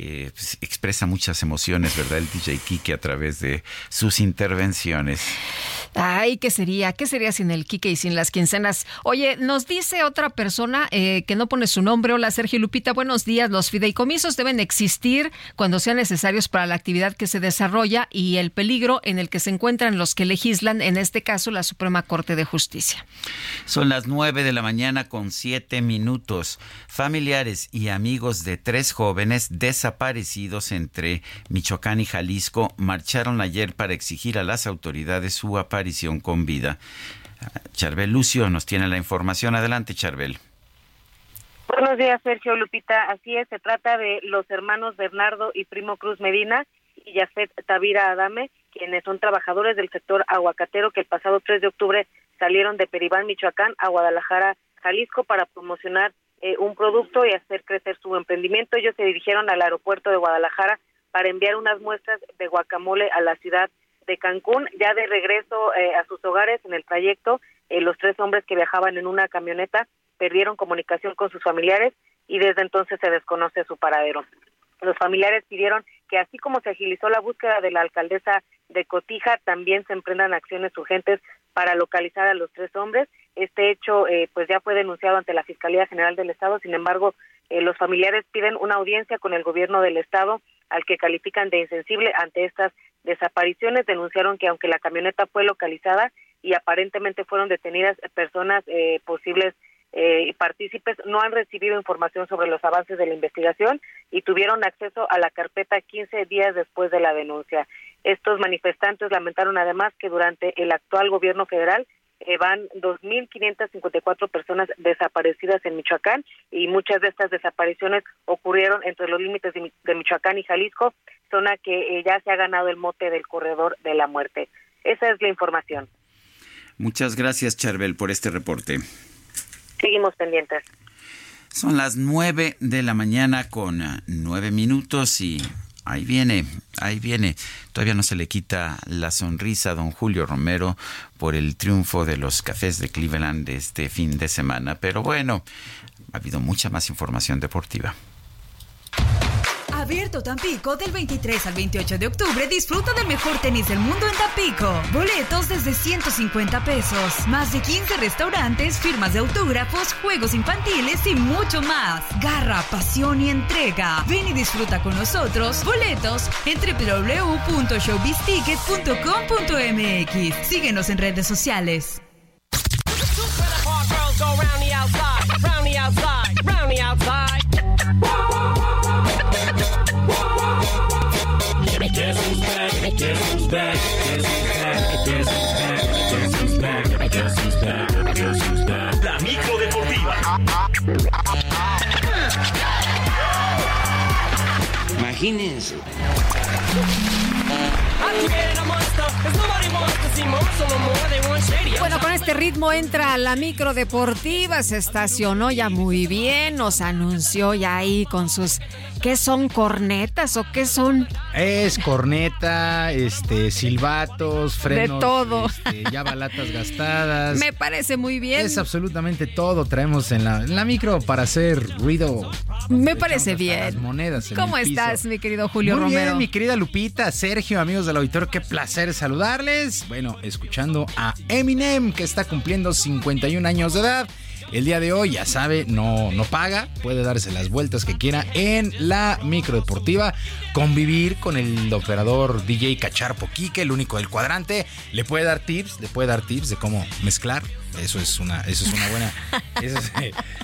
Eh, pues, expresa muchas emociones, ¿verdad? El DJ Kike a través de sus intervenciones. Ay, ¿qué sería? ¿Qué sería sin el Kike y sin las quincenas? Oye, nos dice otra persona eh, que no pone su nombre. Hola, Sergio Lupita, buenos días. Los fideicomisos deben existir cuando sean necesarios para la actividad que se desarrolla y el peligro en el que se encuentran los que legislan, en este caso la Suprema Corte de Justicia. Son las nueve de la mañana con siete minutos. Familiares y amigos de tres jóvenes desaparecidos entre Michoacán y Jalisco marcharon ayer para exigir a las autoridades su aparición con vida. Charbel Lucio nos tiene la información. Adelante, Charbel. Buenos días, Sergio Lupita. Así es, se trata de los hermanos Bernardo y Primo Cruz Medina y Yafet Tavira Adame, quienes son trabajadores del sector aguacatero que el pasado 3 de octubre salieron de Peribán, Michoacán, a Guadalajara, Jalisco, para promocionar eh, un producto y hacer crecer su emprendimiento. Ellos se dirigieron al aeropuerto de Guadalajara para enviar unas muestras de guacamole a la ciudad de Cancún. Ya de regreso eh, a sus hogares en el trayecto, eh, los tres hombres que viajaban en una camioneta perdieron comunicación con sus familiares y desde entonces se desconoce su paradero. Los familiares pidieron que así como se agilizó la búsqueda de la alcaldesa de Cotija, también se emprendan acciones urgentes para localizar a los tres hombres. Este hecho eh, pues ya fue denunciado ante la Fiscalía General del Estado, sin embargo, eh, los familiares piden una audiencia con el gobierno del Estado al que califican de insensible ante estas desapariciones. Denunciaron que aunque la camioneta fue localizada y aparentemente fueron detenidas personas eh, posibles eh, partícipes no han recibido información sobre los avances de la investigación y tuvieron acceso a la carpeta 15 días después de la denuncia. Estos manifestantes lamentaron además que durante el actual gobierno federal eh, van 2.554 personas desaparecidas en Michoacán y muchas de estas desapariciones ocurrieron entre los límites de, Michoacán y Jalisco, zona que eh, ya se ha ganado el mote del corredor de la muerte. Esa es la información. Muchas gracias, Charbel, por este reporte. Seguimos pendientes. Son las nueve de la mañana con ah, nueve minutos y ahí viene, ahí viene. Todavía no se le quita la sonrisa a don Julio Romero por el triunfo de los cafés de Cleveland este fin de semana. Pero bueno, ha habido mucha más información deportiva. Abierto Tampico del 23 al 28 de octubre. Disfruta del mejor tenis del mundo en Tampico. Boletos desde 150 pesos. Más de 15 restaurantes, firmas de autógrafos, juegos infantiles y mucho más. Garra, pasión y entrega. Ven y disfruta con nosotros. Boletos en www.showbizticket.com.mx. Síguenos en redes sociales. La micro deportiva. Imagínense. Bueno, con este ritmo entra la micro deportiva, se estacionó ya muy bien, nos anunció ya ahí con sus ¿qué son cornetas o qué son? Es corneta, este silbatos, frenos, de todo. Este, ya balatas gastadas. Me parece muy bien. Es absolutamente todo traemos en la, en la micro para hacer ruido. Me parece bien. Las monedas. ¿Cómo estás, mi querido Julio Muy Romero? Bien, mi querida Lupita, Sergio, amigos del auditorio, qué placer saludarles. Bueno, escuchando a Eminem, que está cumpliendo 51 años de edad. El día de hoy, ya sabe, no, no paga, puede darse las vueltas que quiera en la microdeportiva convivir con el operador DJ Cacharpo Quique, el único del cuadrante. Le puede dar tips, le puede dar tips de cómo mezclar eso es una, eso es una buena. Eso,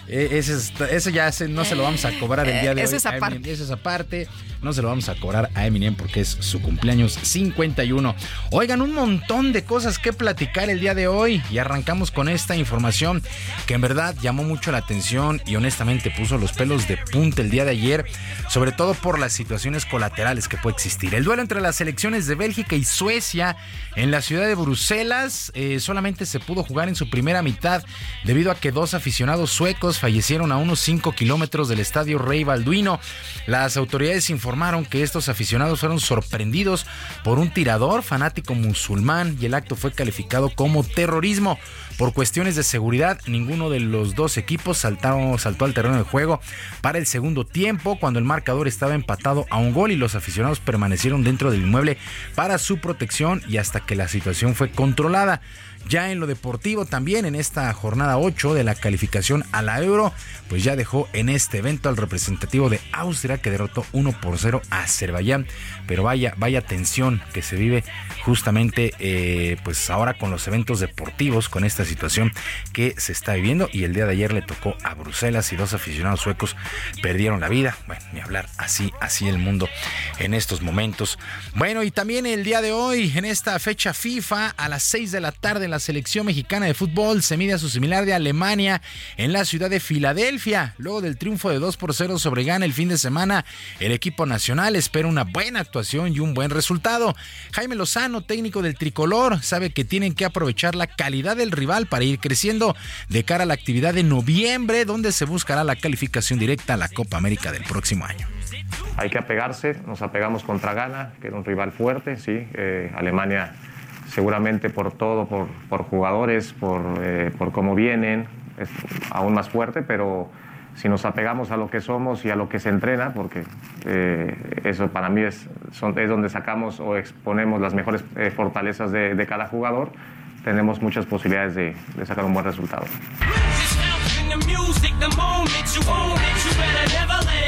eh, ya no se lo vamos a cobrar el día de eso hoy. Es aparte. Eso es aparte. No se lo vamos a cobrar a Eminem porque es su cumpleaños 51. Oigan, un montón de cosas que platicar el día de hoy. Y arrancamos con esta información que en verdad llamó mucho la atención y honestamente puso los pelos de punta el día de ayer, sobre todo por las situaciones colaterales que puede existir. El duelo entre las selecciones de Bélgica y Suecia en la ciudad de Bruselas eh, solamente se pudo jugar en su primera mitad debido a que dos aficionados suecos fallecieron a unos 5 kilómetros del estadio Rey Balduino. Las autoridades informaron que estos aficionados fueron sorprendidos por un tirador fanático musulmán y el acto fue calificado como terrorismo. Por cuestiones de seguridad, ninguno de los dos equipos saltó, al terreno de juego para el segundo tiempo, cuando el marcador estaba empatado a un gol y los aficionados permanecieron dentro del inmueble para su protección y hasta que la situación fue controlada. Ya en lo deportivo también, en esta jornada 8 de la calificación a la Euro, pues ya dejó en este evento al representativo de Austria que derrotó 1 por 0 a Azerbaiyán. Pero vaya, vaya tensión que se vive justamente eh, pues ahora con los eventos deportivos, con esta situación que se está viviendo. Y el día de ayer le tocó a Bruselas y dos aficionados suecos perdieron la vida. Bueno, ni hablar así, así el mundo en estos momentos. Bueno, y también el día de hoy, en esta fecha FIFA, a las 6 de la tarde la selección mexicana de fútbol se mide a su similar de Alemania en la ciudad de Filadelfia. Luego del triunfo de 2 por 0 sobre Ghana el fin de semana, el equipo nacional espera una buena actuación y un buen resultado. Jaime Lozano, técnico del tricolor, sabe que tienen que aprovechar la calidad del rival para ir creciendo de cara a la actividad de noviembre, donde se buscará la calificación directa a la Copa América del próximo año hay que apegarse, nos apegamos contra Ghana, que era un rival fuerte, sí, eh, Alemania seguramente por todo, por, por jugadores, por, eh, por, cómo vienen, es aún más fuerte, pero si nos apegamos a lo que somos y a lo que se entrena, porque eh, eso para mí es, es donde sacamos o exponemos las mejores eh, fortalezas de, de, cada jugador, tenemos muchas posibilidades de, de sacar un buen resultado.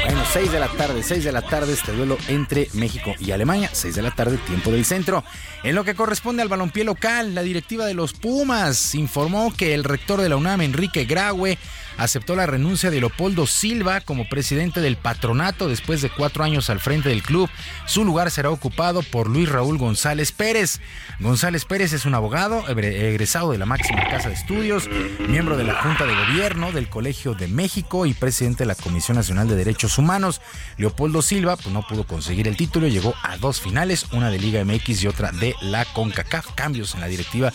Bueno, 6 de la tarde, 6 de la tarde este duelo entre México y Alemania, 6 de la tarde, tiempo del centro. En lo que corresponde al balompié local, la directiva de los Pumas informó que el rector de la UNAM, Enrique Graue, aceptó la renuncia de Leopoldo Silva como presidente del patronato después de cuatro años al frente del club. Su lugar será ocupado por Luis Raúl González Pérez. González Pérez es un abogado egresado de la máxima casa de estudios, miembro de la Junta de Gobierno del Colegio de México y presidente de la Comisión Nacional de Derechos Humanos. Leopoldo Silva pues, no pudo conseguir el título, llegó a dos finales, una de Liga MX y otra de la CONCACAF. Cambios en la directiva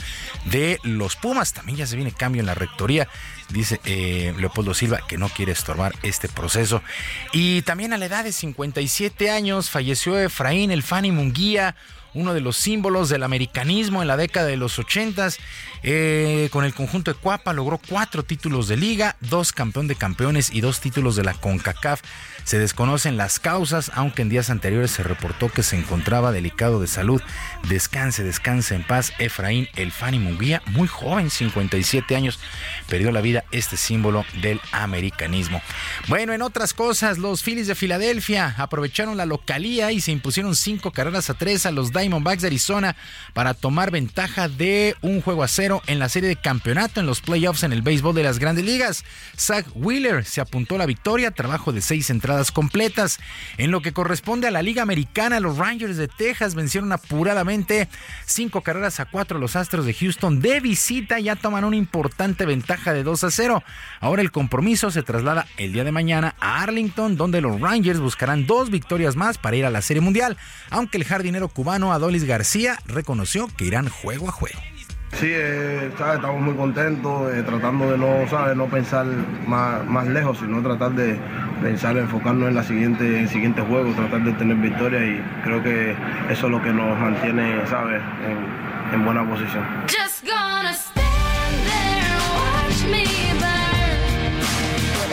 de los Pumas. También ya se viene cambio en la rectoría dice eh, Leopoldo Silva, que no quiere estorbar este proceso. Y también a la edad de 57 años falleció Efraín El Fani Munguía, uno de los símbolos del americanismo en la década de los 80 eh, con el conjunto de Cuapa logró cuatro títulos de liga, dos campeón de campeones y dos títulos de la CONCACAF. Se desconocen las causas, aunque en días anteriores se reportó que se encontraba delicado de salud. Descanse, descanse en paz. Efraín Elfani Munguía, muy joven, 57 años, perdió la vida este símbolo del americanismo. Bueno, en otras cosas, los Phillies de Filadelfia aprovecharon la localía y se impusieron cinco carreras a tres a los Diamondbacks de Arizona para tomar ventaja de un juego a cero en la serie de campeonato en los playoffs en el béisbol de las grandes ligas. Zach Wheeler se apuntó la victoria, trabajo de seis entradas completas. En lo que corresponde a la Liga Americana, los Rangers de Texas vencieron apuradamente cinco carreras a cuatro los Astros de Houston de visita, ya toman una importante ventaja de 2 a 0. Ahora el compromiso se traslada el día de mañana a Arlington, donde los Rangers buscarán dos victorias más para ir a la Serie Mundial, aunque el jardinero cubano Adolis García reconoció que irán juego a juego. Sí, eh, estamos muy contentos, eh, tratando de no, ¿sabes? no pensar más, más, lejos, sino tratar de pensar, enfocarnos en, la siguiente, el siguiente juego, tratar de tener victoria y creo que eso es lo que nos mantiene ¿sabes? En, en buena posición.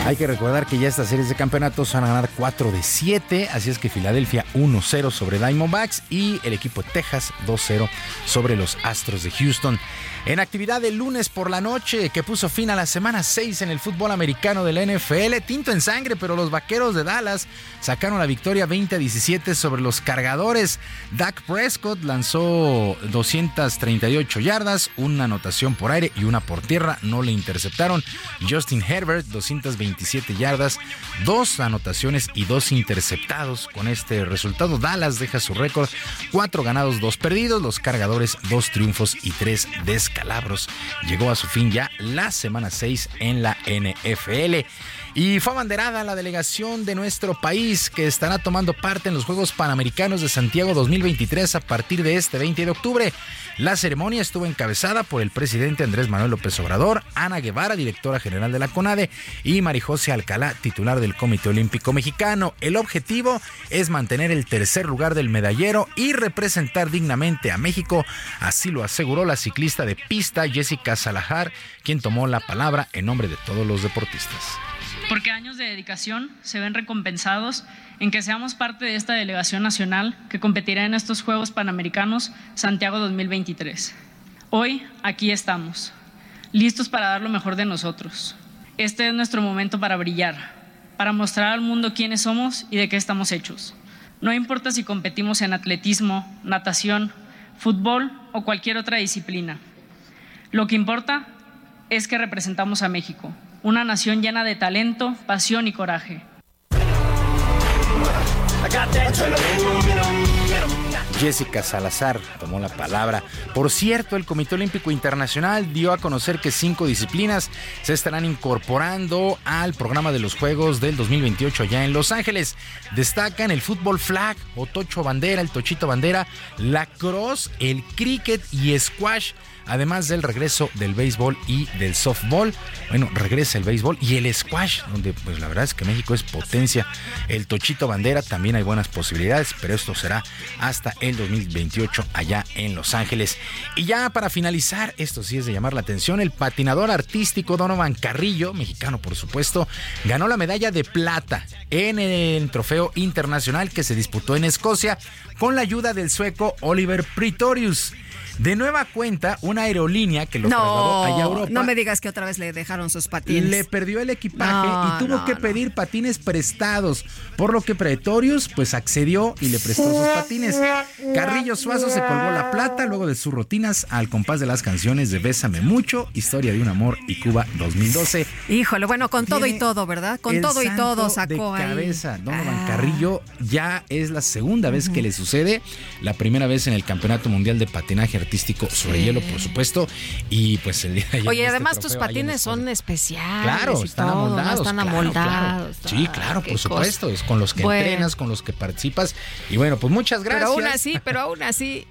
Hay que recordar que ya estas series de campeonatos van a ganar 4 de 7, así es que Filadelfia 1-0 sobre Diamondbacks y el equipo de Texas 2-0 sobre los Astros de Houston. En actividad del lunes por la noche que puso fin a la semana 6 en el fútbol americano del NFL, tinto en sangre, pero los vaqueros de Dallas sacaron la victoria 20 a 17 sobre los cargadores. Dak Prescott lanzó 238 yardas, una anotación por aire y una por tierra, no le interceptaron. Justin Herbert 227 yardas, dos anotaciones y dos interceptados. Con este resultado, Dallas deja su récord: cuatro ganados, dos perdidos. Los cargadores, dos triunfos y tres descansos Calabros llegó a su fin ya la semana 6 en la NFL. Y fue abanderada la delegación de nuestro país que estará tomando parte en los Juegos Panamericanos de Santiago 2023 a partir de este 20 de octubre. La ceremonia estuvo encabezada por el presidente Andrés Manuel López Obrador, Ana Guevara, directora general de la CONADE, y Marijose Alcalá, titular del Comité Olímpico Mexicano. El objetivo es mantener el tercer lugar del medallero y representar dignamente a México, así lo aseguró la ciclista de pista Jessica Salajar, quien tomó la palabra en nombre de todos los deportistas porque años de dedicación se ven recompensados en que seamos parte de esta delegación nacional que competirá en estos Juegos Panamericanos Santiago 2023. Hoy aquí estamos, listos para dar lo mejor de nosotros. Este es nuestro momento para brillar, para mostrar al mundo quiénes somos y de qué estamos hechos. No importa si competimos en atletismo, natación, fútbol o cualquier otra disciplina. Lo que importa es que representamos a México, una nación llena de talento, pasión y coraje. Jessica Salazar tomó la palabra. Por cierto, el Comité Olímpico Internacional dio a conocer que cinco disciplinas se estarán incorporando al programa de los Juegos del 2028 allá en Los Ángeles. Destacan el fútbol flag o tocho bandera, el tochito bandera, la cross, el cricket y squash además del regreso del béisbol y del softball. Bueno, regresa el béisbol y el squash, donde pues la verdad es que México es potencia. El tochito bandera también hay buenas posibilidades, pero esto será hasta el 2028 allá en Los Ángeles. Y ya para finalizar, esto sí es de llamar la atención, el patinador artístico Donovan Carrillo, mexicano por supuesto, ganó la medalla de plata en el trofeo internacional que se disputó en Escocia con la ayuda del sueco Oliver Pretorius. De nueva cuenta, una aerolínea que lo trasladó allá a Europa. No me digas que otra vez le dejaron sus patines. Le perdió el equipaje y tuvo que pedir patines prestados, por lo que Pretorius pues accedió y le prestó sus patines. Carrillo Suazo se colgó la plata luego de sus rutinas al compás de las canciones de Bésame Mucho, Historia de un Amor y Cuba 2012. Híjole, bueno, con todo y todo, ¿verdad? Con todo y todo sacó de cabeza. Donovan ah. Carrillo ya es la segunda vez que le sucede, la primera vez en el Campeonato Mundial de Patinaje artístico sobre hielo, por supuesto. Y pues el día de ayer. Oye, este además tus patines son especiales. Claro, están amoldados. están amoldados. Sí, claro, por supuesto. Es con los que entrenas, con los que participas. Y bueno, pues muchas gracias. Pero aún así, pero aún así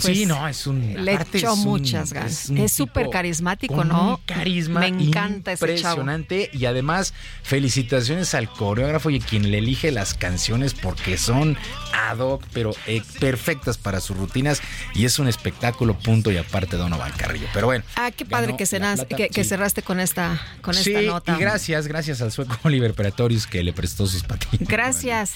sí, pues, no, es un. Le echó muchas ganas. Es súper carismático, ¿no? Un carisma. Me encanta ese Impresionante. Y además, felicitaciones al coreógrafo y a quien le elige las canciones porque son ad hoc, pero eh, perfectas para sus rutinas. Y es un espectáculo, punto y aparte, Donovan Carrillo. Pero bueno. Ah, qué padre que, que, cerraste con esta, con esta nota. Y gracias, gracias al sueco Oliver Pretorius que le prestó sus patines. Gracias.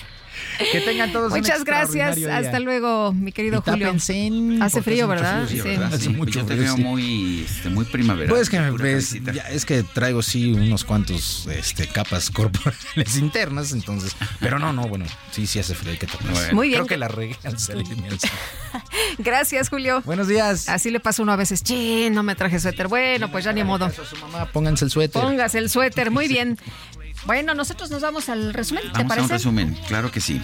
Que tengan todos Muchas gracias. Hasta luego, mi querido Julio. hace frío, ¿verdad? sí, Hace mucho frío. Yo te muy, este, muy primavera. Pues que ves, es que traigo sí unos cuantos este, capas corporales internas, entonces. Pero no, no, bueno, sí, sí hace frío, hay que Muy bien. Creo que la regué al salirme al Gracias, Julio. Buenos días. Así le pasa uno a veces. Che, no me traje suéter. Bueno, pues ya ni modo. pónganse el suéter. Póngase el suéter, muy bien. Bueno, nosotros nos vamos al resumen, ¿te vamos A un resumen, claro que sí.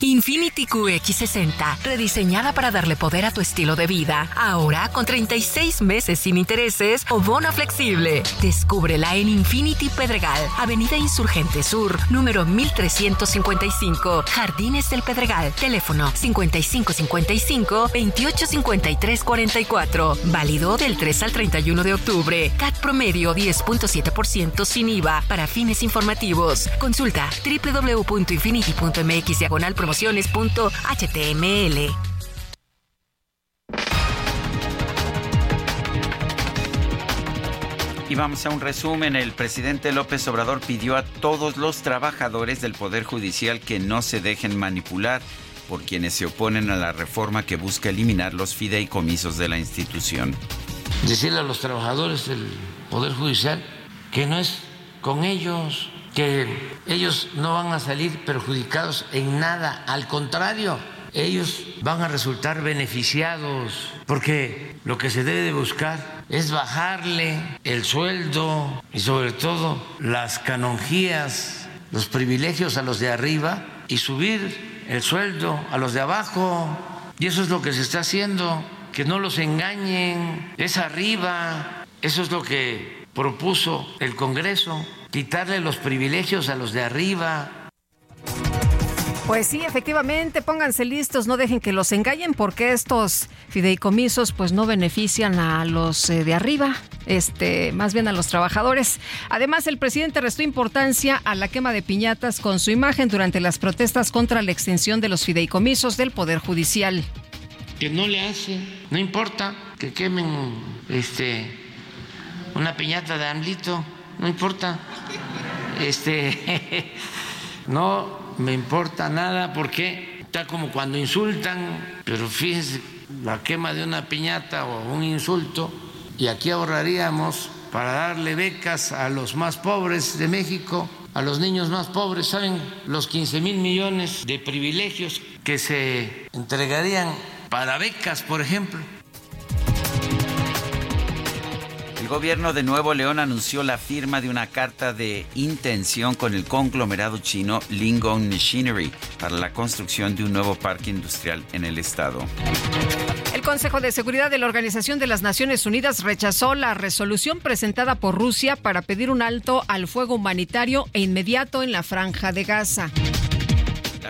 Infinity QX60, rediseñada para darle poder a tu estilo de vida. Ahora con 36 meses sin intereses o bono flexible. Descúbrela en Infinity Pedregal, Avenida Insurgente Sur, número 1355, Jardines del Pedregal. Teléfono 5555-285344. Válido del 3 al 31 de octubre. CAT promedio 10.7% sin IVA para fines informativos. Consulta www.infinity.mx diagonal promociones.html. Y vamos a un resumen. El presidente López Obrador pidió a todos los trabajadores del Poder Judicial que no se dejen manipular por quienes se oponen a la reforma que busca eliminar los fideicomisos de la institución. Decirle a los trabajadores del Poder Judicial que no es con ellos, que ellos no van a salir perjudicados en nada, al contrario, ellos van a resultar beneficiados, porque lo que se debe de buscar es bajarle el sueldo y sobre todo las canonjías, los privilegios a los de arriba y subir el sueldo a los de abajo. Y eso es lo que se está haciendo, que no los engañen, es arriba, eso es lo que propuso el Congreso, quitarle los privilegios a los de arriba pues sí, efectivamente, pónganse listos, no dejen que los engañen porque estos fideicomisos pues no benefician a los eh, de arriba, este, más bien a los trabajadores. Además, el presidente restó importancia a la quema de piñatas con su imagen durante las protestas contra la extensión de los fideicomisos del Poder Judicial. Que no le hace, no importa que quemen este una piñata de AMLITO, no importa. Este no me importa nada porque está como cuando insultan, pero fíjense, la quema de una piñata o un insulto, y aquí ahorraríamos para darle becas a los más pobres de México, a los niños más pobres, ¿saben? Los 15 mil millones de privilegios que se entregarían para becas, por ejemplo. El gobierno de Nuevo León anunció la firma de una carta de intención con el conglomerado chino Lingon Machinery para la construcción de un nuevo parque industrial en el estado. El Consejo de Seguridad de la Organización de las Naciones Unidas rechazó la resolución presentada por Rusia para pedir un alto al fuego humanitario e inmediato en la franja de Gaza.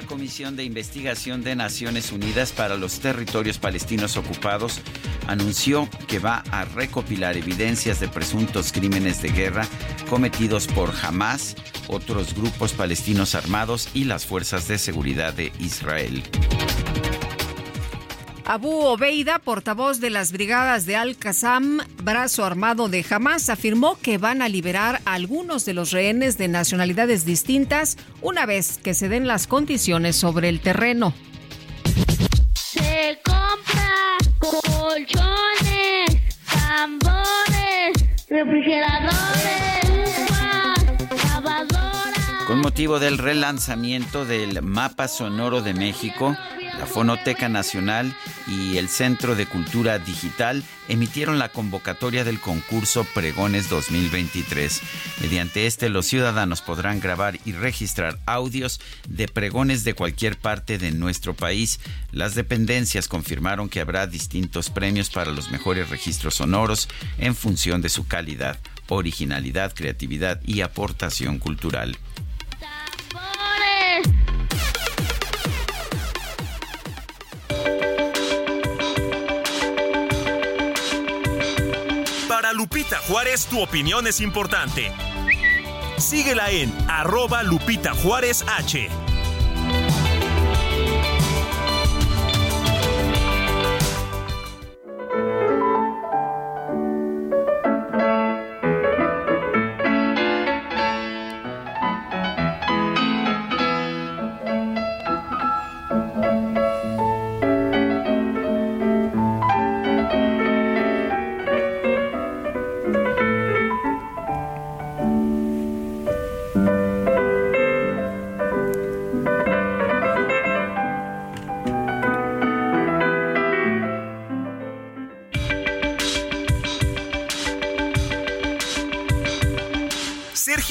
La Comisión de Investigación de Naciones Unidas para los Territorios Palestinos Ocupados anunció que va a recopilar evidencias de presuntos crímenes de guerra cometidos por Hamas, otros grupos palestinos armados y las fuerzas de seguridad de Israel. Abu Obeida, portavoz de las brigadas de Al-Qassam, brazo armado de Hamas, afirmó que van a liberar a algunos de los rehenes de nacionalidades distintas una vez que se den las condiciones sobre el terreno. Se compra colchones, tambores, refrigeradores, lavadoras. Con motivo del relanzamiento del mapa sonoro de México, la Fonoteca Nacional y el Centro de Cultura Digital emitieron la convocatoria del concurso Pregones 2023. Mediante este, los ciudadanos podrán grabar y registrar audios de pregones de cualquier parte de nuestro país. Las dependencias confirmaron que habrá distintos premios para los mejores registros sonoros en función de su calidad, originalidad, creatividad y aportación cultural. Lupita Juárez, tu opinión es importante. Síguela en arroba Lupita Juárez H.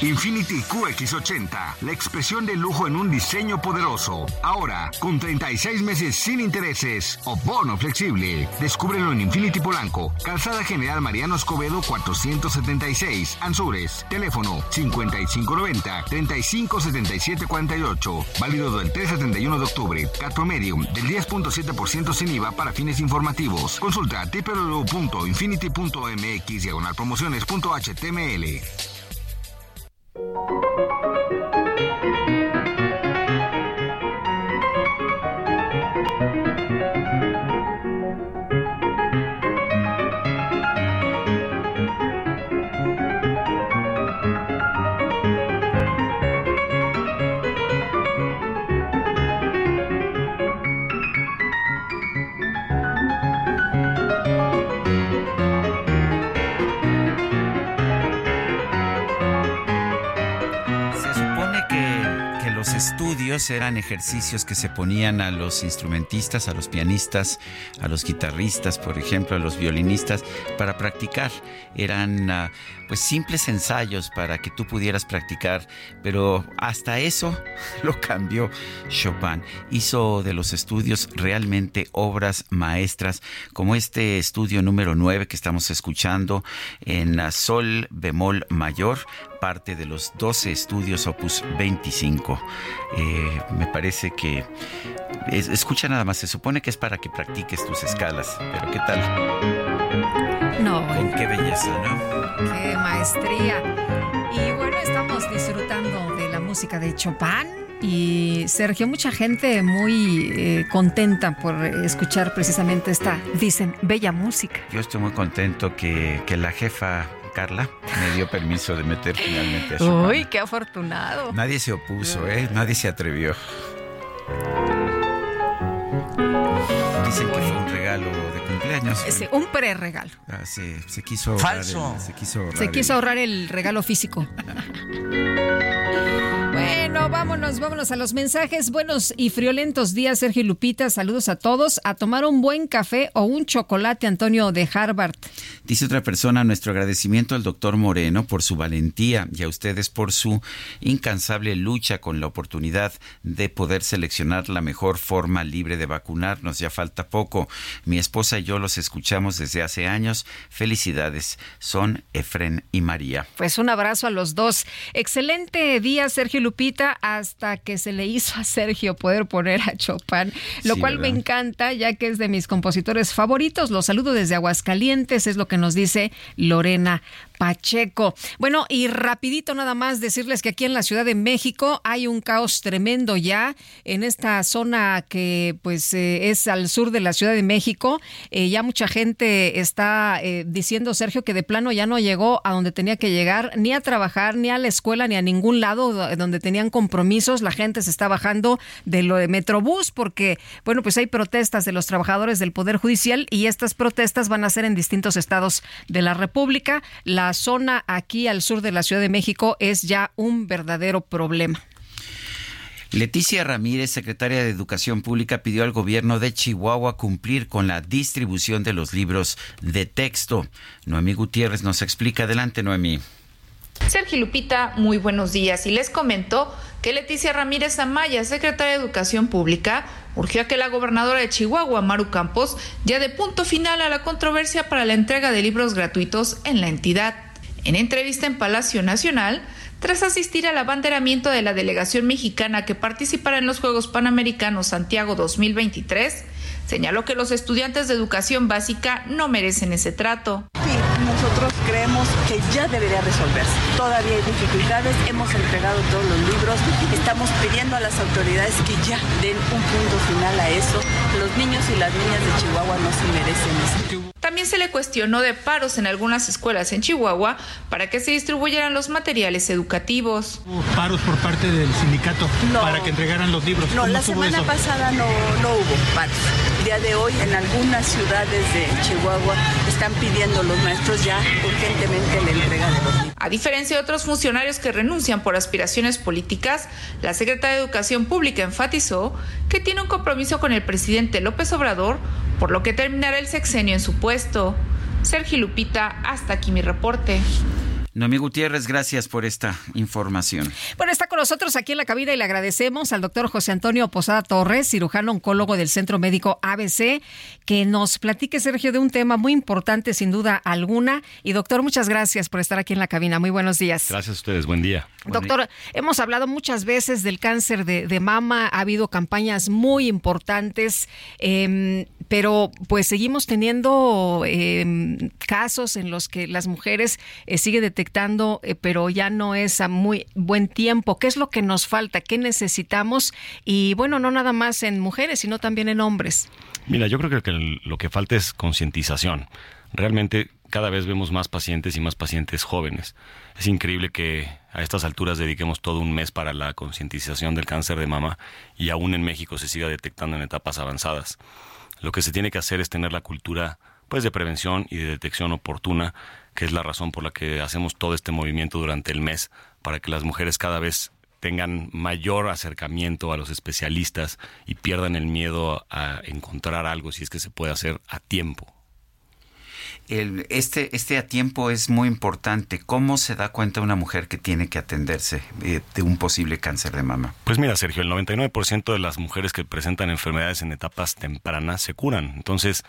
Infinity QX80, la expresión de lujo en un diseño poderoso. Ahora, con 36 meses sin intereses o bono flexible. Descúbrelo en Infinity Polanco, Calzada General Mariano Escobedo 476, Anzures. Teléfono 5590-357748. Válido del 3 31 de octubre. Cat promedio del 10.7% sin IVA para fines informativos. Consulta www.infinity.mx diagonal promociones.html. Thank you. Eran ejercicios que se ponían a los instrumentistas, a los pianistas, a los guitarristas, por ejemplo, a los violinistas, para practicar. Eran ah, pues simples ensayos para que tú pudieras practicar, pero hasta eso lo cambió Chopin. Hizo de los estudios realmente obras maestras, como este estudio número 9 que estamos escuchando en Sol bemol mayor, parte de los 12 estudios opus 25. Eh, me parece que escucha nada más, se supone que es para que practiques tus escalas, pero ¿qué tal? No. Con qué belleza, ¿no? Qué maestría. Y bueno, estamos disfrutando de la música de Chopin. Y Sergio, mucha gente muy eh, contenta por escuchar precisamente esta, dicen, bella música. Yo estoy muy contento que, que la jefa Carla me dio permiso de meter finalmente a Chopin. Uy, qué afortunado. Nadie se opuso, ¿eh? Nadie se atrevió. Dicen que fue un regalo de cumpleaños. Sí, un pre-regalo. Ah, sí, se quiso Falso. Ahorrar el, se quiso ahorrar Se quiso el- ahorrar el regalo físico. Bueno, vámonos, vámonos a los mensajes. Buenos y friolentos días, Sergio y Lupita. Saludos a todos. A tomar un buen café o un chocolate, Antonio de Harvard. Dice otra persona, nuestro agradecimiento al doctor Moreno por su valentía y a ustedes por su incansable lucha con la oportunidad de poder seleccionar la mejor forma libre de vacunarnos. Ya falta poco. Mi esposa y yo los escuchamos desde hace años. Felicidades. Son Efren y María. Pues un abrazo a los dos. Excelente día, Sergio Lupita, hasta que se le hizo a Sergio poder poner a Chopin, lo Sí, cual ¿verdad? me encanta, ya que es de mis compositores favoritos. Los saludo desde Aguascalientes, es lo que nos dice Lorena Pacheco. Bueno, y rapidito nada más decirles que aquí en la Ciudad de México hay un caos tremendo ya en esta zona que pues eh, es al sur de la Ciudad de México. Eh, ya mucha gente está eh, diciendo, Sergio, que de plano ya no llegó a donde tenía que llegar, ni a trabajar, ni a la escuela, ni a ningún lado do- donde tenían compromisos. La gente se está bajando de lo de Metrobús porque, bueno, pues hay protestas de los trabajadores del Poder Judicial y estas protestas van a ser en distintos estados de la República. La zona aquí al sur de la Ciudad de México es ya un verdadero problema. Leticia Ramírez, secretaria de Educación Pública, pidió al gobierno de Chihuahua cumplir con la distribución de los libros de texto. Noemí Gutiérrez nos explica. Adelante, Noemí. Sergio Lupita, muy buenos días. Y les comento que Leticia Ramírez Amaya, secretaria de Educación Pública, urgió a que la gobernadora de Chihuahua, Maru Campos, ya de punto final a la controversia para la entrega de libros gratuitos en la entidad. En entrevista en Palacio Nacional, tras asistir al abanderamiento de la delegación mexicana que participará en los Juegos Panamericanos Santiago 2023, señaló que los estudiantes de educación básica no merecen ese trato. Nosotros creemos que ya debería resolverse. Todavía hay dificultades, hemos entregado todos los libros, estamos pidiendo a las autoridades que ya den un punto final a eso. Los niños y las niñas de Chihuahua no se merecen eso. También se le cuestionó de paros en algunas escuelas en Chihuahua para que se distribuyeran los materiales educativos. paros por parte del sindicato No. para que entregaran los libros. No, ¿Cómo la semana eso? pasada no, no hubo paros. El día de hoy en algunas ciudades de Chihuahua están pidiendo los maestros urgentemente. A diferencia de otros funcionarios que renuncian por aspiraciones políticas, la secretaria de Educación Pública enfatizó que tiene un compromiso con el presidente López Obrador, por lo que terminará el sexenio en su puesto. Sergio Lupita, hasta aquí mi reporte. Noemí Gutiérrez, gracias por esta información. Bueno, está con nosotros aquí en la cabina y le agradecemos al doctor José Antonio Posada Torres, cirujano oncólogo del Centro Médico ABC, que nos platique, Sergio, de un tema muy importante, sin duda alguna. Y doctor, muchas gracias por estar aquí en la cabina. Muy buenos días. Gracias a ustedes, buen día. Doctor, hemos hablado muchas veces del cáncer de, mama, ha habido campañas muy importantes, em, pero pues seguimos teniendo em, casos en los que las mujeres eh, siguen detectando eh, pero ya no es a muy buen tiempo. ¿Qué es lo que nos falta? ¿Qué necesitamos? Y bueno, no nada más en mujeres, sino también en hombres. Mira, yo creo que lo que falta es concientización. Realmente cada vez vemos más pacientes y más pacientes jóvenes. Es increíble que a estas alturas dediquemos todo un mes para la concientización del cáncer de mama y aún en México se siga detectando en etapas avanzadas. Lo que se tiene que hacer es tener la cultura pues de prevención y de detección oportuna que es la razón por la que hacemos todo este movimiento durante el mes, para que las mujeres cada vez tengan mayor acercamiento a los especialistas y pierdan el miedo a encontrar algo si es que se puede hacer a tiempo. este, este a tiempo es muy importante. ¿Cómo se da cuenta una mujer que tiene que atenderse eh, de un posible cáncer de mama? Pues mira, Sergio, el 99% de las mujeres que presentan enfermedades en etapas tempranas se curan. Entonces,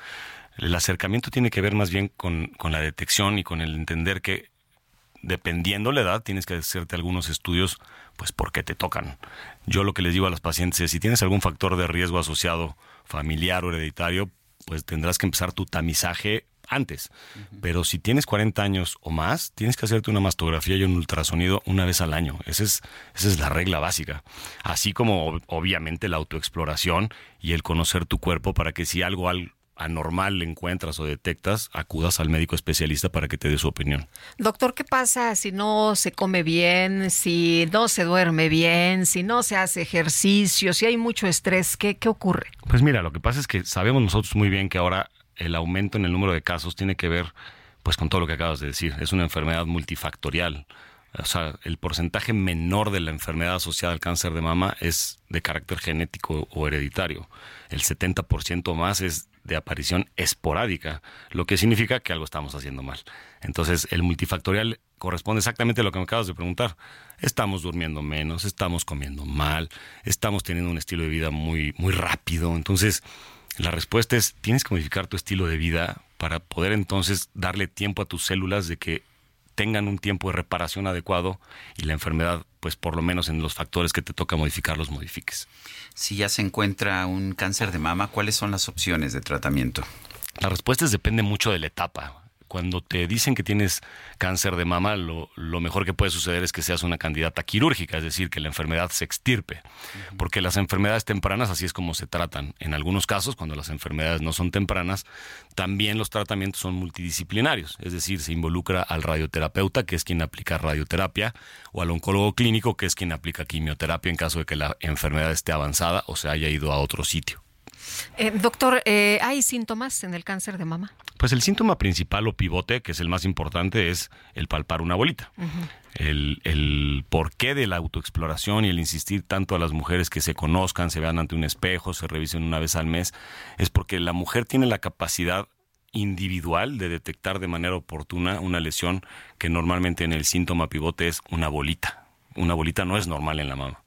el acercamiento tiene que ver más bien con, la detección y con el entender que dependiendo la edad tienes que hacerte algunos estudios pues porque te tocan. Yo lo que les digo a los pacientes es si tienes algún factor de riesgo asociado familiar o hereditario, pues tendrás que empezar tu tamizaje antes. Pero si tienes 40 años o más, tienes que hacerte una mastografía y un ultrasonido una vez al año. Esa es, esa es la regla básica. Así como obviamente la autoexploración y el conocer tu cuerpo para que si algo, anormal encuentras o detectas, acudas al médico especialista para que te dé su opinión. Doctor, ¿qué pasa si no se come bien, si no se duerme bien, si no se hace ejercicio, si hay mucho estrés? ¿Qué, qué ocurre? Pues mira, lo que pasa es que sabemos nosotros muy bien que ahora el aumento en el número de casos tiene que ver pues con todo lo que acabas de decir. Es una enfermedad multifactorial. O sea, el porcentaje menor de la enfermedad asociada al cáncer de mama es de carácter genético o hereditario. El 70% más es de aparición esporádica, lo que significa que algo estamos haciendo mal. Entonces, el multifactorial corresponde exactamente a lo que me acabas de preguntar. Estamos durmiendo menos, estamos comiendo mal, estamos teniendo un estilo de vida muy, muy rápido. Entonces, la respuesta es, tienes que modificar tu estilo de vida para poder entonces darle tiempo a tus células de que tengan un tiempo de reparación adecuado y la enfermedad, pues por lo menos en los factores que te toca modificar, los modifiques. Si ya se encuentra un cáncer de mama, ¿cuáles son las opciones de tratamiento? La respuesta depende mucho de la etapa cuando te dicen que tienes cáncer de mama, lo, mejor que puede suceder es que seas una candidata quirúrgica, es decir, que la enfermedad se extirpe. Porque las enfermedades tempranas así es como se tratan. En algunos casos, cuando las enfermedades no son tempranas, también los tratamientos son multidisciplinarios, es decir, se involucra al radioterapeuta, que es quien aplica radioterapia, o al oncólogo clínico, que es quien aplica quimioterapia en caso de que la enfermedad esté avanzada o se haya ido a otro sitio. Eh, doctor, eh, ¿hay síntomas en el cáncer de mama? Pues el síntoma principal o pivote, que es el más importante, es el palpar una bolita. el, el porqué de la autoexploración y el insistir tanto a las mujeres que se conozcan, se vean ante un espejo, se revisen una vez al mes, es porque la mujer tiene la capacidad individual de detectar de manera oportuna una lesión que normalmente en el síntoma pivote es una bolita. Una bolita no es normal en la mama.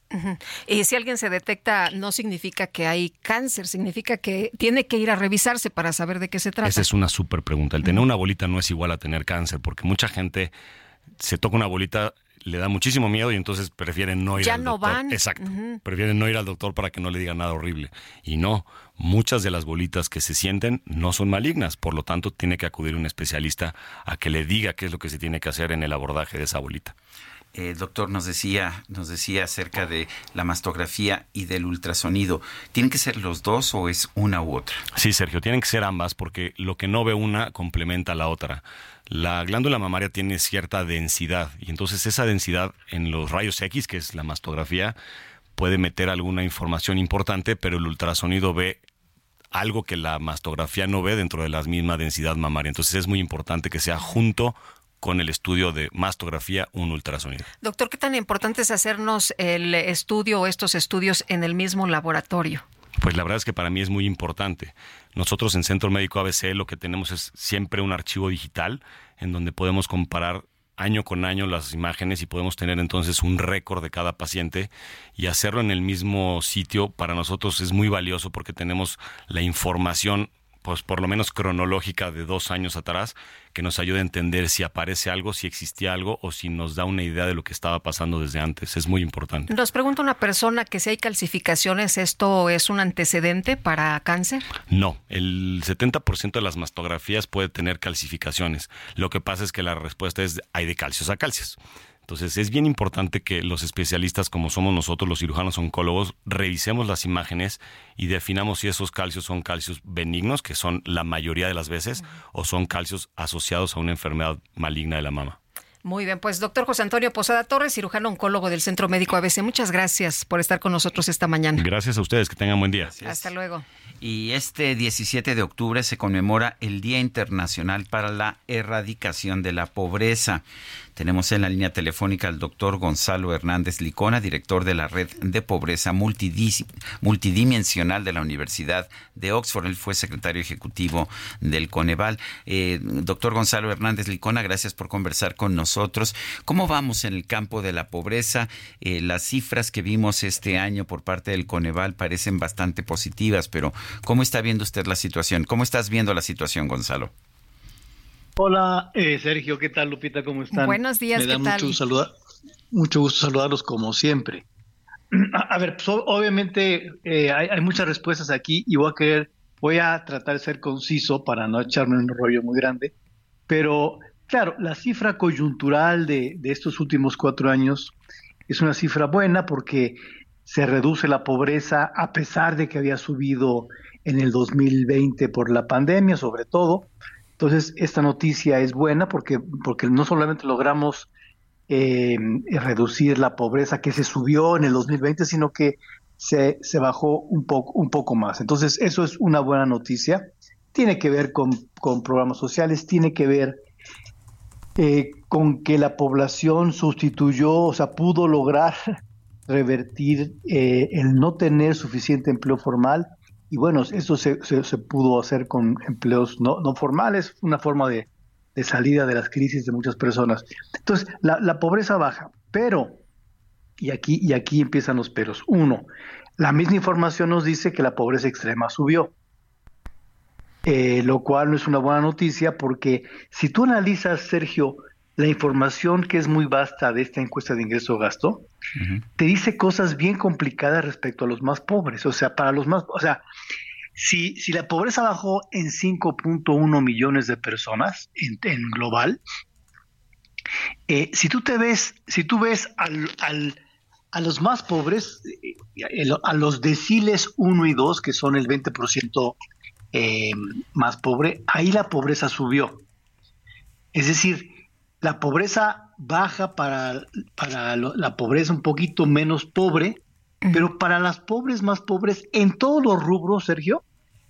Y si alguien se detecta, no significa que hay cáncer, significa que tiene que ir a revisarse para saber de qué se trata. Esa es una súper pregunta. El tener una bolita no es igual a tener cáncer, porque mucha gente se toca una bolita, le da muchísimo miedo y entonces prefieren no ir ya al no doctor. van. Exacto. Prefieren no ir al doctor para que no le diga nada horrible. Y no, muchas de las bolitas que se sienten no son malignas, por lo tanto tiene que acudir un especialista a que le diga qué es lo que se tiene que hacer en el abordaje de esa bolita el doctor nos decía, nos decía acerca de la mastografía y del ultrasonido. ¿Tienen que ser los dos o es una u otra? Sí, Sergio, tienen que ser ambas porque lo que no ve una complementa a la otra. La glándula mamaria tiene cierta densidad y entonces esa densidad en los rayos X, que es la mastografía, puede meter alguna información importante, pero el ultrasonido ve algo que la mastografía no ve dentro de la misma densidad mamaria. Entonces es muy importante que sea junto con el estudio de mastografía, un ultrasonido. Doctor, ¿qué tan importante es hacernos el estudio o estos estudios en el mismo laboratorio? Pues la verdad es que para mí es muy importante. Nosotros en Centro Médico ABC lo que tenemos es siempre un archivo digital en donde podemos comparar año con año las imágenes y podemos tener entonces un récord de cada paciente y hacerlo en el mismo sitio para nosotros es muy valioso porque tenemos la información pues por lo menos cronológica de dos años atrás, que nos ayude a entender si aparece algo, si existía algo o si nos da una idea de lo que estaba pasando desde antes. Es muy importante. Nos pregunta una persona que si hay calcificaciones, ¿esto es un antecedente para cáncer? No, el 70% de las mastografías puede tener calcificaciones. Lo que pasa es que la respuesta es hay de calcios a calcios. Entonces es bien importante que los especialistas como somos nosotros, los cirujanos oncólogos, revisemos las imágenes y definamos si esos calcios son calcios benignos, que son la mayoría de las veces, o son calcios asociados a una enfermedad maligna de la mama. Muy bien, pues doctor José Antonio Posada Torres, cirujano oncólogo del Centro Médico ABC, muchas gracias por estar con nosotros esta mañana. Gracias a ustedes, que tengan buen día. Hasta luego. Y este 17 de octubre se conmemora el Día Internacional para la Erradicación de la Pobreza. Tenemos en la línea telefónica al doctor Gonzalo Hernández Licona, director de la Red de Pobreza Multidimensional de la Universidad de Oxford. Él fue secretario ejecutivo del Coneval. Eh, doctor Gonzalo Hernández Licona, gracias por conversar con nosotros. ¿Cómo vamos en el campo de la pobreza? Eh, las cifras que vimos este año por parte del Coneval parecen bastante positivas, pero ¿cómo está viendo usted la situación? ¿Cómo estás viendo la situación, Gonzalo? Hola, eh, Sergio, ¿qué tal, Lupita? ¿Cómo están? Buenos días, Me da ¿qué mucho, tal? mucho gusto saludarlos como siempre. A, ver, pues, obviamente eh, hay, muchas respuestas aquí y voy a querer, voy a tratar de ser conciso para no echarme un rollo muy grande, pero claro, la cifra coyuntural de, de estos últimos cuatro años es una cifra buena porque se reduce la pobreza a pesar de que había subido en el 2020 por la pandemia, sobre todo. Entonces, esta noticia es buena porque, porque no solamente logramos eh, reducir la pobreza que se subió en el 2020, sino que se, se, bajó un poco, un poco más. Entonces, eso es una buena noticia. Tiene que ver con, con programas sociales, tiene que ver eh, con que la población sustituyó, o sea, pudo lograr revertir eh, el no tener suficiente empleo formal y bueno, eso se, se, pudo hacer con empleos no, formales, una forma de, de, salida de las crisis de muchas personas. Entonces, la, la, pobreza baja, pero, y aquí, y aquí empiezan los peros. Uno, la misma información nos dice que la pobreza extrema subió, eh, lo cual no es una buena noticia porque si tú analizas, Sergio, la información que es muy vasta de esta encuesta de ingreso-gasto, te dice cosas bien complicadas respecto a los más pobres. O sea, para los más, o sea, si, si la pobreza bajó en 5.1 millones de personas en, global, eh, si tú te ves, si tú ves al, al, a los más pobres, eh, a los deciles 1 y 2, que son el 20% eh, más pobre, ahí la pobreza subió. Es decir, la pobreza baja para, para la pobreza un poquito menos pobre, pero para las pobres más pobres en todos los rubros, Sergio,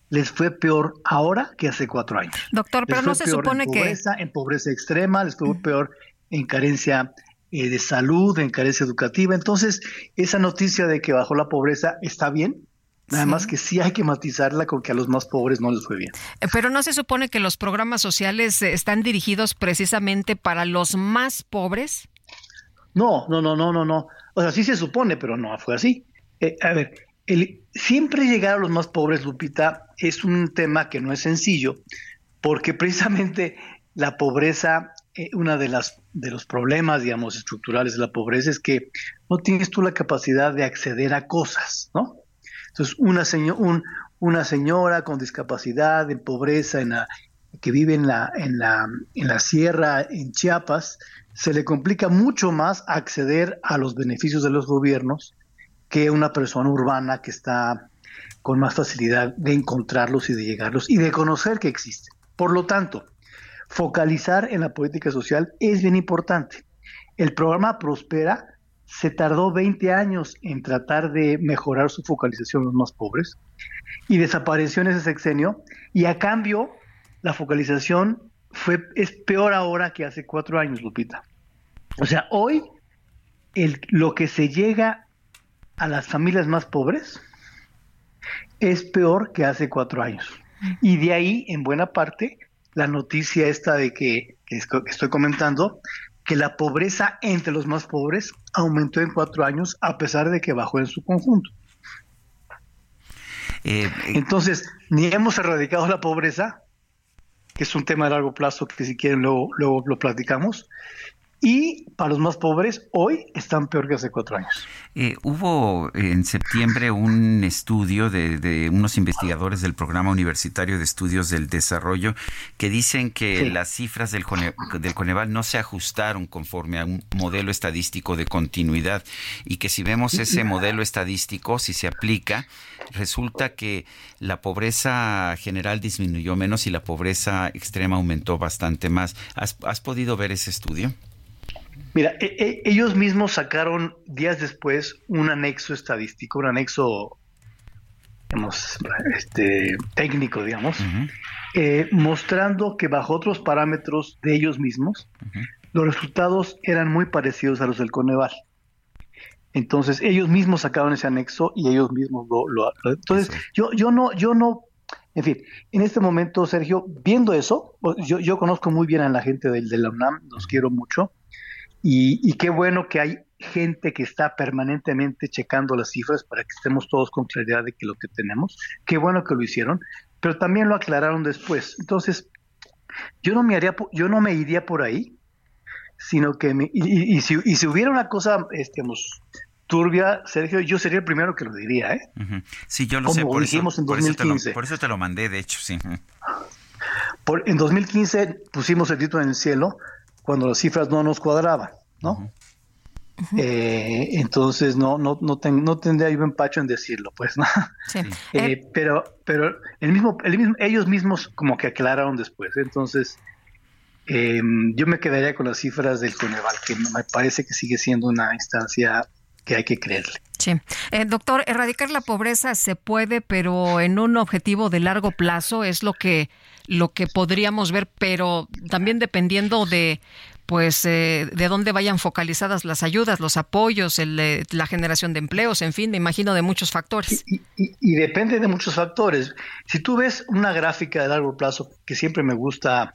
les fue peor ahora que hace cuatro años. Doctor, pero no se supone en pobreza, que... En pobreza extrema, les fue peor en carencia eh, de salud, en carencia educativa. Entonces, esa noticia de que bajó la pobreza está bien, Nada más que sí hay que matizarla con que a los más pobres no les fue bien. Eh, pero no se supone que los programas sociales eh, están dirigidos precisamente para los más pobres. No, no, no, no, no, no. O sea, sí se supone, pero no fue así. Eh, a ver, el, siempre llegar a los más pobres, Lupita, es un tema que no es sencillo, porque precisamente la pobreza, eh, una de las de los problemas, digamos, estructurales de la pobreza es que no tienes tú la capacidad de acceder a cosas, ¿no? Entonces, una, señora con discapacidad, en pobreza, que vive en la, en, la, en la sierra, en Chiapas, se le complica mucho más acceder a los beneficios de los gobiernos que una persona urbana que está con más facilidad de encontrarlos y de llegarlos y de conocer que existen. Por lo tanto, focalizar en la política social es bien importante. El programa Prospera se tardó 20 años en tratar de mejorar su focalización en los más pobres y desapareció en ese sexenio y a cambio la focalización fue, es peor ahora que hace cuatro años, Lupita. O sea, hoy el, lo que se llega a las familias más pobres es peor que hace cuatro años. Y de ahí, en buena parte, la noticia esta de que, que estoy comentando, que la pobreza entre los más pobres aumentó en cuatro años a pesar de que bajó en su conjunto. Eh, eh, Entonces, ni hemos erradicado la pobreza, que es un tema de largo plazo que si quieren luego, luego lo platicamos, y para los más pobres hoy están peor que hace cuatro años. Eh, hubo en septiembre un estudio de, unos investigadores del Programa Universitario de Estudios del Desarrollo que dicen que las cifras del, del Coneval no se ajustaron conforme a un modelo estadístico de continuidad y que si vemos ese modelo estadístico, si se aplica, resulta que la pobreza general disminuyó menos y la pobreza extrema aumentó bastante más. has podido ver ese estudio? Mira, e, e, ellos mismos sacaron días después un anexo estadístico, un anexo digamos, este, técnico, digamos, eh, mostrando que bajo otros parámetros de ellos mismos, los resultados eran muy parecidos a los del Coneval. Entonces, ellos mismos sacaron ese anexo y ellos mismos lo... entonces, yo, yo no, yo no, en fin, en este momento, Sergio, viendo eso, yo, yo conozco muy bien a la gente de, de la UNAM, los quiero mucho, y, qué bueno que hay gente que está permanentemente checando las cifras para que estemos todos con claridad de que lo que tenemos. Qué bueno que lo hicieron, pero también lo aclararon después. Entonces, yo no me haría, yo no me iría por ahí, sino que y, si, y, si, hubiera una cosa, este, turbia, Sergio, yo sería el primero que lo diría, ¿eh? Sí, yo lo sé, por dijimos en 2015. Por eso, te lo, mandé, de hecho, sí. Por, en 2015 pusimos el título en el cielo cuando las cifras no nos cuadraban, ¿no? Eh, entonces no no no, no tendría yo empacho en decirlo pues no sí. Eh, eh, pero pero el mismo, el mismo ellos mismos como que aclararon después entonces em, yo me quedaría con las cifras del Coneval que me parece que sigue siendo una instancia que hay que creerle Sí. doctor, erradicar la pobreza se puede, pero en un objetivo de largo plazo es lo que lo que podríamos ver, pero también dependiendo de pues eh, de dónde vayan focalizadas las ayudas, los apoyos, el, eh, la generación de empleos, en fin, me imagino de muchos factores. Y, depende de muchos factores. Si tú ves una gráfica de largo plazo que siempre me gusta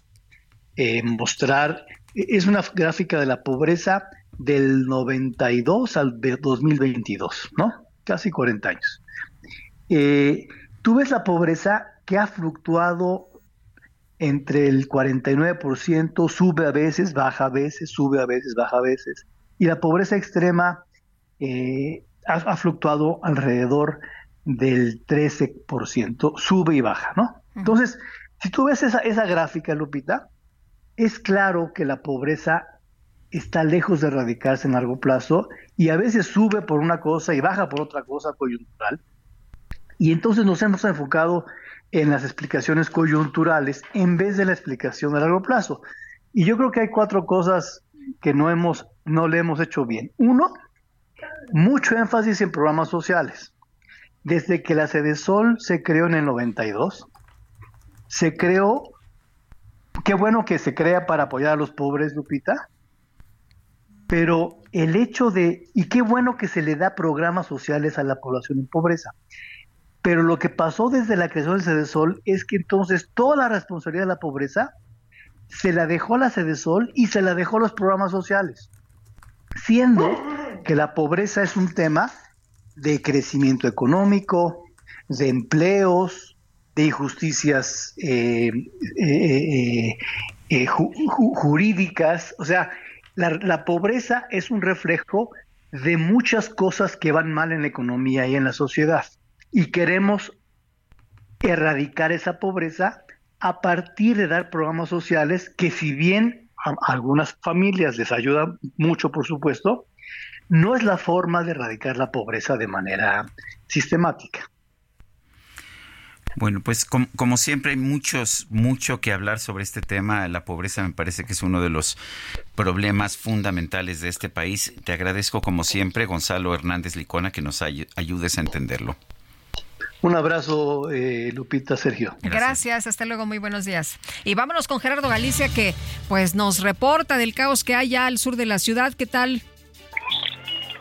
eh, mostrar, es una gráfica de la pobreza del 92 al 2022, ¿no? Casi 40 años. tú ves la pobreza que ha fluctuado entre el 49%, sube a veces, baja a veces, sube a veces, baja a veces. Y la pobreza extrema eh, ha, fluctuado alrededor del 13%, sube y baja, ¿no? Entonces, si tú ves esa, esa gráfica, Lupita, es claro que la pobreza está lejos de erradicarse en largo plazo y a veces sube por una cosa y baja por otra cosa coyuntural. Y entonces nos hemos enfocado en las explicaciones coyunturales en vez de la explicación a largo plazo. Y yo creo que hay cuatro cosas que no hemos no le hemos hecho bien. Uno, mucho énfasis en programas sociales. Desde que la Sol se creó en el 92, se creó qué bueno que se crea para apoyar a los pobres, Lupita, pero el hecho de, y qué bueno que se le da programas sociales a la población en pobreza. Pero lo que pasó desde la creación del Sol es que entonces toda la responsabilidad de la pobreza se la dejó a la Sol y se la dejó a los programas sociales, siendo que la pobreza es un tema de crecimiento económico, de empleos, de injusticias eh, eh, eh, jurídicas. O sea, la pobreza es un reflejo de muchas cosas que van mal en la economía y en la sociedad y queremos erradicar esa pobreza a partir de dar programas sociales que si bien a algunas familias les ayuda mucho, por supuesto, no es la forma de erradicar la pobreza de manera sistemática. Bueno, pues como, siempre hay muchos, mucho que hablar sobre este tema. La pobreza me parece que es uno de los problemas fundamentales de este país. Te agradezco como siempre, Gonzalo Hernández Licona, que nos ayudes a entenderlo. Un abrazo, eh, Lupita, Sergio. Gracias. hasta luego, muy buenos días. Y vámonos con Gerardo Galicia, que pues nos reporta del caos que hay ya al sur de la ciudad. ¿Qué tal?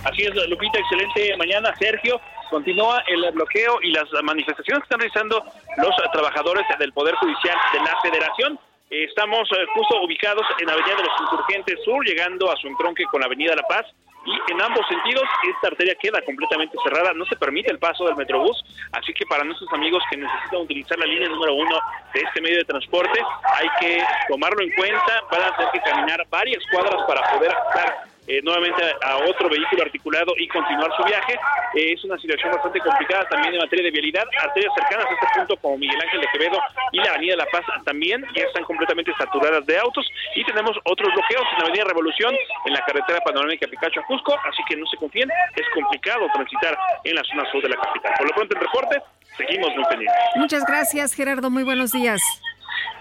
Así es, Lupita, excelente mañana, Sergio. Continúa el bloqueo y las manifestaciones que están realizando los trabajadores del Poder Judicial de la Federación Estamos eh, justo ubicados en Avenida de los Insurgentes Sur, llegando a su entronque con la Avenida La Paz. Y en ambos sentidos, esta arteria queda completamente cerrada, no se permite el paso del Metrobús, así que para nuestros amigos que necesitan utilizar la línea número uno de este medio de transporte, hay que tomarlo en cuenta, van a tener que caminar varias cuadras para poder estar eh, nuevamente a, otro vehículo articulado y continuar su viaje. Eh, es una situación bastante complicada también en materia de vialidad. Arterias cercanas a este punto como Miguel Ángel de Quevedo y la Avenida La Paz también ya están completamente saturadas de autos y tenemos otros bloqueos en la Avenida Revolución, en la carretera panorámica Picacho a Cusco, así que no se confíen, es complicado transitar en la zona sur de la capital. Por lo pronto en reporte, seguimos muy pendientes. Muchas gracias Gerardo, muy buenos días.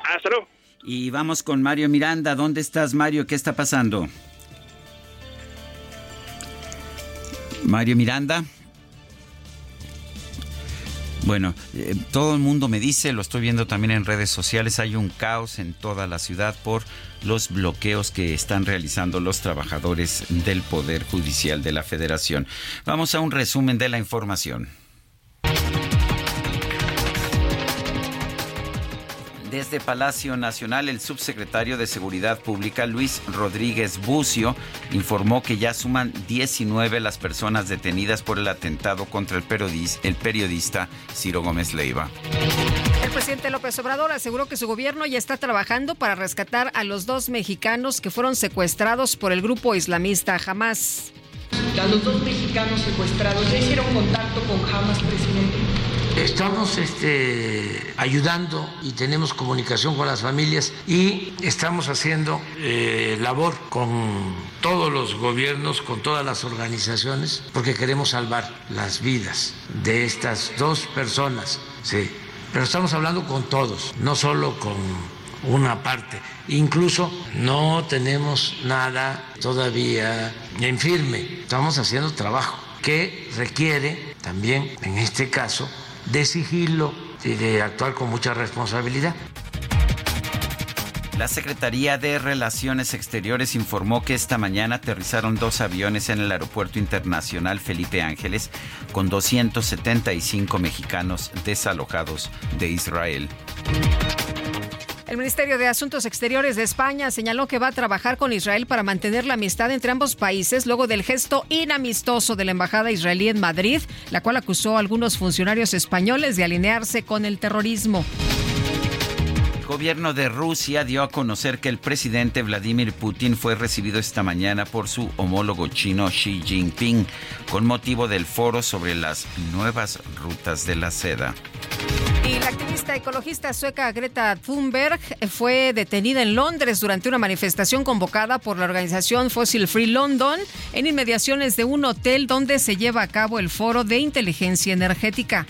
Hasta luego. Y vamos con Mario Miranda. ¿Dónde estás, Mario? ¿Qué está pasando? Mario Miranda. Bueno, eh, todo el mundo me dice, lo estoy viendo también en redes sociales, hay un caos en toda la ciudad por los bloqueos que están realizando los trabajadores del Poder Judicial de la Federación. Vamos a un resumen de la información. Desde Palacio Nacional, el subsecretario de Seguridad Pública, Luis Rodríguez Bucio, informó que ya suman 19 las personas detenidas por el atentado contra el periodista, Ciro Gómez Leiva. El presidente López Obrador aseguró que su gobierno ya está trabajando para rescatar a los dos mexicanos que fueron secuestrados por el grupo islamista Hamas. A los dos mexicanos secuestrados, ¿ya hicieron contacto con Hamas, presidente? Estamos este, ayudando y tenemos comunicación con las familias y estamos haciendo eh, labor con todos los gobiernos, con todas las organizaciones, porque queremos salvar las vidas de estas dos personas. Sí, pero estamos hablando con todos, no solo con una parte. Incluso no tenemos nada todavía en firme. Estamos haciendo trabajo que requiere también, en este caso, de sigilo y de actuar con mucha responsabilidad. La Secretaría de Relaciones Exteriores informó que esta mañana aterrizaron dos aviones en el Aeropuerto Internacional Felipe Ángeles con 275 mexicanos desalojados de Israel. El Ministerio de Asuntos Exteriores de España señaló que va a trabajar con Israel para mantener la amistad entre ambos países luego del gesto inamistoso de la Embajada israelí en Madrid, la cual acusó a algunos funcionarios españoles de alinearse con el terrorismo. El gobierno de Rusia dio a conocer que el presidente Vladimir Putin fue recibido esta mañana por su homólogo chino Xi Jinping con motivo del foro sobre las nuevas rutas de la seda. Y la activista ecologista sueca Greta Thunberg fue detenida en Londres durante una manifestación convocada por la organización Fossil Free London en inmediaciones de un hotel donde se lleva a cabo el foro de inteligencia energética.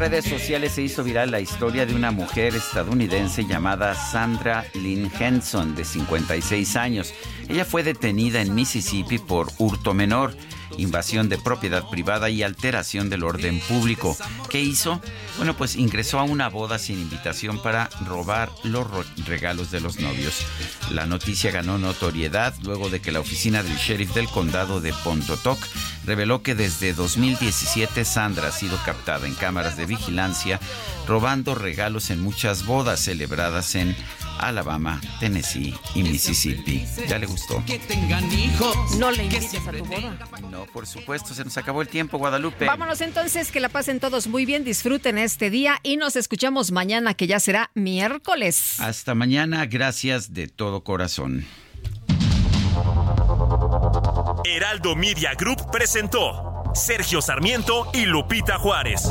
Redes sociales se hizo viral la historia de una mujer estadounidense llamada Sandra Lynn Henson, de 56 años. Ella fue detenida en Mississippi por hurto menor invasión de propiedad privada y alteración del orden público. ¿Qué hizo? Bueno, pues ingresó a una boda sin invitación para robar los regalos de los novios. La noticia ganó notoriedad luego de que la oficina del sheriff del condado de Pontotoc reveló que desde 2017 Sandra ha sido captada en cámaras de vigilancia robando regalos en muchas bodas celebradas en Alabama, Tennessee y Mississippi. ¿Ya le gustó? Que tengan hijos. No le invites a tu boda. No, por supuesto, se nos acabó el tiempo, Guadalupe. Vámonos entonces, que la pasen todos muy bien, disfruten este día y nos escuchamos mañana, que ya será miércoles. Hasta mañana, gracias de todo corazón. Heraldo Media Group presentó Sergio Sarmiento y Lupita Juárez.